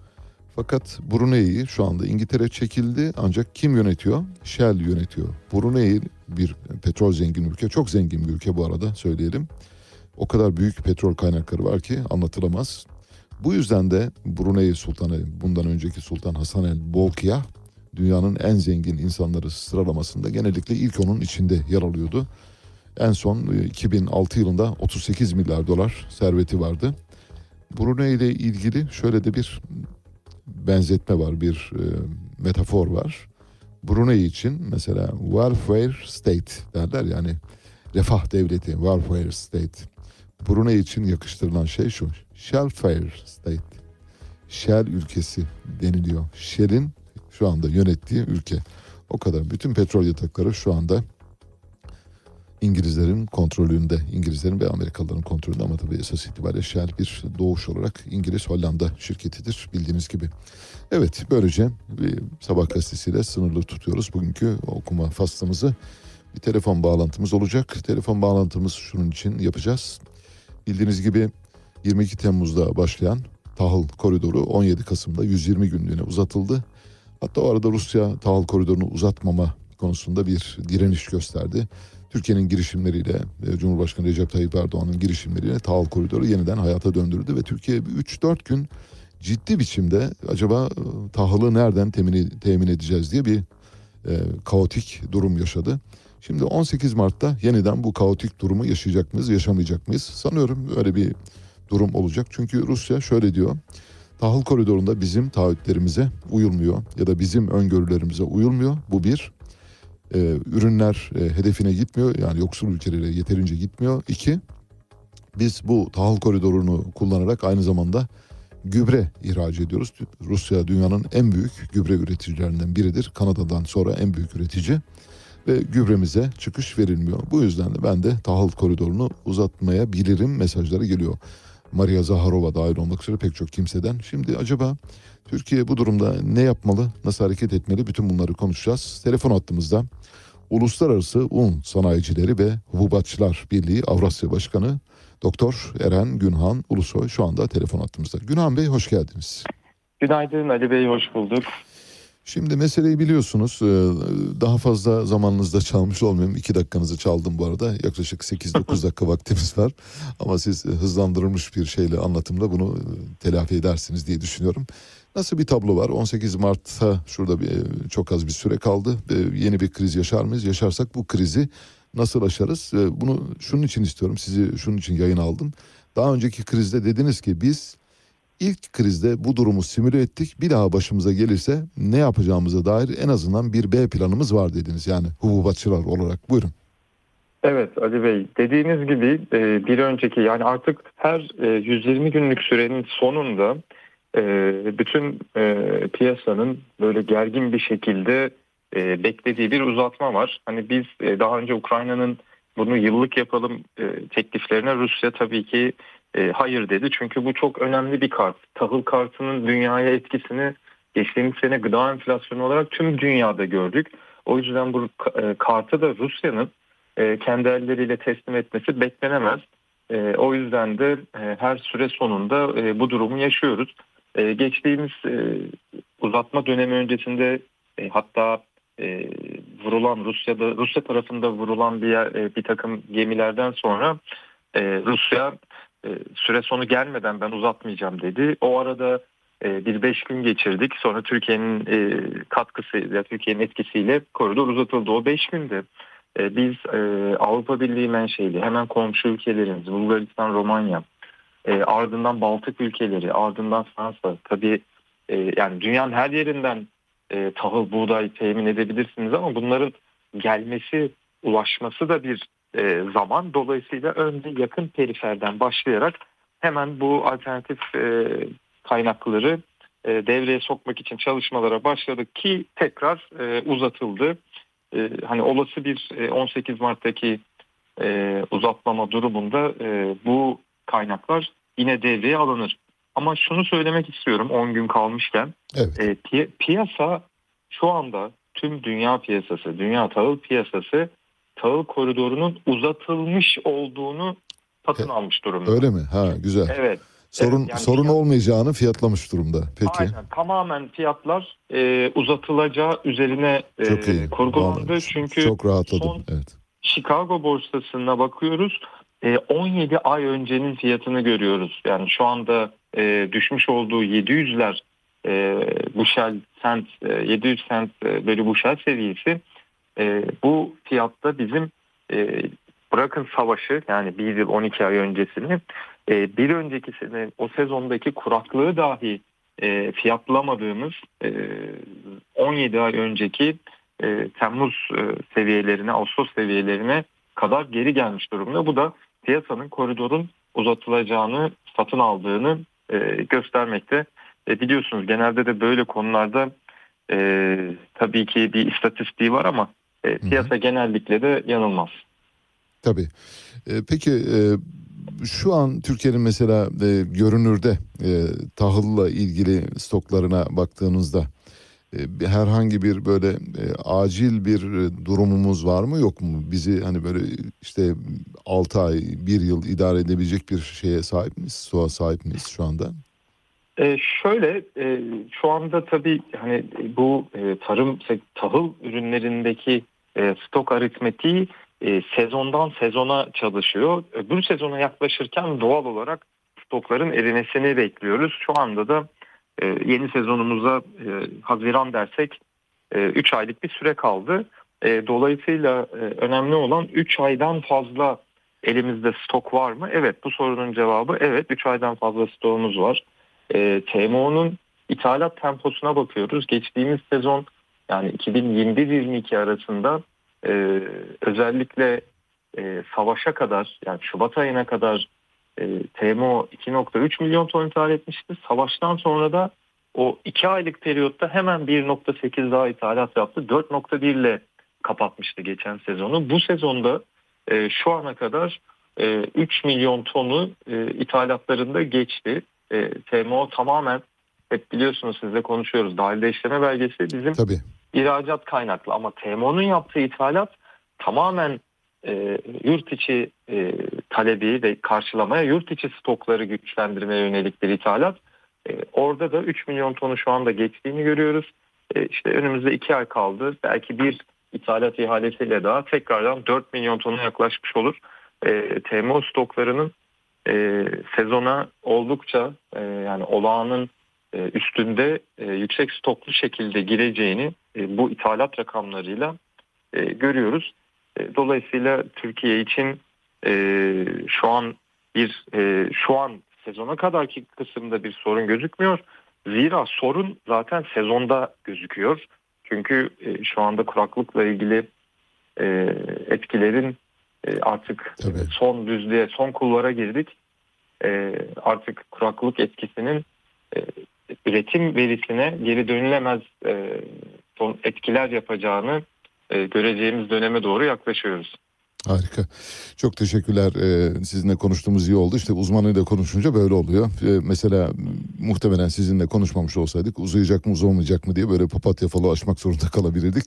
Fakat Brunei'yi şu anda İngiltere çekildi ancak kim yönetiyor? Shell yönetiyor. Brunei bir petrol zengin ülke. Çok zengin bir ülke bu arada söyleyelim. O kadar büyük petrol kaynakları var ki anlatılamaz. Bu yüzden de Brunei Sultanı bundan önceki Sultan Hasan el Bolkiah dünyanın en zengin insanları sıralamasında genellikle ilk onun içinde yer alıyordu. En son e, 2006 yılında 38 milyar dolar serveti vardı. Brunei ile ilgili şöyle de bir benzetme var, bir e, metafor var. Brunei için mesela welfare state derler yani refah devleti, welfare state. Brunei için yakıştırılan şey şu, shellfire state. Shell ülkesi deniliyor. Shell'in şu anda yönettiği ülke. O kadar. Bütün petrol yatakları şu anda İngilizlerin kontrolünde, İngilizlerin ve Amerikalıların kontrolünde ama tabii esas itibariyle Shell bir doğuş olarak İngiliz Hollanda şirketidir bildiğiniz gibi. Evet böylece bir sabah gazetesiyle sınırlı tutuyoruz bugünkü okuma faslımızı. Bir telefon bağlantımız olacak. Telefon bağlantımız şunun için yapacağız. Bildiğiniz gibi 22 Temmuz'da başlayan tahıl koridoru 17 Kasım'da 120 günlüğüne uzatıldı. Hatta o arada Rusya tahıl koridorunu uzatmama konusunda bir direniş gösterdi. Türkiye'nin girişimleriyle e, Cumhurbaşkanı Recep Tayyip Erdoğan'ın girişimleriyle tahıl koridoru yeniden hayata döndürdü ve Türkiye 3-4 gün ciddi biçimde acaba e, tahılı nereden temin, temin edeceğiz diye bir e, kaotik durum yaşadı. Şimdi 18 Mart'ta yeniden bu kaotik durumu yaşayacak mıyız, yaşamayacak mıyız? Sanıyorum öyle bir durum olacak. Çünkü Rusya şöyle diyor. Tahıl koridorunda bizim taahhütlerimize uyulmuyor ya da bizim öngörülerimize uyulmuyor. Bu bir. Ee, ürünler e, hedefine gitmiyor. Yani yoksul ülkelere yeterince gitmiyor. İki, biz bu tahıl koridorunu kullanarak aynı zamanda gübre ihraç ediyoruz. Rusya dünyanın en büyük gübre üreticilerinden biridir. Kanada'dan sonra en büyük üretici ve gübremize çıkış verilmiyor. Bu yüzden de ben de tahıl koridorunu uzatmaya bilirim mesajları geliyor. Maria Zaharova dahil olmak üzere pek çok kimseden. Şimdi acaba Türkiye bu durumda ne yapmalı, nasıl hareket etmeli bütün bunları konuşacağız. Telefon hattımızda Uluslararası Un Sanayicileri ve Hububatçılar Birliği Avrasya Başkanı Doktor Eren Günhan Ulusoy şu anda telefon hattımızda. Günhan Bey hoş geldiniz. Günaydın Ali Bey, hoş bulduk. Şimdi meseleyi biliyorsunuz. Ee, Daha fazla zamanınızda çalmış olmayayım. İki dakikanızı çaldım bu arada. Yaklaşık 8-9 dakika vaktimiz var. Ama siz hızlandırılmış bir şeyle anlatımla bunu e, telafi edersiniz diye düşünüyorum. Nasıl bir tablo var? 18 Mart'ta şurada bir, çok az bir süre kaldı. Ee, Yeni bir kriz yaşar mıyız? Yaşarsak bu krizi nasıl aşarız? E, bunu şunun için istiyorum. Sizi şunun için yayın aldım. Daha önceki krizde dediniz ki biz ilk krizde bu durumu simüle ettik. Bir daha başımıza gelirse ne yapacağımıza dair en azından bir B planımız var dediniz. Yani hububatçılar olarak. Buyurun. Evet Ali Bey dediğiniz gibi e, bir önceki yani artık her e, 120 günlük sürenin sonunda e, bütün e, piyasanın böyle gergin bir şekilde e, beklediği bir uzatma var. Hani biz e, daha önce Ukrayna'nın bunu yıllık yapalım e, tekliflerine Rusya tabii ki e, hayır dedi. Çünkü bu çok önemli bir kart. Tahıl kartının dünyaya etkisini geçtiğimiz sene gıda enflasyonu olarak tüm dünyada gördük. O yüzden bu e, kartı da Rusya'nın e, kendi elleriyle teslim etmesi beklenemez. E, o yüzden de e, her süre sonunda e, bu durumu yaşıyoruz. E, geçtiğimiz e, uzatma dönemi öncesinde e, hatta e, vurulan Rusya'da Rusya tarafında vurulan bir yer, e, bir takım gemilerden sonra e, Rusya e, süre sonu gelmeden ben uzatmayacağım dedi. O arada e, bir beş gün geçirdik. Sonra Türkiye'nin e, katkısıyla, Türkiye'nin etkisiyle koridor uzatıldı. O beş günde e, biz e, Avrupa Birliği menşeli hemen komşu ülkelerimiz Bulgaristan, Romanya, e, ardından Baltık ülkeleri, ardından Fransa. Tabii e, yani dünyanın her yerinden e, tahıl, buğday temin edebilirsiniz ama bunların gelmesi, ulaşması da bir e, zaman. Dolayısıyla önce yakın periferden başlayarak hemen bu alternatif e, kaynakları e, devreye sokmak için çalışmalara başladık ki tekrar e, uzatıldı. E, hani olası bir e, 18 Mart'taki e, uzatlama durumunda e, bu kaynaklar yine devreye alınır. Ama şunu söylemek istiyorum 10 gün kalmışken evet. e, pi- piyasa şu anda tüm dünya piyasası, dünya tahıl piyasası tahıl koridorunun uzatılmış olduğunu satın almış durumda. Öyle mi? Ha güzel. Evet. Sorun Evet, yani sorun fiyat- olmayacağını fiyatlamış durumda. Peki. Aynen tamamen fiyatlar e, uzatılacağı üzerine e, Çok iyi. kurgulandı. Vallahi Çünkü Çok rahatladım. son- Evet. Chicago borsasına bakıyoruz. E, 17 ay öncenin fiyatını görüyoruz. Yani şu anda e, düşmüş olduğu 700'ler e, bushel cent, e, 700 cent e, bölü bushel seviyesi e, bu fiyatta bizim e, bırakın savaşı yani bir yıl 12 ay öncesini e, bir önceki sene o sezondaki kuraklığı dahi e, fiyatlamadığımız e, 17 ay önceki e, Temmuz e, seviyelerine, Ağustos seviyelerine kadar geri gelmiş durumda. Bu da piyasanın koridorun uzatılacağını satın aldığını e, göstermekte. E, biliyorsunuz genelde de böyle konularda e, tabii ki bir istatistiği var ama e, piyasa genellikle de yanılmaz. Tabii. E, peki e, şu an Türkiye'nin mesela e, görünürde e, tahılla ilgili stoklarına baktığınızda herhangi bir böyle e, acil bir e, durumumuz var mı yok mu? Bizi hani böyle işte 6 ay, 1 yıl idare edebilecek bir şeye sahip miyiz? Stoğa sahip miyiz şu anda? E, şöyle e, şu anda tabii hani bu e, tarım tahıl ürünlerindeki e, stok aritmetiği e, sezondan sezona çalışıyor. Öbür sezona yaklaşırken doğal olarak stokların erimesini bekliyoruz. Şu anda da e, yeni sezonumuza e, Haziran dersek 3 aylık bir süre kaldı. E, dolayısıyla e, önemli olan 3 aydan fazla elimizde stok var mı? Evet bu sorunun cevabı evet 3 aydan fazla stoğumuz var. E, TMO'nun ithalat temposuna bakıyoruz. Geçtiğimiz sezon yani 2021-22 arasında e, özellikle e, savaşa kadar yani Şubat ayına kadar e, TMO 2.3 milyon ton ithal etmişti. Savaştan sonra da o 2 aylık periyotta hemen 1.8 daha ithalat yaptı. 4.1 ile kapatmıştı geçen sezonu. Bu sezonda e, şu ana kadar e, 3 milyon tonu e, ithalatlarında geçti. E, TMO tamamen hep biliyorsunuz sizle konuşuyoruz. Dahilde işleme belgesi bizim Tabii. ihracat kaynaklı ama TMO'nun yaptığı ithalat tamamen e, yurt içi e, talebi ve karşılamaya yurt içi stokları güçlendirmeye yönelik bir ithalat. E, orada da 3 milyon tonu şu anda geçtiğini görüyoruz. E, işte önümüzde 2 ay kaldı. Belki bir ithalat ihalesiyle daha tekrardan 4 milyon tona yaklaşmış olur. E, TMO stoklarının e, sezona oldukça e, yani olağanın e, üstünde e, yüksek stoklu şekilde gireceğini e, bu ithalat rakamlarıyla e, görüyoruz. E, dolayısıyla Türkiye için e, şu an bir e, şu an sezona kadarki kısımda bir sorun gözükmüyor. Zira sorun zaten sezonda gözüküyor. Çünkü e, şu anda kuraklıkla ilgili e, etkilerin e, artık son düzlüğe, son kulvara girdik. E, artık kuraklık etkisinin e, üretim verisine geri dönülemez e, etkiler yapacağını göreceğimiz döneme doğru yaklaşıyoruz. Harika. Çok teşekkürler. Ee, sizinle konuştuğumuz iyi oldu. İşte uzmanıyla konuşunca böyle oluyor. Ee, mesela muhtemelen sizinle konuşmamış olsaydık uzayacak mı uzamayacak mı diye böyle papatya falı açmak zorunda kalabilirdik.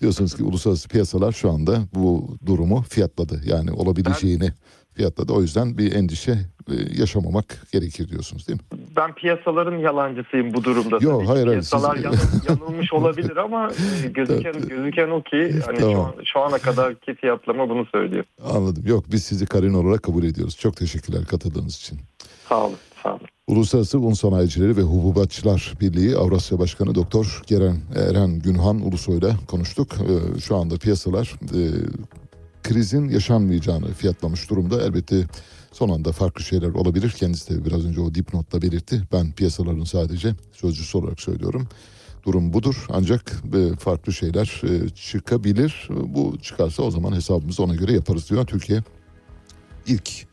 Diyorsunuz ki uluslararası piyasalar şu anda bu durumu fiyatladı. Yani olabileceğini fiyatladı. O yüzden bir endişe e, yaşamamak gerekir diyorsunuz değil mi? Ben piyasaların yalancısıyım bu durumda. Yok, hayır, hayır, Piyasalar siz- yanıl- yanılmış olabilir ama e, gözüken gözüken o ki hani şu, Tamam. an, şu ana kadarki fiyatlama bunu söylüyor. Anladım. Yok biz sizi karin olarak kabul ediyoruz. Çok teşekkürler katıldığınız için. Sağ olun, sağ olun. Uluslararası Un Sanayicileri ve Hububatçılar Birliği Avrasya Başkanı Doktor Geren Eren Günhan Ulusoy'la konuştuk. Ee, Şu anda piyasalar e, krizin yaşanmayacağını fiyatlamış durumda. Elbette son anda farklı şeyler olabilir. Kendisi de biraz önce o dipnotta belirtti. Ben piyasaların sadece sözcüsü olarak söylüyorum. Durum budur ancak e, farklı şeyler e, çıkabilir. Bu çıkarsa o zaman hesabımızı ona göre yaparız diyor. Türkiye ilk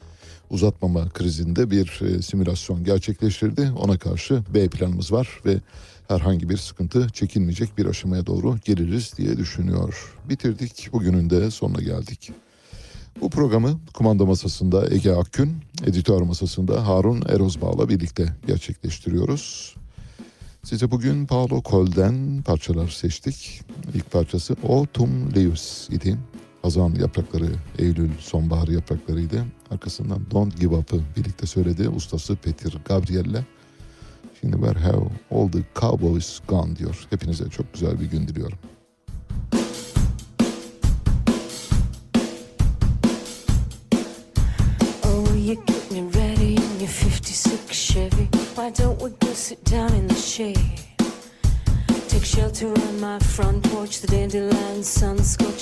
uzatmama krizinde bir e, simülasyon gerçekleştirdi. Ona karşı B planımız var ve herhangi bir sıkıntı çekilmeyecek bir aşamaya doğru geliriz diye düşünüyor. Bitirdik. Bugünün de sonuna geldik. Bu programı kumanda masasında Ege Akgün, editör masasında Harun Erozbağ'la birlikte gerçekleştiriyoruz. Size bugün Paolo Kol'den parçalar seçtik. İlk parçası Autumn Leaves idi. Hazan yaprakları, Eylül sonbahar yapraklarıydı. Arkasından Don't Give Up'ı birlikte söyledi. Ustası Peter Gabriel'le. Şimdi Where Have All The Cowboys Gone diyor. Hepinize çok güzel bir gün diliyorum. Oh, you get me ready in your 56 Chevy. Why don't we go sit down in the shade? Take shelter on my front porch, the dandelion sun scorched